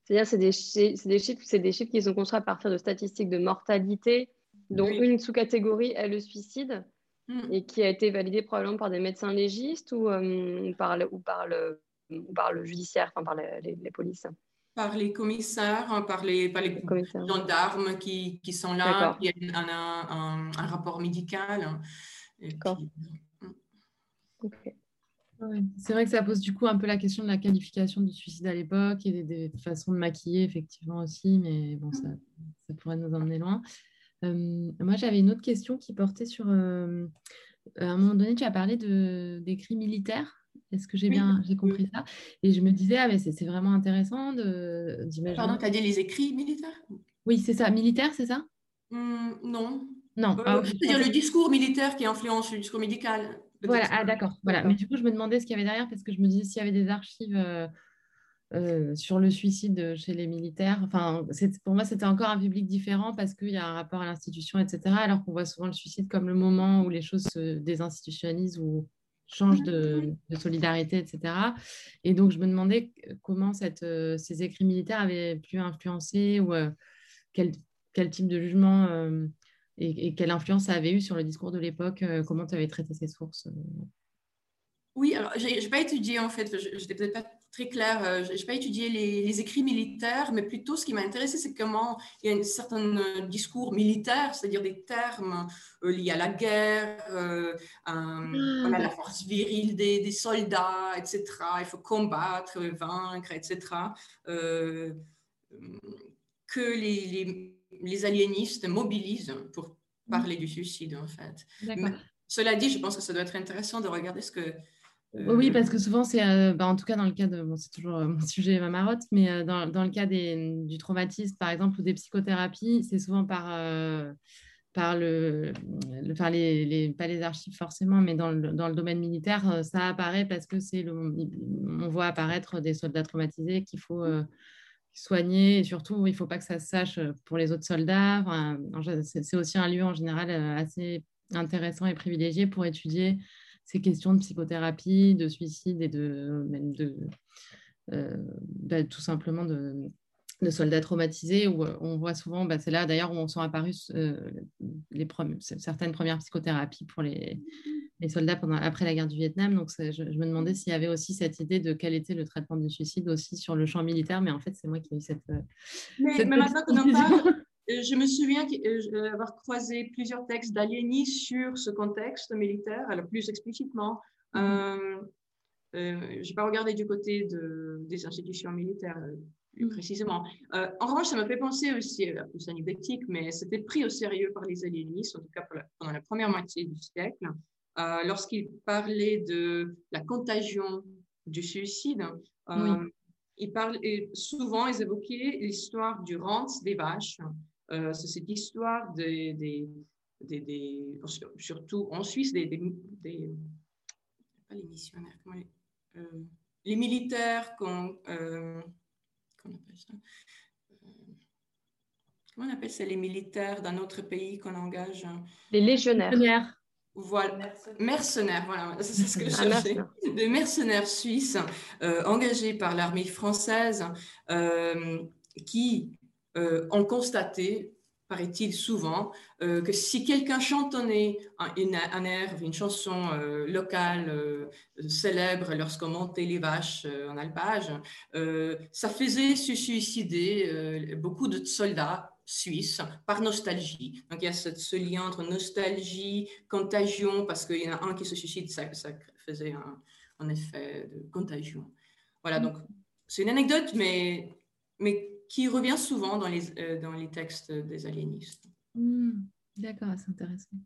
C'est-à-dire c'est des, des, chiffres, c'est des chiffres qui sont construits à partir de statistiques de mortalité, dont une sous-catégorie est le suicide. Mm. et qui a été validé probablement par des médecins légistes ou, euh, par, le, ou, par, le, par le judiciaire, enfin par les, les, polices?
Par les commissaires, hein, par les, par les gendarmes qui, qui, sont là, qui ont un, un, rapport médical.
D'accord.
Mm. C'est vrai que ça pose du coup un peu la question de la qualification du suicide à l'époque et des, façons de maquiller effectivement aussi, mais bon, ça, ça pourrait nous emmener loin. Euh, moi, j'avais une autre question qui portait sur. Euh, à un moment donné, tu as parlé d'écrits militaires. Est-ce que j'ai bien j'ai compris ça? Et je me disais, ah, mais c'est vraiment intéressant d'imaginer.
Pardon, tu as dit les écrits militaires?
Oui, c'est ça. Militaire, c'est ça?
Hum, Non.
Non.
Euh, ah, C'est-à-dire le discours militaire qui influence le discours médical.
Voilà, ah, d'accord. Voilà. Mais du coup, je me demandais ce qu'il y avait derrière parce que je me disais s'il y avait des archives euh, sur le suicide chez les militaires. Enfin, pour moi, c'était encore un public différent parce qu'il y a un rapport à l'institution, etc. Alors qu'on voit souvent le suicide comme le moment où les choses se désinstitutionnalisent ou changent de, solidarité, etc. Et donc, je me demandais comment cette, euh, ces écrits militaires avaient pu influencer ou euh, quel, quel, type de jugement et, et, quelle influence ça avait eu sur le discours de l'époque, comment tu avais traité ces sources.
Oui, alors je n'ai pas étudié en fait, je n'étais peut-être pas très clair. Euh, je n'ai pas étudié les, écrits militaires, mais plutôt ce qui m'a intéressé, c'est comment il y a un certain euh, discours militaire, c'est-à-dire des termes euh, liés à la guerre, à ah. la force virile des, soldats, etc. Il faut combattre, vaincre, etc. que les, les, aliénistes mobilisent pour parler du suicide, en fait. cela dit, je pense que ça doit être intéressant de regarder ce que
oui, parce que souvent, c'est, euh, bah, en tout cas dans le cas de, toujours euh, [laughs] mon sujet, ma marotte, mais euh, dans, le cas des, du traumatisme, par exemple, ou des psychothérapies, c'est souvent par, le, les, pas les archives forcément, mais dans le, dans le domaine militaire, ça apparaît parce que c'est le, on voit apparaître des soldats traumatisés qu'il faut soigner, et surtout, il ne faut pas que ça se sache pour les autres soldats. c'est aussi un lieu en général assez intéressant et privilégié pour étudier ces questions de psychothérapie, de suicide et de même de euh, bah, tout simplement de, de, soldats traumatisés où euh, on voit souvent, bah, c'est là d'ailleurs où on sont apparus euh, les certaines premières psychothérapies pour les, les, soldats pendant, après la guerre du Vietnam. Donc je, me demandais s'il y avait aussi cette idée de quel était le traitement du suicide aussi sur le champ militaire, mais en fait c'est moi qui ai eu cette...
mais, mais maintenant qu'on en parle, euh, je me souviens euh, avoir croisé plusieurs textes d'Alieni sur ce contexte militaire, alors plus explicitement. Mhm. Euh, je n'ai pas regardé du côté de, des institutions militaires plus mhm. précisément. en revanche, ça m'a fait penser aussi, plus anecdotique, mais c'était pris au sérieux par les aliénistes, en tout cas pendant la première moitié du siècle, lorsqu'ils parlaient de la contagion du suicide. Ils souvent, ils évoquaient l'histoire du rente des vaches, euh, c'est cette histoire des, des, des, surtout en Suisse, des, pas les missionnaires, les, euh, les militaires qu'on, euh, comment on appelle ça Comment on appelle ça les militaires d'un autre pays qu'on engage
Les légionnaires.
Voilà, mercenaires, voilà, c'est ce que je cherchais. Des mercenaires suisses engagés par l'armée française qui euh, ont constaté, paraît-il souvent, euh, que si quelqu'un chantonnait un, un, air, une chanson euh, locale célèbre lorsqu'on montait les vaches en alpage, ça faisait se suicider beaucoup de soldats suisses par nostalgie. Donc il y a ce, lien entre nostalgie, contagion, parce qu'il y en a un qui se suicide, ça, faisait un, effet de contagion. Voilà, donc c'est une anecdote, mais qui revient souvent dans les, euh, dans les textes des aliénistes.
Hmm, d'accord, c'est intéressant.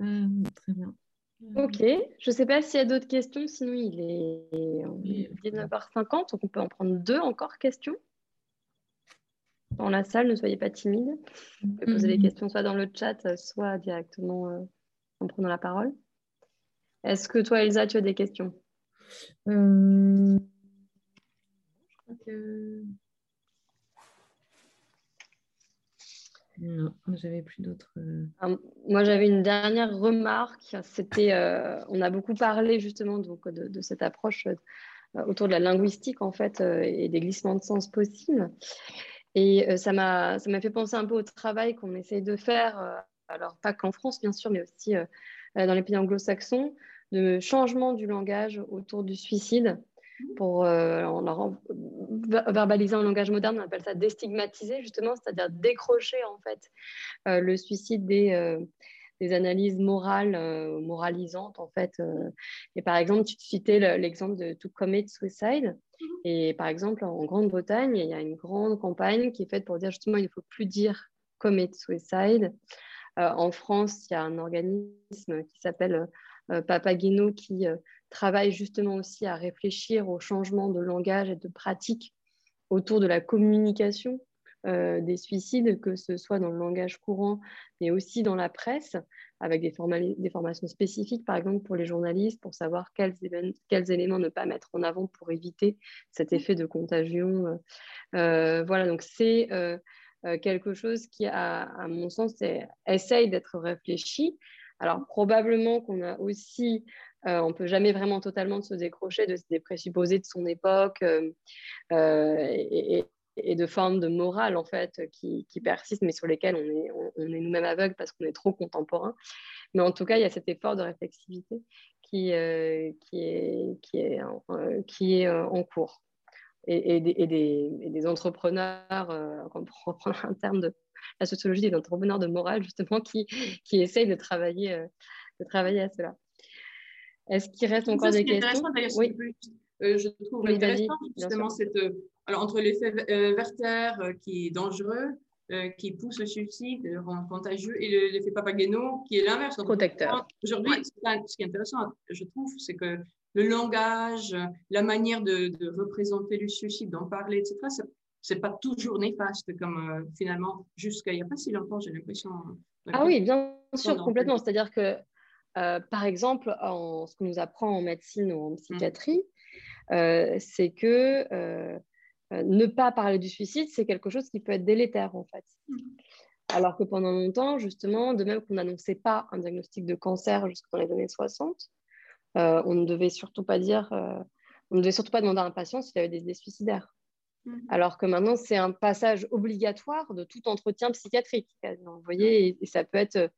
Euh, très bien.
Euh, ok, je ne sais pas s'il y a d'autres questions, sinon il est 19h50, donc on peut en prendre deux encore questions. Dans la salle, ne soyez pas timide. Vous pouvez poser des hmm. questions soit dans le chat, soit directement en prenant la parole. Est-ce que toi, Elsa, tu as des questions? Je crois que...
Non, j'avais plus d'autres. Euh,
moi, j'avais une dernière remarque. C'était, euh, on a beaucoup parlé justement de, cette approche euh, autour de la linguistique en fait et des glissements de sens possibles. Et ça m'a, ça m'a fait penser un peu au travail qu'on essaye de faire, alors pas qu'en France bien sûr, mais aussi dans les pays anglo-saxons, de changement du langage autour du suicide pour euh, en, verbaliser en langage moderne, on appelle ça déstigmatiser justement, c'est-à-dire décrocher en fait euh, le suicide des, euh, des analyses morales, moralisantes en fait. Et par exemple, tu citais l'exemple de To Commit Suicide. Mm-hmm. Et par exemple, en Grande-Bretagne, il y a une grande campagne qui est faite pour dire justement il ne faut plus dire Commit Suicide. en France, il y a un organisme qui s'appelle Papageno qui travaille justement aussi à réfléchir au changement de langage et de pratique autour de la communication euh, des suicides, que ce soit dans le langage courant, mais aussi dans la presse, avec des, formations spécifiques, par exemple pour les journalistes, pour savoir quels, éléments ne pas mettre en avant pour éviter cet effet de contagion. Euh, euh, voilà, donc c'est quelque chose qui, à mon sens, essaye d'être réfléchi. Alors probablement qu'on a aussi euh, on ne peut jamais vraiment totalement se décrocher de ces présupposés de son époque euh, euh, et, de formes de morale en fait qui, persistent, mais sur lesquelles on est, nous-mêmes aveugles parce qu'on est trop contemporain. Mais en tout cas, il y a cet effort de réflexivité qui est en cours. Et, des, des, entrepreneurs, pour [laughs] reprendre un terme de la sociologie, des entrepreneurs de morale, justement, qui, qui essayent de travailler, de travailler à cela. Est-ce qu'il reste encore des questions?
oui. Euh, je trouve intéressant justement cette, euh, alors, entre l'effet euh, Werther qui est dangereux euh, qui pousse le suicide, le rend contagieux, et l'effet Papageno qui est l'inverse.
Protecteur.
Aujourd'hui, ce qui est intéressant, je trouve, c'est que le langage, la manière de, représenter le suicide, d'en parler, etc., c'est pas toujours néfaste comme euh, finalement jusqu'à il n'y a pas si longtemps, j'ai l'impression.
Ah oui, bien sûr, complètement. C'est-à-dire que, euh, par exemple, en, ce qu'on nous apprend en médecine ou en mmh. psychiatrie, c'est que euh, ne pas parler du suicide, c'est quelque chose qui peut être délétère en fait. Mmh. Alors que pendant longtemps, justement, de même qu'on n'annonçait pas un diagnostic de cancer jusqu'en les années 60, euh, on ne devait surtout pas dire, euh, on ne devait surtout pas demander à un patient s'il avait des idées suicidaires. Mmh. Alors que maintenant, c'est un passage obligatoire de tout entretien psychiatrique. Vous voyez, et ça peut être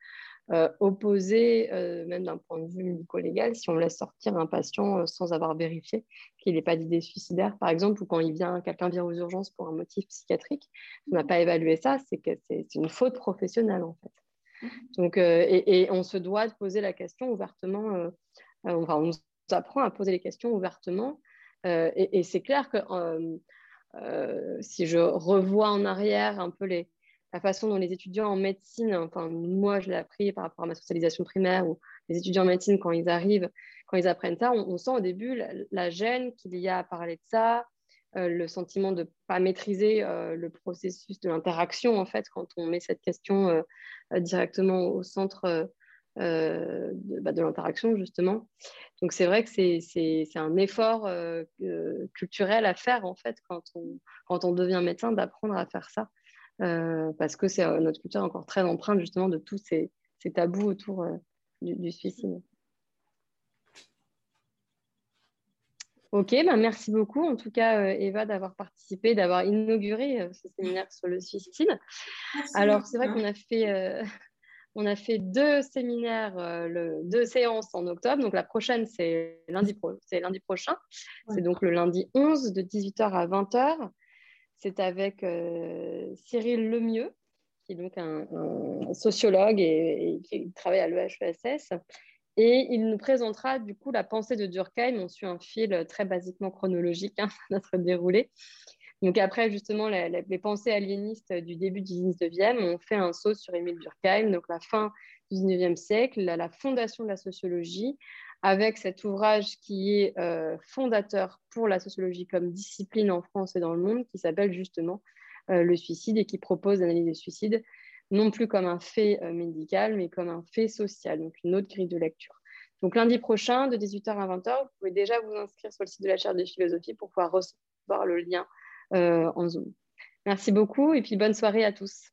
euh, opposé, même d'un point de vue médico-légal, si on laisse sortir un patient sans avoir vérifié qu'il n'ait pas d'idée suicidaire, par exemple, ou quand il vient, quelqu'un vient aux urgences pour un motif psychiatrique, on n'a pas évalué ça, c'est que c'est une faute professionnelle en fait. Donc, et, on se doit de poser la question ouvertement, enfin, on nous apprend à poser les questions ouvertement, et, et c'est clair que si je revois en arrière un peu la façon dont les étudiants en médecine, enfin moi je l'ai appris par rapport à ma socialisation primaire, ou les étudiants en médecine quand ils arrivent, quand ils apprennent ça, on, sent au début la, gêne qu'il y a à parler de ça, euh, le sentiment de ne pas maîtriser euh, le processus de l'interaction en fait quand on met cette question euh, directement au centre de, bah, de l'interaction justement. Donc c'est vrai que c'est un effort culturel à faire en fait quand on, quand on devient médecin d'apprendre à faire ça. Euh, parce que c'est euh, notre culture encore très empreinte justement de tous ces, tabous autour euh, du, suicide. Ok, ben merci beaucoup en tout cas Eva d'avoir participé, d'avoir inauguré ce séminaire sur le suicide. Alors c'est vrai qu'on a fait, on a fait deux séminaires, le, deux séances en octobre. Donc la prochaine c'est lundi, lundi prochain. C'est donc le lundi 11 de 18h à 20h. C'est avec euh, Cyril Lemieux, qui est donc un, sociologue et, qui travaille à l'EHESS. Et il nous présentera du coup la pensée de Durkheim. On suit un fil très basiquement chronologique, hein, [laughs] notre déroulé. Donc après, justement, les pensées aliénistes du début du 19e, on fait un saut sur Émile Durkheim, donc la fin du 19e siècle, la fondation de la sociologie, avec cet ouvrage qui est euh, fondateur pour la sociologie comme discipline en France et dans le monde, qui s'appelle justement euh, Le suicide et qui propose d'analyser le suicide non plus comme un fait euh, médical, mais comme un fait social, donc une autre grille de lecture. Donc lundi prochain, de 18h à 20h, vous pouvez déjà vous inscrire sur le site de la chaire de philosophie pour pouvoir recevoir le lien en Zoom. Merci beaucoup et puis bonne soirée à tous.